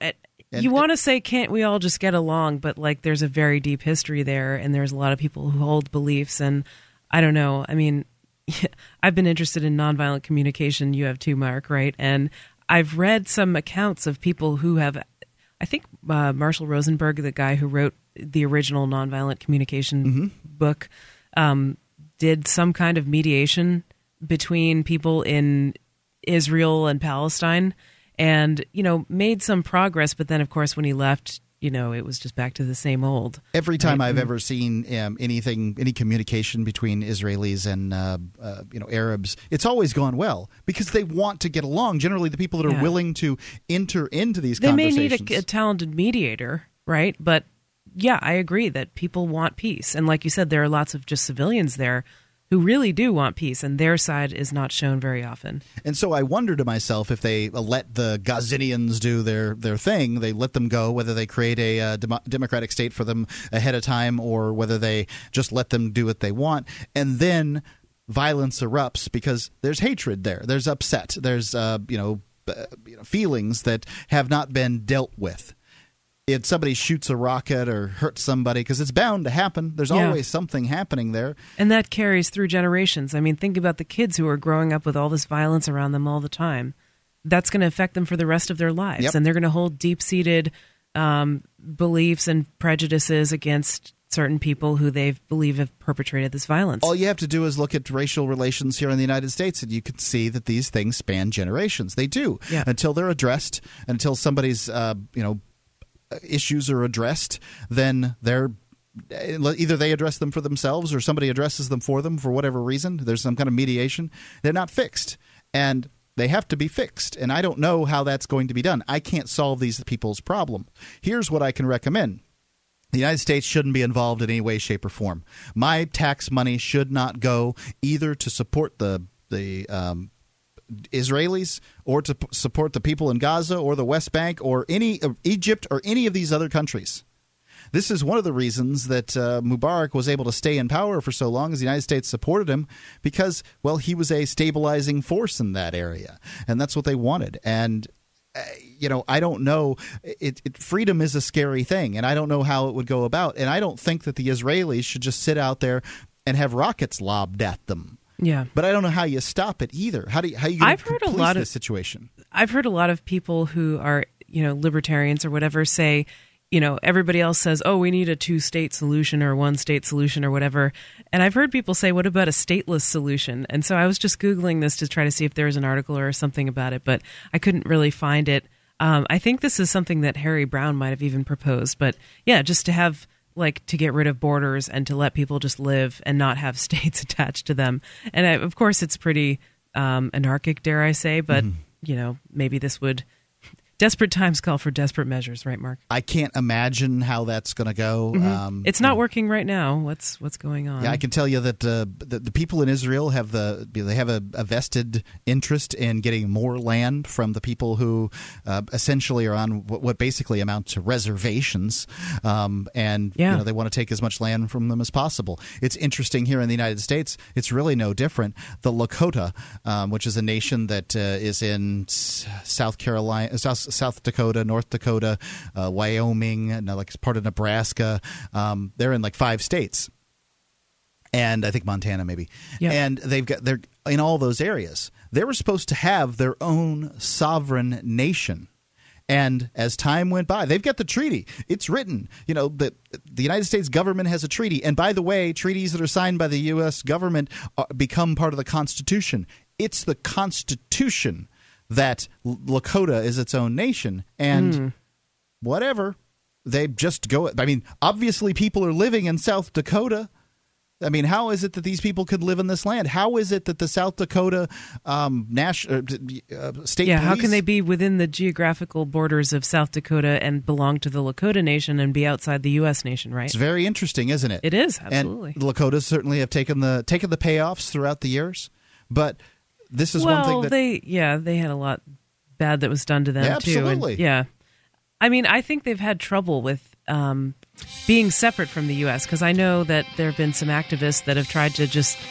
And- you want to say can't we all just get along? But like, there's a very deep history there, and there's a lot of people who hold beliefs, and I don't know. I mean, I've been interested in nonviolent communication. You have too, Mark, right? And I've read some accounts of people who have. I think uh, Marshall Rosenberg, the guy who wrote the original nonviolent communication book, um, did some kind of mediation between people in Israel and Palestine, and you know made some progress. But then, of course, when he left, you know, it was just back to the same old. Every time Right. I've Mm. ever seen um, anything, any communication between Israelis and uh, uh, you know Arabs, it's always gone well because they want to get along. Generally, the people that are Yeah. willing to enter into these they may need a, a talented mediator, right? But yeah, I agree that people want peace, and like you said, there are lots of just civilians there who really do want peace, and their side is not shown very often. And so I wonder to myself if they let the Gazinians do their, their thing, they let them go, whether they create a uh, demo- democratic state for them ahead of time or whether they just let them do what they want. And then violence erupts because there's hatred there. There's upset. There's, uh, you know, uh, you know, feelings that have not been dealt with. If somebody shoots a rocket or hurts somebody, because it's bound to happen. There's Yeah. always something happening there. And that carries through generations. I mean, think about the kids who are growing up with all this violence around them all the time. That's going to affect them for the rest of their lives. Yep. And they're going to hold deep seated um, beliefs and prejudices against certain people who they believe have perpetrated this violence. All you have to do is look at racial relations here in the United States, and you can see that these things span generations. They do Yeah. until they're addressed, until somebody's uh, you know issues are addressed. Then they're either they address them for themselves or somebody addresses them for them for whatever reason. There's some kind of mediation. They're not fixed, and they have to be fixed. And I don't know how that's going to be done. I can't solve these people's problem. Here's what I can recommend. The United States shouldn't be involved in any way, shape, or form. My tax money should not go either to support the the um, Israelis or to p- support the people in Gaza or the West Bank or any uh, Egypt or any of these other countries. This is one of the reasons that uh, Mubarak was able to stay in power for so long, as the United States supported him, because well, he was a stabilizing force in that area, and that's what they wanted. And uh, you know, I don't know. It, it, freedom is a scary thing, and I don't know how it would go about. And I don't think that the Israelis should just sit out there and have rockets lobbed at them. Yeah. But I don't know how you stop it either. How do you, how you I've heard a lot of- situation? I've heard a lot of people who are, you know, libertarians or whatever say, you know, everybody else says, oh, we need a two state solution or one state solution or whatever. And I've heard people say, what about a stateless solution? And so I was just Googling this to try to see if there was an article or something about it, but I couldn't really find it. Um, I think this is something that Harry Browne might have even proposed. But yeah, just to have like to get rid of borders and to let people just live and not have states attached to them. And I, of course, it's pretty um, anarchic, dare I say, but you know, maybe this would. Desperate times call for desperate measures, right, Mark? I can't imagine how that's going to go. Um, it's not working right now. What's what's going on? Yeah, I can tell you that uh, the, the people in Israel have the they have a, a vested interest in getting more land from the people who uh, essentially are on what, what basically amount to reservations, um, and Yeah. you know they want to take as much land from them as possible. It's interesting here in the United States. It's really no different. The Lakota, um, which is a nation that uh, is in South Carolina, South, South Dakota, North Dakota, uh, Wyoming, and uh, like part of Nebraska. Um, they're in like five states and I think Montana maybe. Yeah. And they've got they're in all those areas. They were supposed to have their own sovereign nation. And as time went by, they've got the treaty. It's written. You know, the the United States government has a treaty. And by the way, treaties that are signed by the US government become part of the Constitution. It's the Constitution that Lakota is its own nation. And whatever. They just go. I mean, obviously, people are living in South Dakota. I mean, how is it that these people could live in this land? How is it that the South Dakota um, national uh, state yeah, how can they be within the geographical borders of South Dakota and belong to the Lakota Nation and be outside the U.S. nation, right? It's very interesting, isn't it? It is, absolutely. And the Lakotas certainly have taken the taken the payoffs throughout the years, but this is well, one thing that they yeah they had a lot bad that was done to them Yeah, too. and- yeah, I mean I think they've had trouble with um, being separate from the U.S. because I know that there have been some activists that have tried to just.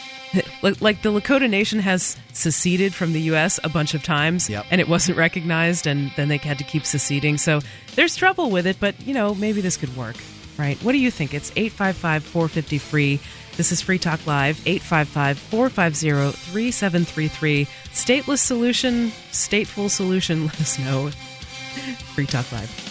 Like like the Lakota Nation has seceded from the U.S. a bunch of times, Yep. and it wasn't recognized, and then they had to keep seceding. So there's trouble with it, but you know maybe this could work, right? What do you think? It's eight five five four fifty free. This is Free Talk Live, 855 450 3733. Stateless solution, stateful solution, let us know. Free Talk Live.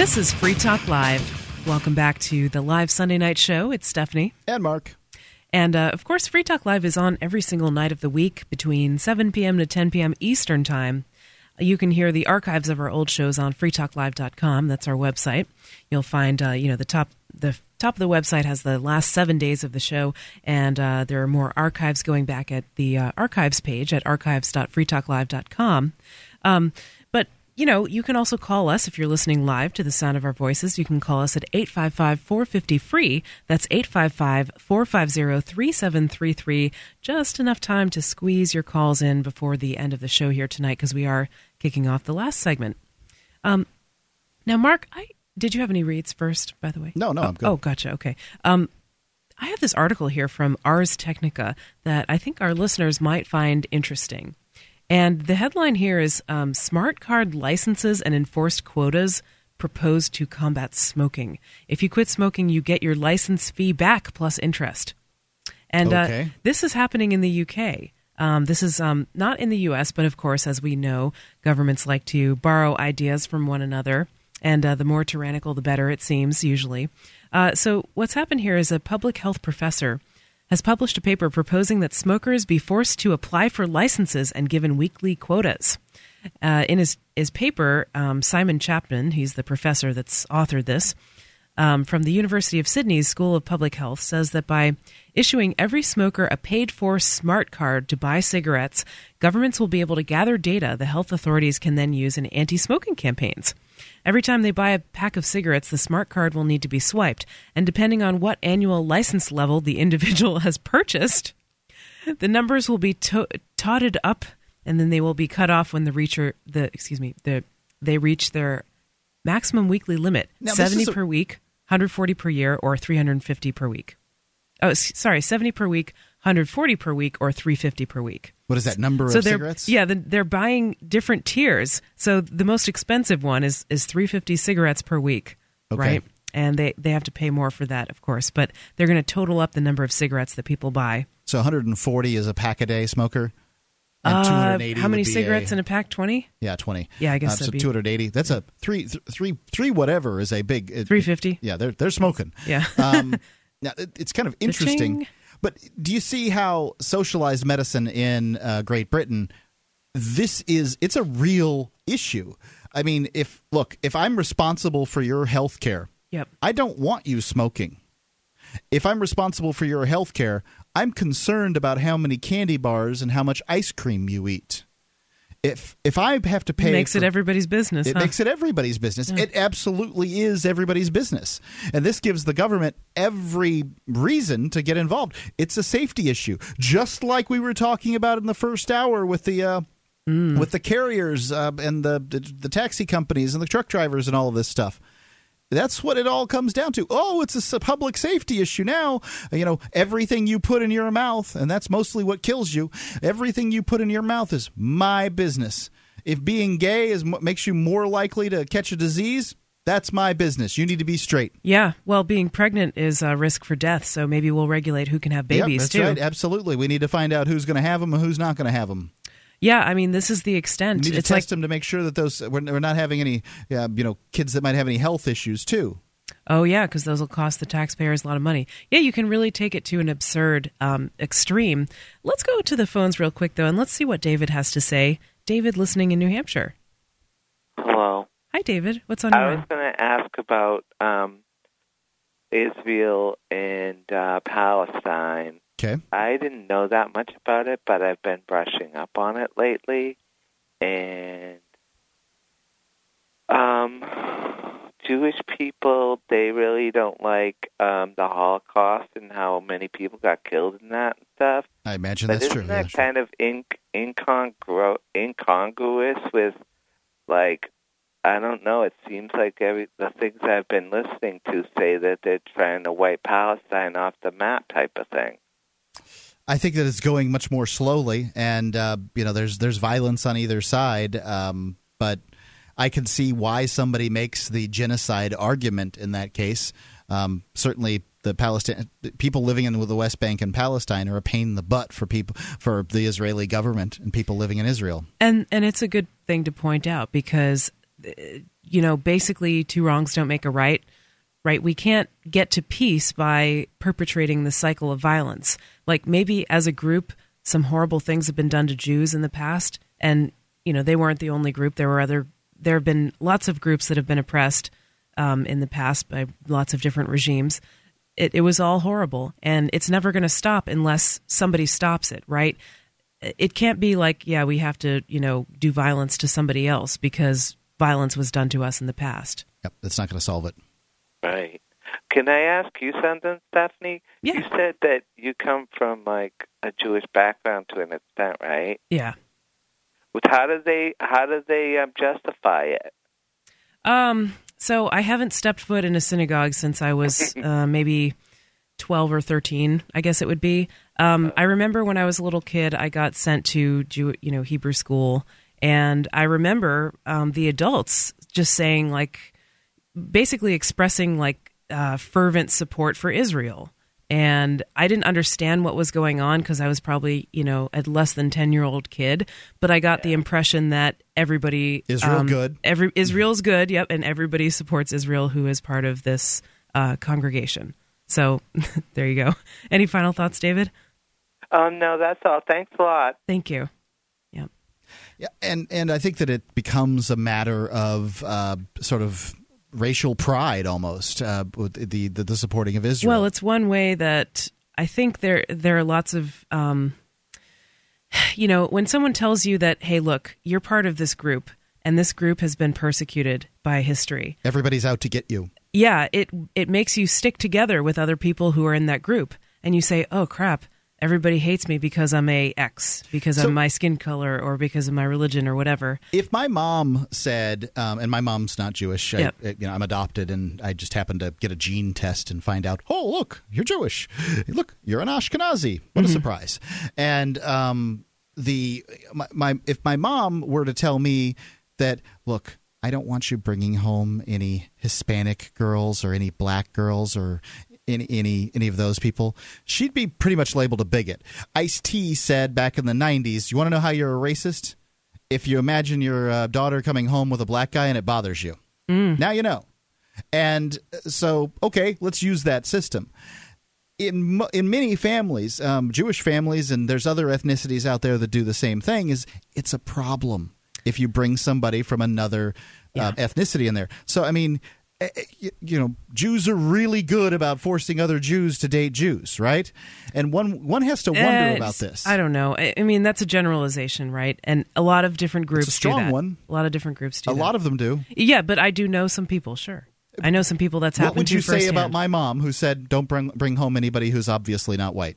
This is Free Talk Live. Welcome back to the live Sunday night show. It's Stephanie. And Mark. And uh, of course, Free Talk Live is on every single night of the week between 7 p.m. to 10 p.m. Eastern Time. You can hear the archives of our old shows on freetalklive.com. That's our website. You'll find, uh, you know, the top the top of the website has the last seven days of the show, and uh, there are more archives going back at the uh, archives page at archives.freetalklive.com. Um, but you know, you can also call us if you're listening live to the sound of our voices. You can call us at 855 450 free. That's 855 450 3733. Just enough time to squeeze your calls in before the end of the show here tonight because we are kicking off the last segment. Um, now, Mark, I did you have any reads first, by the way? No, no, oh, I'm good. Oh, gotcha. Okay. Um, I have this article here from Ars Technica that I think our listeners might find interesting. And the headline here is um, Smart Card licenses and enforced quotas proposed to combat smoking. If you quit smoking, you get your license fee back plus interest. And uh, this is happening in the UK. Um, this is um, not in the US, but of course, as we know, governments like to borrow ideas from one another. And uh, the more tyrannical, the better, it seems, usually. Uh, so, what's happened here is a public health professor has published a paper proposing that smokers be forced to apply for licenses and given weekly quotas. Uh, in his, his paper, um, Simon Chapman, he's the professor that's authored this, um, from the University of Sydney's School of Public Health, says that by issuing every smoker a paid for smart card to buy cigarettes, governments will be able to gather data the health authorities can then use in anti smoking campaigns. Every time they buy a pack of cigarettes, the smart card will need to be swiped. And depending on what annual license level the individual has purchased, the numbers will be to- totted up and then they will be cut off when the reacher the excuse me the they reach their maximum weekly limit Now, 70 a- per week 140 per year or 350 per week oh sorry 70 per week 140 per week or 350 per week What is that number so of cigarettes? yeah the, they're buying different tiers so the most expensive one is is 350 cigarettes per week Okay. right and they they have to pay more for that of course but they're going to total up the number of cigarettes that people buy So 140 is a pack a day smoker. And Uh, how many cigarettes a, in a pack 20 Yeah, 20. Yeah, I guess Uh, so 280. That's a three, th- three, three. Whatever is a big. 350. Yeah, they're they're smoking. Yeah. um, now it, it's kind of interesting. But do you see how socialized medicine in uh, Great Britain? This is it's a real issue. I mean, if look, if I'm responsible for your health care, Yep. I don't want you smoking. If I'm responsible for your health care, I'm concerned about how many candy bars and how much ice cream you eat. If if I have to pay, it makes it everybody's business it huh? makes it everybody's business. It absolutely is everybody's business. And this gives the government every reason to get involved. It's a safety issue. Just like we were talking about in the first hour with the uh, with the carriers uh, and the, the the taxi companies and the truck drivers and all of this stuff. That's what it all comes down to. Oh, it's a public safety issue now. You know, everything you put in your mouth, and that's mostly what kills you. Everything you put in your mouth is my business. If being gay is makes you more likely to catch a disease, that's my business. You need to be straight. yeah well being pregnant is a risk for death so maybe we'll regulate who can have Yep, babies that's too right. Absolutely. We need to find out who's going to have them and who's not going to have them. Yeah i mean this is the We extent need to test like them to make sure that those we're, we're not having any, uh, you know, kids that might have any health issues too. Oh yeah, because those will cost the taxpayers a lot of money. Yeah, you can really take it to an absurd um, extreme. Let's go to the phones real quick though, and let's see what David has to say. David, listening in New Hampshire. Hello. Hi, David. What's on your I was going to ask about um, Israel and uh, Palestine. Okay. I didn't know that much about it, but I've been brushing up on it lately. And um, Jewish people, they really don't like um, the Holocaust and how many people got killed in that and stuff. I imagine but that's isn't true. that Yeah, kind of in, incongru- incongruous with, like, I don't know. It seems like every the things I've been listening to say that they're trying to wipe Palestine off the map, type of thing. I think that it's going much more slowly, and uh, you know, there's there's violence on either side. Um, but I can see why somebody makes the genocide argument in that case. Um, certainly, the Palestine people living in the West Bank and Palestine are a pain in the butt for people for the Israeli government and people living in Israel. And and it's a good thing to point out because uh, you know basically two wrongs don't make a right. Right, we can't get to peace by perpetrating the cycle of violence. Like maybe as a group, some horrible things have been done to Jews in the past, and you know they weren't the only group. There were other. There have been lots of groups that have been oppressed um, in the past by lots of different regimes. It, it was all horrible, and it's never going to stop unless somebody stops it. Right? It can't be like, yeah, we have to, you know, do violence to somebody else because violence was done to us in the past. Yep, that's not going to solve it. Right. Can I ask you something, Stephanie? Yeah. You said that you come from like a Jewish background to an extent, right? Yeah. With how do they how do they um, justify it? Um. So I haven't stepped foot in a synagogue since I was uh, maybe twelve or thirteen. I guess it would be. Um, I remember when I was a little kid, I got sent to Jew, you know, Hebrew school, and I remember um, the adults just saying like, basically expressing like uh, fervent support for Israel. And I didn't understand what was going on because I was probably, you know, a less than ten year old kid. But I got the impression that everybody Israel um, good. Every Israel's good. Yep, and everybody supports Israel who is part of this uh, congregation. So there you go. Any final thoughts, David? Oh no, that's all. Thanks a lot. Thank you. Yeah, and and I think that it becomes a matter of uh, sort of racial pride almost uh, with the, the the supporting of Israel. Well, it's one way that I think there there are lots of um, you know when someone tells you that hey look you're part of this group and this group has been persecuted by history. Everybody's out to get you. Yeah, it it makes you stick together with other people who are in that group and you say, "Oh crap, everybody hates me because I'm a X, because So- of my skin color or because of my religion or whatever." If my mom said, um, and my mom's not Jewish, Yep. I, you know, I'm adopted, and I just happened to get a gene test and find out, oh, look, you're Jewish. Look, you're an Ashkenazi. What a surprise! And um, the my, my if my mom were to tell me that, look, I don't want you bringing home any Hispanic girls or any black girls or any any any of those people, she'd be pretty much labeled a bigot. Ice T said back in the '90s, "You want to know how you're a racist? If you imagine your uh, daughter coming home with a black guy and it bothers you, now you know." And uh, so, okay, let's use that system. In in many families, um, Jewish families, and there's other ethnicities out there that do the same thing. Is it's a problem if you bring somebody from another uh, ethnicity in there. So, I mean, you know, Jews are really good about forcing other Jews to date Jews, right? And one one has to wonder Eh, about this. I don't know. I, I mean, that's a generalization, right? And a lot of different groups do strong that. one. A lot of different groups do a that. lot of them do. Yeah, but I do know some people. Sure, I know some people that's What happened would to you say firsthand. about my mom, who said, "Don't bring bring home anybody who's obviously not white"?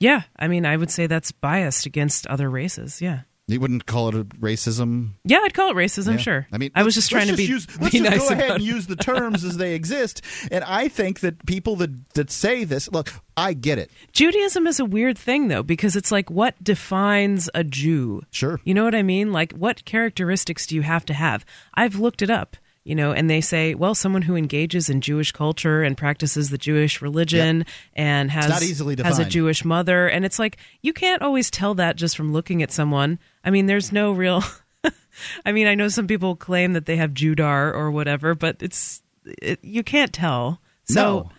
Yeah, I mean, I would say that's biased against other races. Yeah, You wouldn't call it a racism. yeah, I'd call it racism. Yeah. Sure. I mean, I was just trying to be, use, let's be just nice go ahead and use the terms as they exist. And I think that people that that say this, look, I get it. Judaism is a weird thing, though, because it's like, what defines a Jew? Sure. You know what I mean? Like, what characteristics do you have to have? I've looked it up, you know, and they say, well, someone who engages in Jewish culture and practices the Jewish religion and has has a. Jewish mother, and it's like you can't always tell that just from looking at someone. I mean, there's no real. I mean, I know some people claim that they have Jewdar or whatever, but it's it, you can't tell. So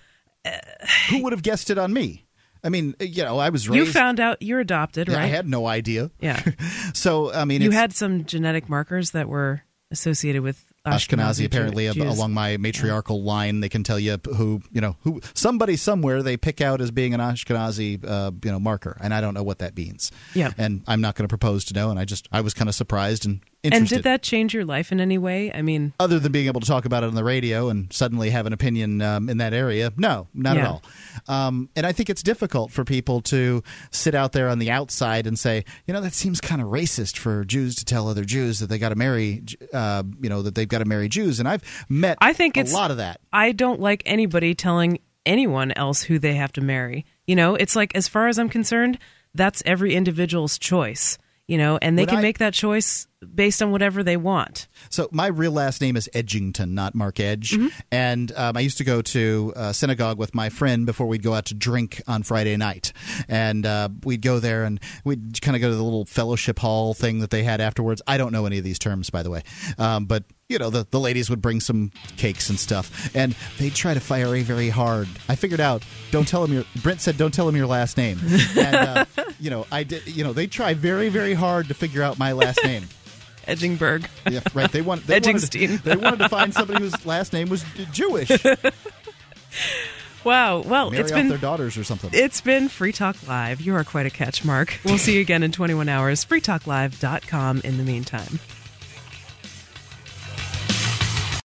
no, uh, who would have guessed it on me? I mean, uh, you know, I was raised. you found out you're adopted, right? I had no idea. Yeah. so I mean, you had some genetic markers that were associated with Ashkenazi, Ashkenazi apparently Jews. along my matriarchal line. They can tell you who you know who somebody somewhere they pick out as being an Ashkenazi uh, you know marker, and I don't know what that means. Yeah. and I'm not going to propose to know. And I just I was kind of surprised and And did that change your life in any way? I mean, other than being able to talk about it on the radio and suddenly have an opinion um, in that area, no, not at all. Um, and I think it's difficult for people to sit out there on the outside and say, you know, that seems kind of racist for Jews to tell other Jews that they got to marry, uh, you know, that they've got to marry Jews. And I've met I think a it's lot of that. I don't like anybody telling anyone else who they have to marry. You know, it's like as far as I'm concerned, that's every individual's choice. You know, and they When can I- make that choice based on whatever they want. So my real last name is Edgington, not Mark Edge. Mm-hmm. And um, I used to go to uh, synagogue with my friend before we'd go out to drink on Friday night. And uh, we'd go there and we'd kind of go to the little fellowship hall thing that they had afterwards. I don't know any of these terms, by the way. Um, but you know, the, the ladies would bring some cakes and stuff, and they'd try to fire very, very hard. I figured out, don't tell them your. Brent said, don't tell them your last name. And, uh, you know, I did. You know, they try very, very hard to figure out my last name. Edgingberg. Yeah, right. They want they wanted, to, Edgingstein. they wanted to find somebody whose last name was Jewish. Wow. Well, Marry it's off been their daughters or something. It's been Free Talk Live. You are quite a catch, Mark. We'll see you again in 21 hours. FreeTalkLive.com in the meantime.